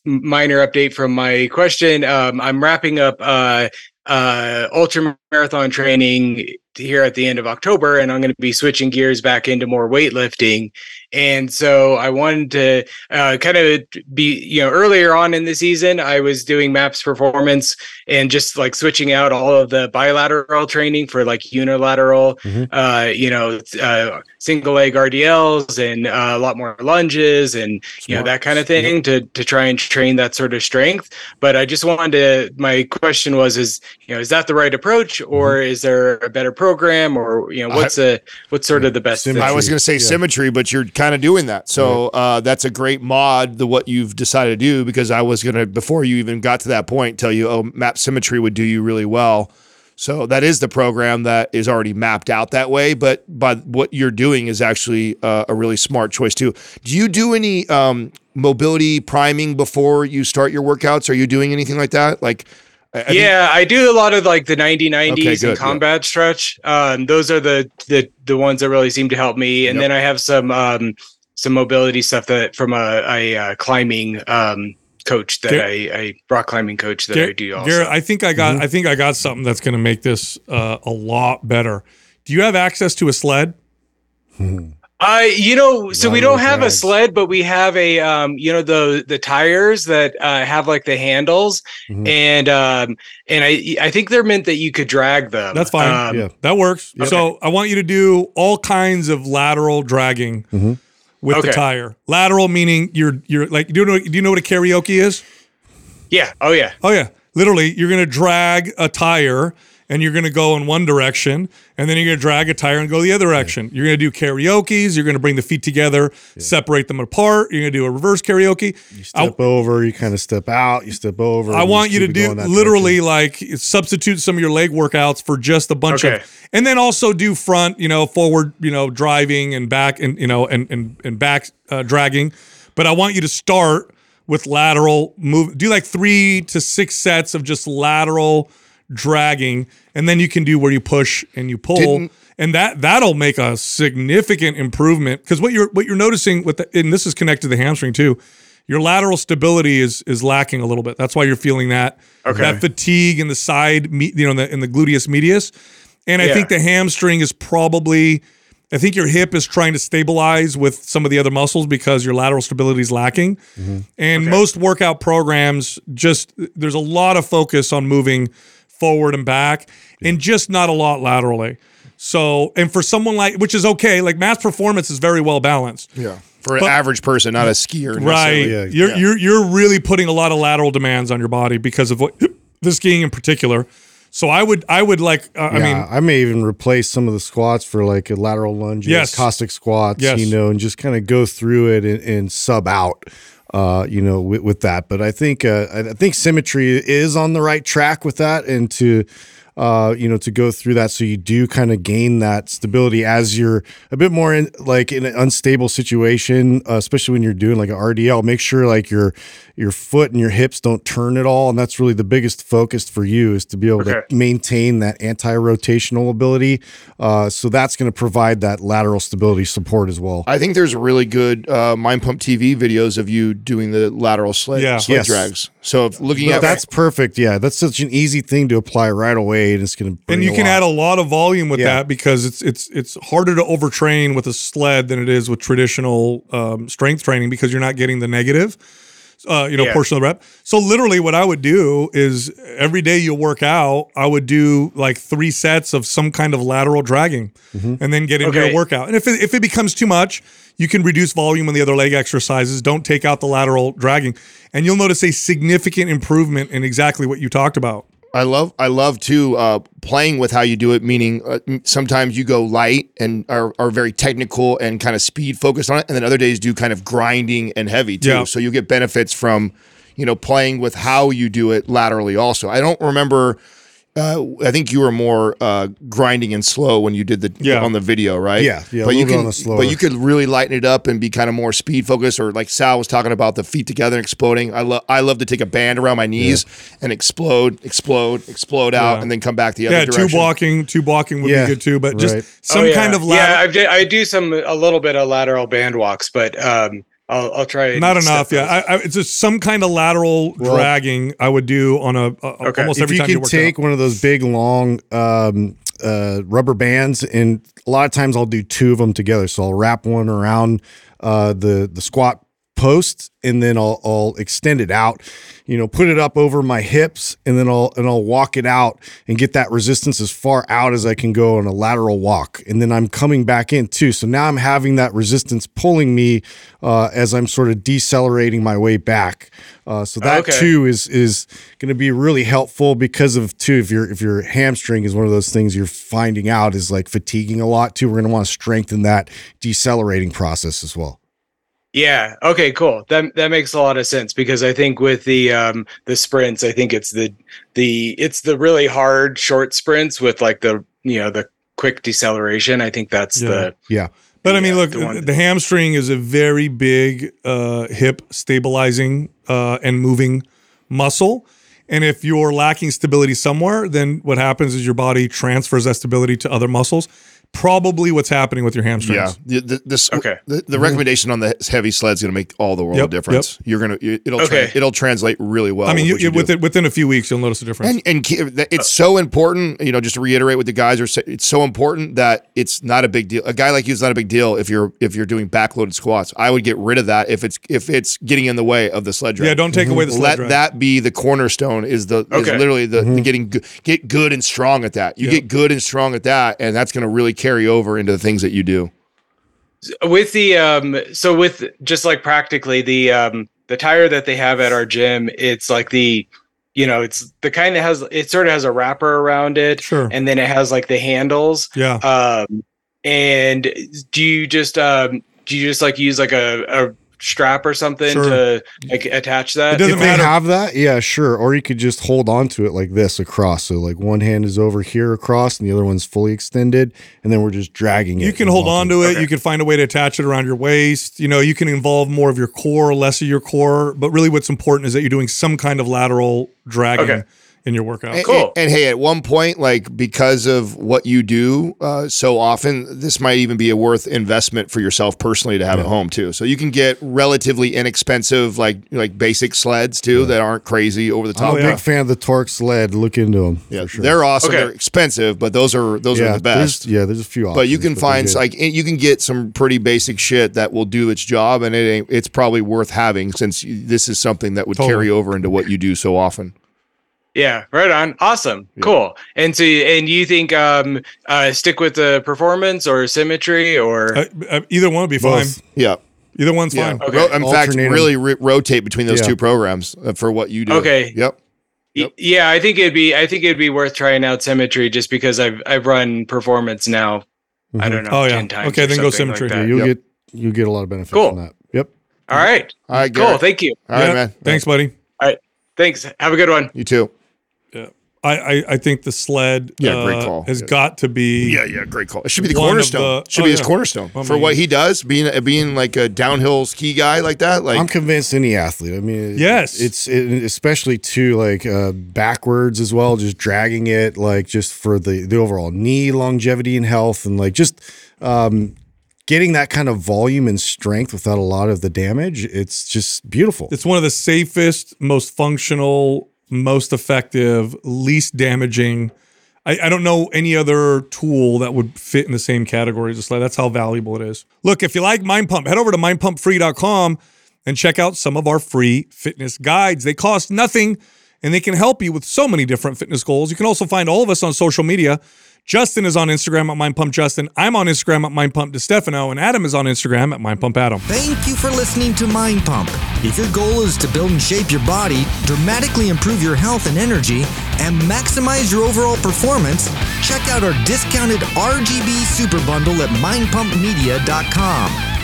minor update from my question. Um i'm wrapping up uh uh ultra marathon training here at the end of october and i'm going to be switching gears back into more weightlifting. And so i wanted to uh, kind of be you know earlier on in the season i was doing maps performance and just like switching out all of the bilateral training for like unilateral Mhm. uh you know uh single leg rdls and uh, a lot more lunges and you know that kind of thing to to try and train that sort of strength. But i just wanted to my question was is you know is that the right approach or is there a better program or you know what's a what's sort of the best Symmetry. I was going to say Yeah. symmetry, but you're kind of doing that. So uh, that's a great mod, the what you've decided to do, because I was going to, before you even got to that point, tell you, oh, MAPS symmetry would do you really well. So that is the program that is already mapped out that way. But but what you're doing is actually uh, a really smart choice too. Do you do any um, mobility priming before you start your workouts? Are you doing anything like that? Like, I- I think- yeah, I do a lot of like the 90 90s Okay, good, and combat stretch. Um, those are the, the the ones that really seem to help me. And Yep. then I have some um, some mobility stuff that from a, a, uh climbing um, coach that Gar- I, I rock climbing coach that Gar- I do also. Garrett, I think I got I think I got something that's going to make this uh, a lot better. Do you have access to a sled? I, you know, so we don't have a sled, but we have a, um, you know, the the tires that uh, have like the handles, Mhm. and um, and I I think they're meant that you could drag them. That's fine. Um, Yeah. That works. Yep. So I want you to do all kinds of lateral dragging Mhm. with the tire. Lateral meaning you're you're like do you know do you know what a karaoke is? yeah. Oh yeah. Oh yeah, literally you're gonna drag a tire, and you're going to go in one direction, and then you're going to drag a tire and go the other direction. You're going to do karaoke's. You're going to bring the feet together, separate them apart. You're going to do a reverse karaoke. You step over, you kind of step out, you step over. I want just you to do going that literally like substitute some of your leg workouts for just a bunch Okay. of, and then also do front, you know, forward, you know, driving and back and you know and and and back uh, dragging. But I want you to start with lateral move. Do like three to six sets of just lateral dragging, and then you can do where you push and you pull. Didn't- and that that'll make a significant improvement because what you're what you're noticing with the, and this is connected to the hamstring too your lateral stability is is lacking a little bit that's why you're feeling that Okay. that fatigue in the side you know in the, in the gluteus medius and i Yeah. think the hamstring is probably i think your hip is trying to stabilize with some of the other muscles because your lateral stability is lacking mm-hmm. and most workout programs just there's a lot of focus on moving forward and back and just not a lot laterally so and for someone like which is okay like MAPS performance is very well balanced Yeah. For an average person, not a skier. right. Yeah, you're yeah. you're you're really putting a lot of lateral demands on your body because of what the skiing in particular so i would i would like uh, i yeah, mean I may even replace some of the squats for like a lateral lunge, Yes. Cossack squats, Yes. you know, and just kind of go through it and, and sub out, uh, you know, with, with that. But I think uh, I I think symmetry is on the right track with that, and to uh, you know, to go through that so you do kind of gain that stability as you're a bit more in like in an unstable situation, uh, especially when you're doing like an RDL. Make sure like your your foot and your hips don't turn at all, and that's really the biggest focus for you is to be able Okay. to maintain that anti-rotational ability. Uh, so that's going to provide that lateral stability support as well. I think there's really good uh, Mind Pump TV videos of you doing the lateral sled, Yeah. sled Yes. drags. So if looking But at that's perfect. Yeah, that's such an easy thing to apply right away, and it's going to and you can add a lot of volume with Yeah. that because it's it's it's harder to overtrain with a sled than it is with traditional um, strength training because you're not getting the negative uh, you know Yeah. portion of the rep. So literally what i would do is every day you work out i would do like three sets of some kind of lateral dragging and then get into Okay. your workout. And if it, if it becomes too much you can reduce volume in the other leg exercises. Don't take out the lateral dragging. And you'll notice a significant improvement in exactly what you talked about I love I love too uh, playing with how you do it. Meaning uh, sometimes you go light and are, are very technical and kind of speed focused on it, and then other days do kind of grinding and heavy too. Yeah. So you get benefits from you know playing with how you do it laterally. Also, I don't remember. Uh, I think you were more uh, grinding and slow when you did the Yeah. on the video, right? Yeah, yeah, a But you little bit can, on the but you could really lighten it up and be kind of more speed focused, or like Sal was talking about the feet together and exploding. I love I love to take a band around my knees and explode, explode, explode out, Yeah. and then come back the other yeah, direction. two blocking, two blocking would Yeah, be good too. But just right. some Oh, yeah. kind of yeah. lateral. I, did- I do some a little bit of lateral band walks, but um, I'll I'll try. not enough. Yeah. I, I, it's just some kind of lateral Well- dragging I would do on a, a Okay. almost if every you time can you work take out. one of those big long um, uh, rubber bands, and a lot of times I'll do two of them together. So I'll wrap one around uh, the the squat post, and then I'll, I'll extend it out. You know, put it up over my hips, and then I'll and I'll walk it out and get that resistance as far out as I can go on a lateral walk, and then I'm coming back in too. So now I'm having that resistance pulling me uh, as I'm sort of decelerating my way back. Uh, so that Okay. too is is going to be really helpful because of too if your if your hamstring is one of those things you're finding out is like fatiguing a lot too. We're going to want to strengthen that decelerating process as well. Yeah. Okay. Cool. That that makes a lot of sense because I think with the um the sprints, I think it's the the it's the really hard short sprints with like the you know the quick deceleration. I think that's Yeah. the Yeah. But I mean, look, the the, one- hamstring is a very big uh, hip stabilizing uh, and moving muscle. And if you're lacking stability somewhere, then what happens is your body transfers that stability to other muscles. Probably what's happening with your hamstrings. Yeah, the the, the, Okay. the, the recommendation on the heavy sled is going to make all the world Yep, of difference. You're gonna it'll Okay. tra- it'll translate really well. I mean, with what you, within, within a few weeks, you'll notice a difference. And and ke- it's so important, you know, just to reiterate what the guys are saying. It's so important that it's not a big deal. A guy like you is not a big deal if you're if you're doing backloaded squats. I would get rid of that if it's if it's getting in the way of the sled drag. yeah, don't take away the mm-hmm. sled Let drag. that be the cornerstone. Is the is Okay. literally the, the mm-hmm. getting go- get good and strong at that. You Yeah. get good and strong at that, and that's going to really carry over into the things that you do. with the um so with just like practically the um the tire that they have at our gym it's like the you know, it's the kind that has it sort of has a wrapper around it, Sure. and then it has like the handles. Yeah. Um, and do you just um, do you just like use like a, a strap or something Sure. to like attach that? It doesn't if they matter. have that, yeah, sure. Or you could just hold on to it like this across. So like one hand is over here across, and the other one's fully extended, and then we're just dragging it. You can hold on to it. You can find a way to attach it around your waist. You know, you can involve more of your core, less of your core. But really, what's important is that you're doing some kind of lateral dragging Okay. In your workout. And, Cool. And, and hey, at one point, like because of what you do uh, so often, this might even be a worth investment for yourself personally to have at home too. So you can get relatively inexpensive, like like basic sleds too that aren't crazy over the top. I'm a big fan of the Torque sled. Look into them. Yeah, for sure. they're awesome. Okay. They're expensive, but those are those yeah, are the best. There's, yeah, there's a few options. But you can they're find like you can get some pretty basic shit that will do its job, and it ain't, it's probably worth having since this is something that would Totally. carry over into what you do so often. Yeah, right on. Awesome. Cool. And so and you think um uh stick with the performance or symmetry or Uh, uh, either one would be fine. Both. Yeah, Either one's yeah. fine. Okay. Ro- in fact, really ri rotate between those Yeah. two programs uh, for what you do. Okay. Yep. Y- Yeah, I think it'd be I think it'd be worth trying out symmetry just because I've I've run performance now. I don't know. Oh, yeah. 10 times Okay, then go something like symmetry. Yeah, you'll Yep. get you get a lot of benefit Cool. from that. Yep. All right. All right, Cool. Garrett. Thank you. All right, Yeah. man. Thanks, buddy. All right. Thanks. Have a good one. You too. I, I, I think the sled Yeah, great uh, call. has Yeah. got to be Yeah, yeah, great call. It should be the cornerstone. the- should oh, be his yeah. cornerstone I for what he does. Being being like a downhill ski guy like that. Like I'm convinced any athlete. I mean, Yes. it's it, especially too like uh, backwards as well, just dragging it like just for the the overall knee longevity and health, and like just um, getting that kind of volume and strength without a lot of the damage. It's just beautiful. It's one of the safest, most functional, most effective, least damaging. I, I don't know any other tool that would fit in the same category a sled. That's how valuable it is. Look, if you like Mind Pump, head over to mindpumpfree.com and check out some of our free fitness guides. They cost nothing and they can help you with so many different fitness goals. You can also find all of us on social media. Justin is on Instagram at Mind Pump Justin. I'm on Instagram at mindpumpdestefano, and Adam is on Instagram at Mind Pump Adam. Thank you for listening to Mind Pump. If your goal is to build and shape your body, dramatically improve your health and energy, and maximize your overall performance, check out our discounted RGB Super Bundle at mindpumpmedia.com.